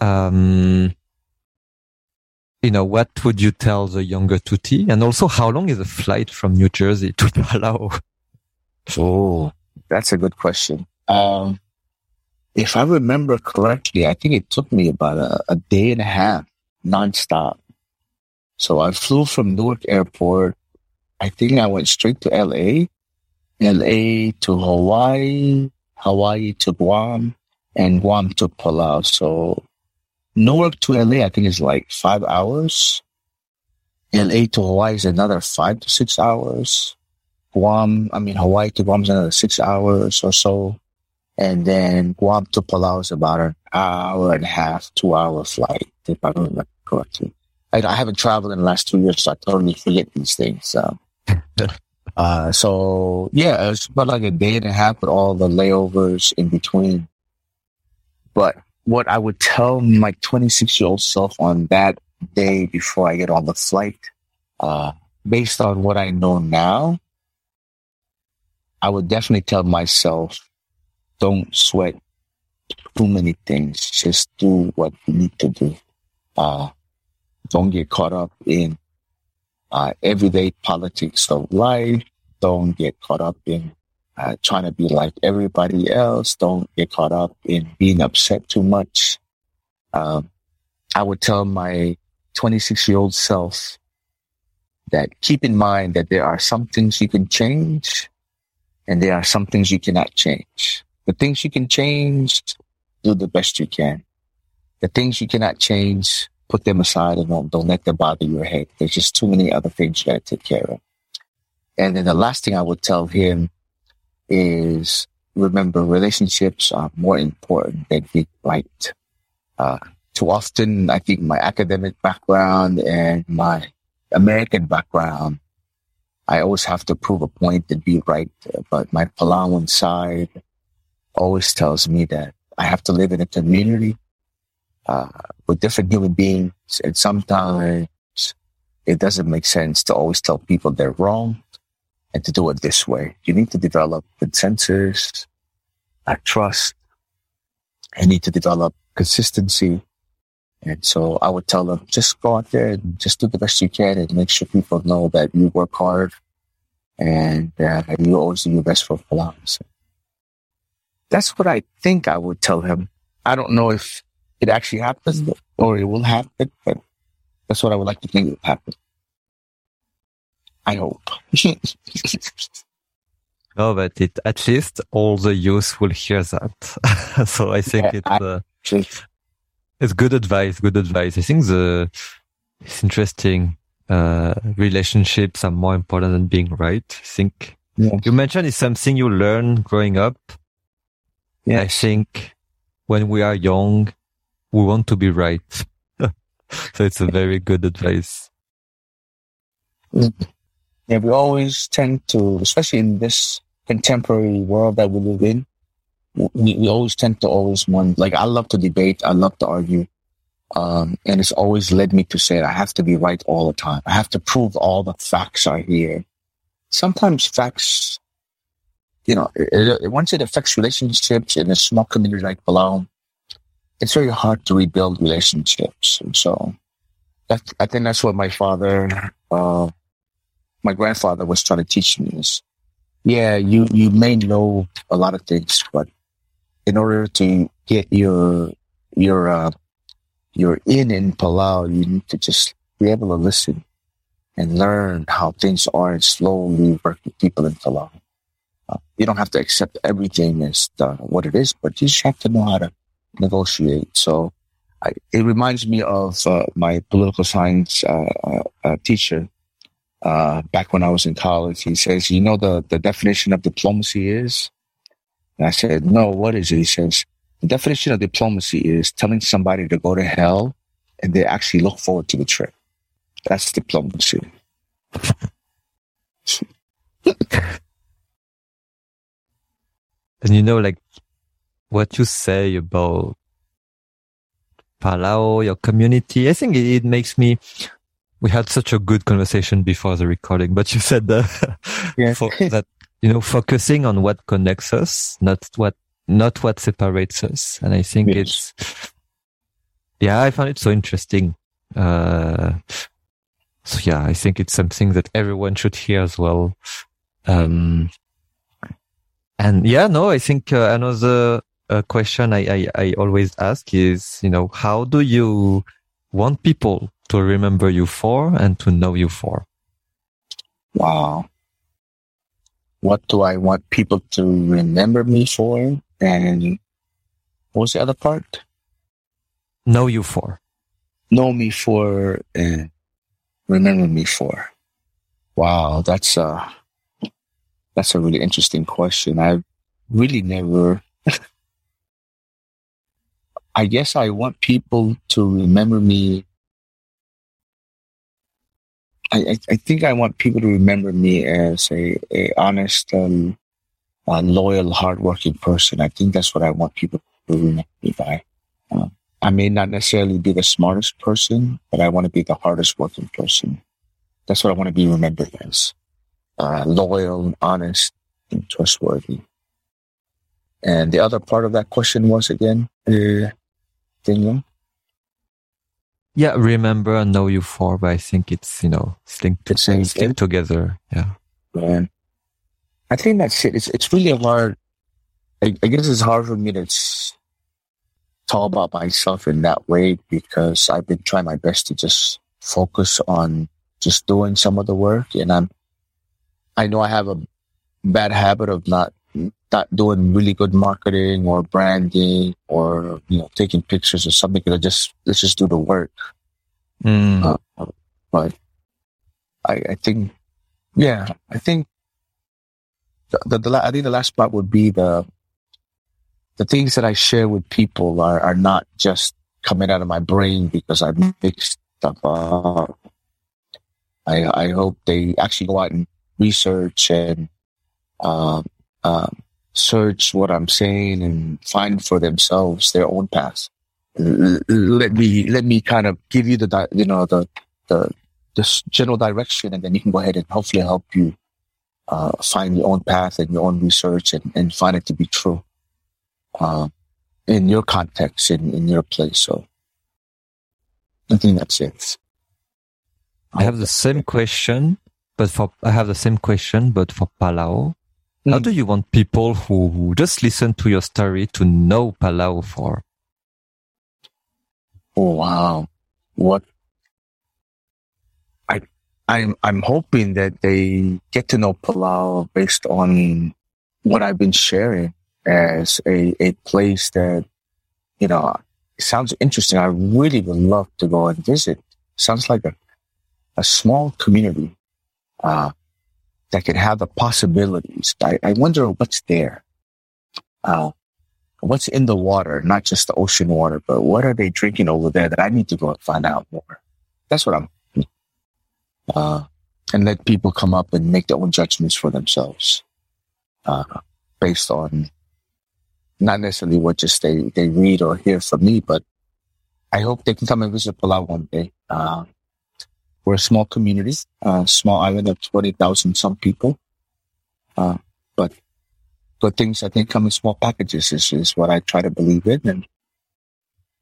um, you know, what would you tell the younger Tutti? And also, how long is the flight from New Jersey to Palau? Oh, that's a good question. Um, if I remember correctly, I think it took me about a, a day and a half nonstop. So I flew from Newark Airport. I think I went straight to LA, LA to Hawaii, Hawaii to Guam, and Guam to Palau. So Newark to LA, I think is like five hours. LA to Hawaii is another five to six hours. Guam, I mean, Hawaii to Guam is another six hours or so. And then Guam to Palau is about an hour and a half, two hour flight, if I remember correctly. I, haven't traveled in the last two years, so I totally forget these things. So, uh, so yeah, it was about like a day and a half with all the layovers in between. But what I would tell my 26 year old self on that day before I get on the flight, uh, based on what I know now, I would definitely tell myself, don't sweat too many things. Just do what you need to do. Uh, don't get caught up in uh, everyday politics of life. Don't get caught up in uh, trying to be like everybody else. Don't get caught up in being upset too much. Um, I would tell my 26 year old self that keep in mind that there are some things you can change and there are some things you cannot change. The things you can change, do the best you can. The things you cannot change, put them aside and don't, don't let them bother your head. There's just too many other things you got to take care of. And then the last thing I would tell him is remember relationships are more important than being right. Uh, too often, I think my academic background and my American background, I always have to prove a point and be right. But my Palauan side always tells me that I have to live in a community uh, with different human beings, and sometimes it doesn't make sense to always tell people they're wrong and to do it this way. You need to develop consensus, uh, trust, and need to develop consistency. And so I would tell them, just go out there and just do the best you can and make sure people know that you work hard and uh, you always do your best for Palau. That's what I think I would tell him. I don't know if it actually happens or it will happen, but that's what I would like to think will happen. I hope. no, but it, at least all the youth will hear that. so I think yeah, it's, uh, it's good advice, good advice. I think the, it's interesting. Uh, relationships are more important than being right. I think yeah. you mentioned it's something you learn growing up. Yeah. I think when we are young, we want to be right. so it's a very good advice. Yeah, we always tend to, especially in this contemporary world that we live in, we, we always tend to always want, like, I love to debate. I love to argue. Um, and it's always led me to say I have to be right all the time. I have to prove all the facts are here. Sometimes facts, you know, it, it, once it affects relationships in a small community like Palau, it's very hard to rebuild relationships. And so that, I think that's what my father, uh, my grandfather was trying to teach me is, yeah, you, you may know a lot of things, but in order to get your, your, uh, your in in Palau, you need to just be able to listen and learn how things are and slowly work with people in Palau. Uh, you don't have to accept everything as the, what it is, but you just have to know how to negotiate. So I, it reminds me of uh, my political science uh, uh, uh, teacher uh, back when I was in college. He says, "You know the the definition of diplomacy is." And I said, "No, what is it?" He says, "The definition of diplomacy is telling somebody to go to hell, and they actually look forward to the trip. That's diplomacy." and you know, like what you say about Palau, your community, I think it, it, makes me, we had such a good conversation before the recording, but you said that, that, you know, focusing on what connects us, not what, not what separates us. And I think yes. it's, yeah, I found it so interesting. Uh, so yeah, I think it's something that everyone should hear as well. Um, and yeah, no, I think uh, another uh, question I, I, I always ask is, you know, how do you want people to remember you for and to know you for? Wow. What do I want people to remember me for? And what was the other part? Know you for. Know me for and remember me for. Wow, that's a that's a really interesting question. I've really never I guess I want people to remember me. I, I, I think I want people to remember me as a, a honest, um, a loyal, hardworking person. I think that's what I want people to remember me by. Um, I may not necessarily be the smartest person, but I want to be the hardest working person. That's what I want to be remembered as. Uh, loyal, honest, and trustworthy. And the other part of that question was again, uh, Yeah, remember and know you for, but I think it's, you know, linked, it's linked together. Yeah. Man. I think that's it. It's, it's really hard. I, I guess it's hard for me to talk about myself in that way because I've been trying my best to just focus on just doing some of the work. And I'm, I know I have a bad habit of not not doing really good marketing or branding or you know taking pictures or something. Cause I just let's just do the work. Mm. Uh, but I, I think, yeah, I think the, the, the, I think the last part would be the the things that I share with people are are not just coming out of my brain because I mixed stuff up. I I hope they actually go out and research and um, um, search what I'm saying and find for themselves their own path. Let me let me kind of give you the you know the the the general direction, and then you can go ahead and hopefully help you uh, find your own path and your own research and, and find it to be true uh, in your context in, in your place. So I think that's it. I have the same question, but for I have the same question, but for Palau. Mm. How do you want people who just listen to your story to know Palau for? Oh, wow. What I I'm I'm hoping that they get to know Palau based on what I've been sharing as a, a place that, you know, sounds interesting. I really would love to go and visit. Sounds like a, a small community. Uh, that could have the possibilities. I, I wonder what's there. Uh, what's in the water, not just the ocean water, but what are they drinking over there that I need to go and find out more? That's what I'm, uh, and let people come up and make their own judgments for themselves, uh, based on not necessarily what just they, they read or hear from me, but I hope they can come and visit Palau one day. Uh, we're a small community, a small island of 20,000 some people. Uh, but good things I think come in small packages is, is what I try to believe in. And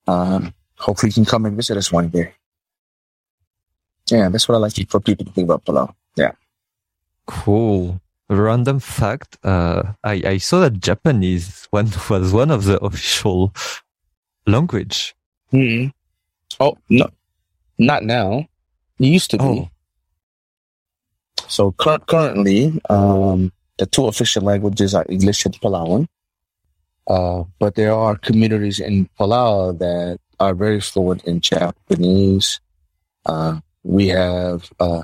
um, hopefully you can come and visit us one day. Yeah, that's what I like for people to think about Palau. Yeah. Cool. Random fact, uh, I, I saw that Japanese one was one of the official language. Mm-hmm. Oh, no, not now. It used to be. Oh. So cur- currently, um, the two official languages are English and Palauan. Uh, but there are communities in Palau that are very fluent in Japanese. Uh, we have uh,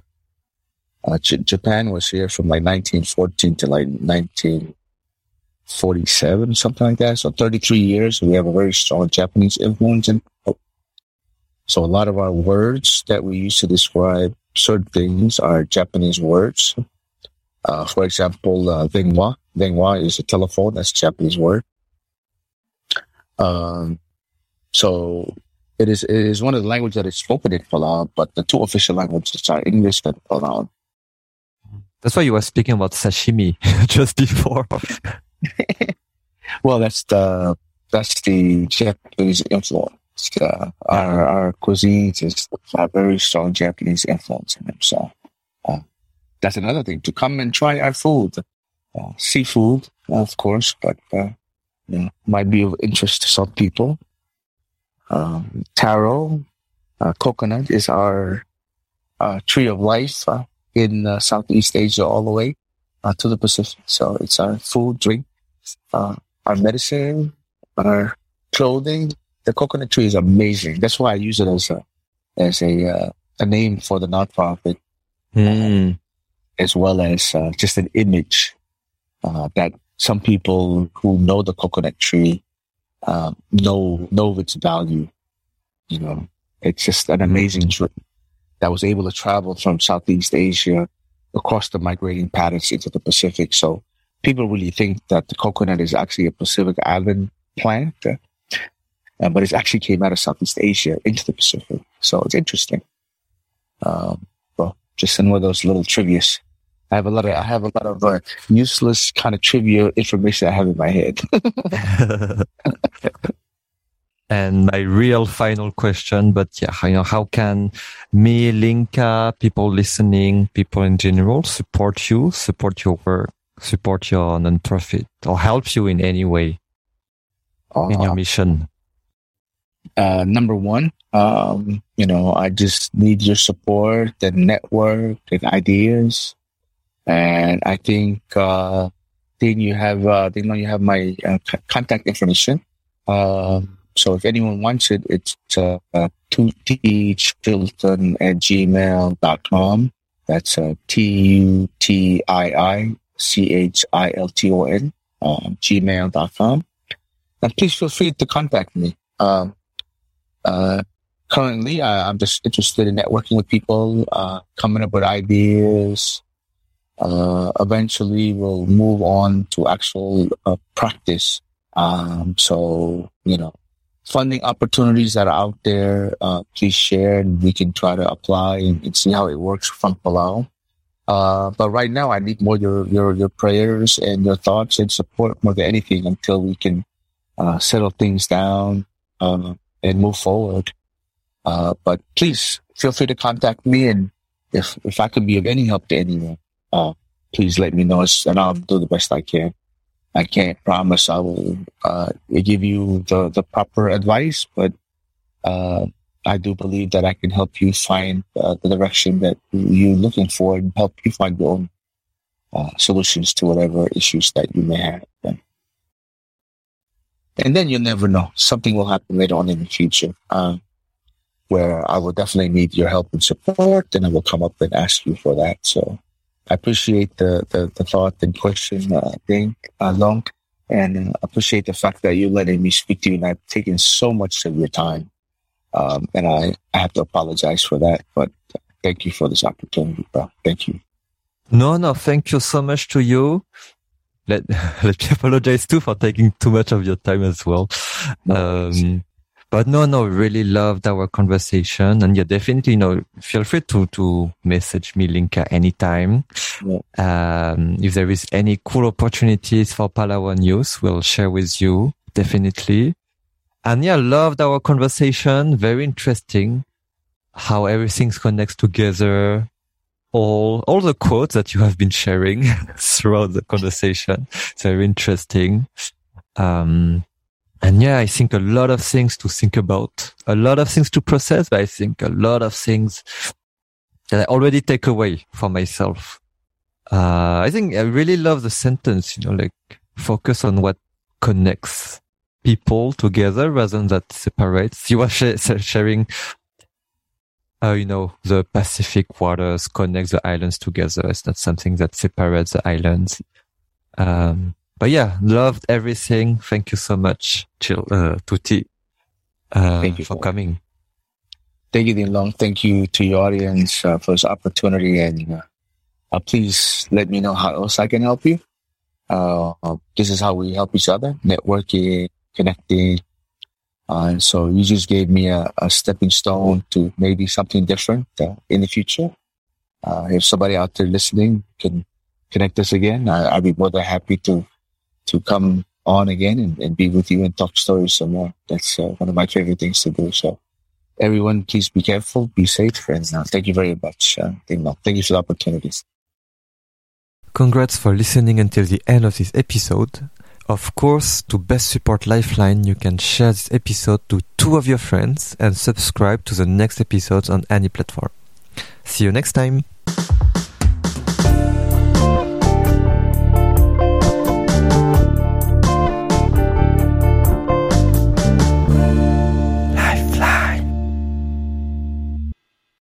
uh J- Japan was here from like 1914 to like 1947, something like that. So 33 years. We have a very strong Japanese influence in so a lot of our words that we use to describe certain things are Japanese words. Uh, for example, uh, Denwa. Denwa is a telephone. That's a Japanese word. Um, so it is, it is one of the languages that is spoken in Palau, but the two official languages are English and Palau. That's why you were speaking about sashimi just before. well, that's the, that's the Japanese influence. Uh, our, our cuisines is a very strong Japanese influence in them. So, uh, that's another thing to come and try our food. Uh, seafood, of course, but, uh, you might be of interest to some people. Um, taro, uh, coconut is our uh, tree of life uh, in uh, Southeast Asia all the way uh, to the Pacific. So it's our food, drink, uh, our medicine, our clothing. The coconut tree is amazing. That's why I use it as a as a uh, a name for the nonprofit, Mm. as well as uh, just an image that some people who know the coconut tree um, know know of its value. You know, it's just an amazing hmm. trip that was able to travel from Southeast Asia across the migrating patterns into the Pacific. So people really think that the coconut is actually a Pacific island plant, uh, but it actually came out of Southeast Asia into the Pacific. So it's interesting. Um, well, just in one of those little trivia's. I have a lot of I have a lot of uh, useless kind of trivia information I have in my head. and my real final question, but yeah, you know, how can me, Linka, people listening, people in general support you, support your work, support your nonprofit, or help you in any way in your mission? Uh, number one, um, you know, I just need your support and network and ideas. And I think, uh, then you have, uh, then you have my uh, contact information. Um, so if anyone wants it, it's, uh, uh chilton at gmail.com. That's, uh, T-U-T-I-I-C-H-I-L-T-O-N, um, gmail.com. And please feel free to contact me. Um, uh, currently, uh, I'm just interested in networking with people, uh, coming up with ideas, uh, eventually we'll move on to actual uh, practice. Um, so, you know, funding opportunities that are out there, uh, please share and we can try to apply and, and see how it works from Palau. Uh, but right now I need more your, your, your prayers and your thoughts and support more than anything until we can, uh, settle things down, um, and move forward. Uh, but please feel free to contact me and if, if I can be of any help to anyone, uh, please let me know and I'll do the best I can. I can't promise I will uh, give you the, the proper advice, but uh, I do believe that I can help you find uh, the direction that you're looking for and help you find your own uh, solutions to whatever issues that you may have. And, then you'll never know. Something will happen later on in the future uh, where I will definitely need your help and support, and I will come up and ask you for that. So I appreciate the, the, the thought and question, uh, Ding, uh, Long, and uh, appreciate the fact that you're letting me speak to you. And I've taken so much of your time. Um, and I, I have to apologize for that, but thank you for this opportunity, bro. Thank you. No, no, thank you so much to you. Let, let me apologize too for taking too much of your time as well. Um, but no, no, really loved our conversation. And yeah, definitely, you know, feel free to, to message me, Linka, anytime. Yeah. Um, if there is any cool opportunities for Palauan youth, we'll share with you. Definitely. And yeah, loved our conversation. Very interesting how everything connects together. All, all the quotes that you have been sharing throughout the conversation. It's very interesting. Um, and yeah, I think a lot of things to think about, a lot of things to process, but I think a lot of things that I already take away for myself. Uh, I think I really love the sentence, you know, like focus on what connects people together rather than that separates. You were sh- sharing, uh, you know, the Pacific waters connect the islands together. It's not something that separates the islands. Um, but yeah, loved everything. Thank you so much, Chil, uh, Tuti, uh, Thank you for for- coming. Thank you, Ding Long. Thank you to your audience uh, for this opportunity and uh, uh, please let me know how else I can help you. Uh, this is how we help each other, networking, connecting. Uh, and so you just gave me a, a stepping stone to maybe something different uh, in the future. Uh, if somebody out there listening can connect us again, I, would be more than happy to to come on again and, and be with you and talk stories some more. That's uh, one of my favorite things to do. So everyone, please be careful, be safe, friends. uh, thank you very much. Uh, thank you for the opportunities. Congrats for listening until the end of this episode. Of course, to best support Lifeline, you can share this episode to two of your friends and subscribe to the next episodes on any platform. See you next time.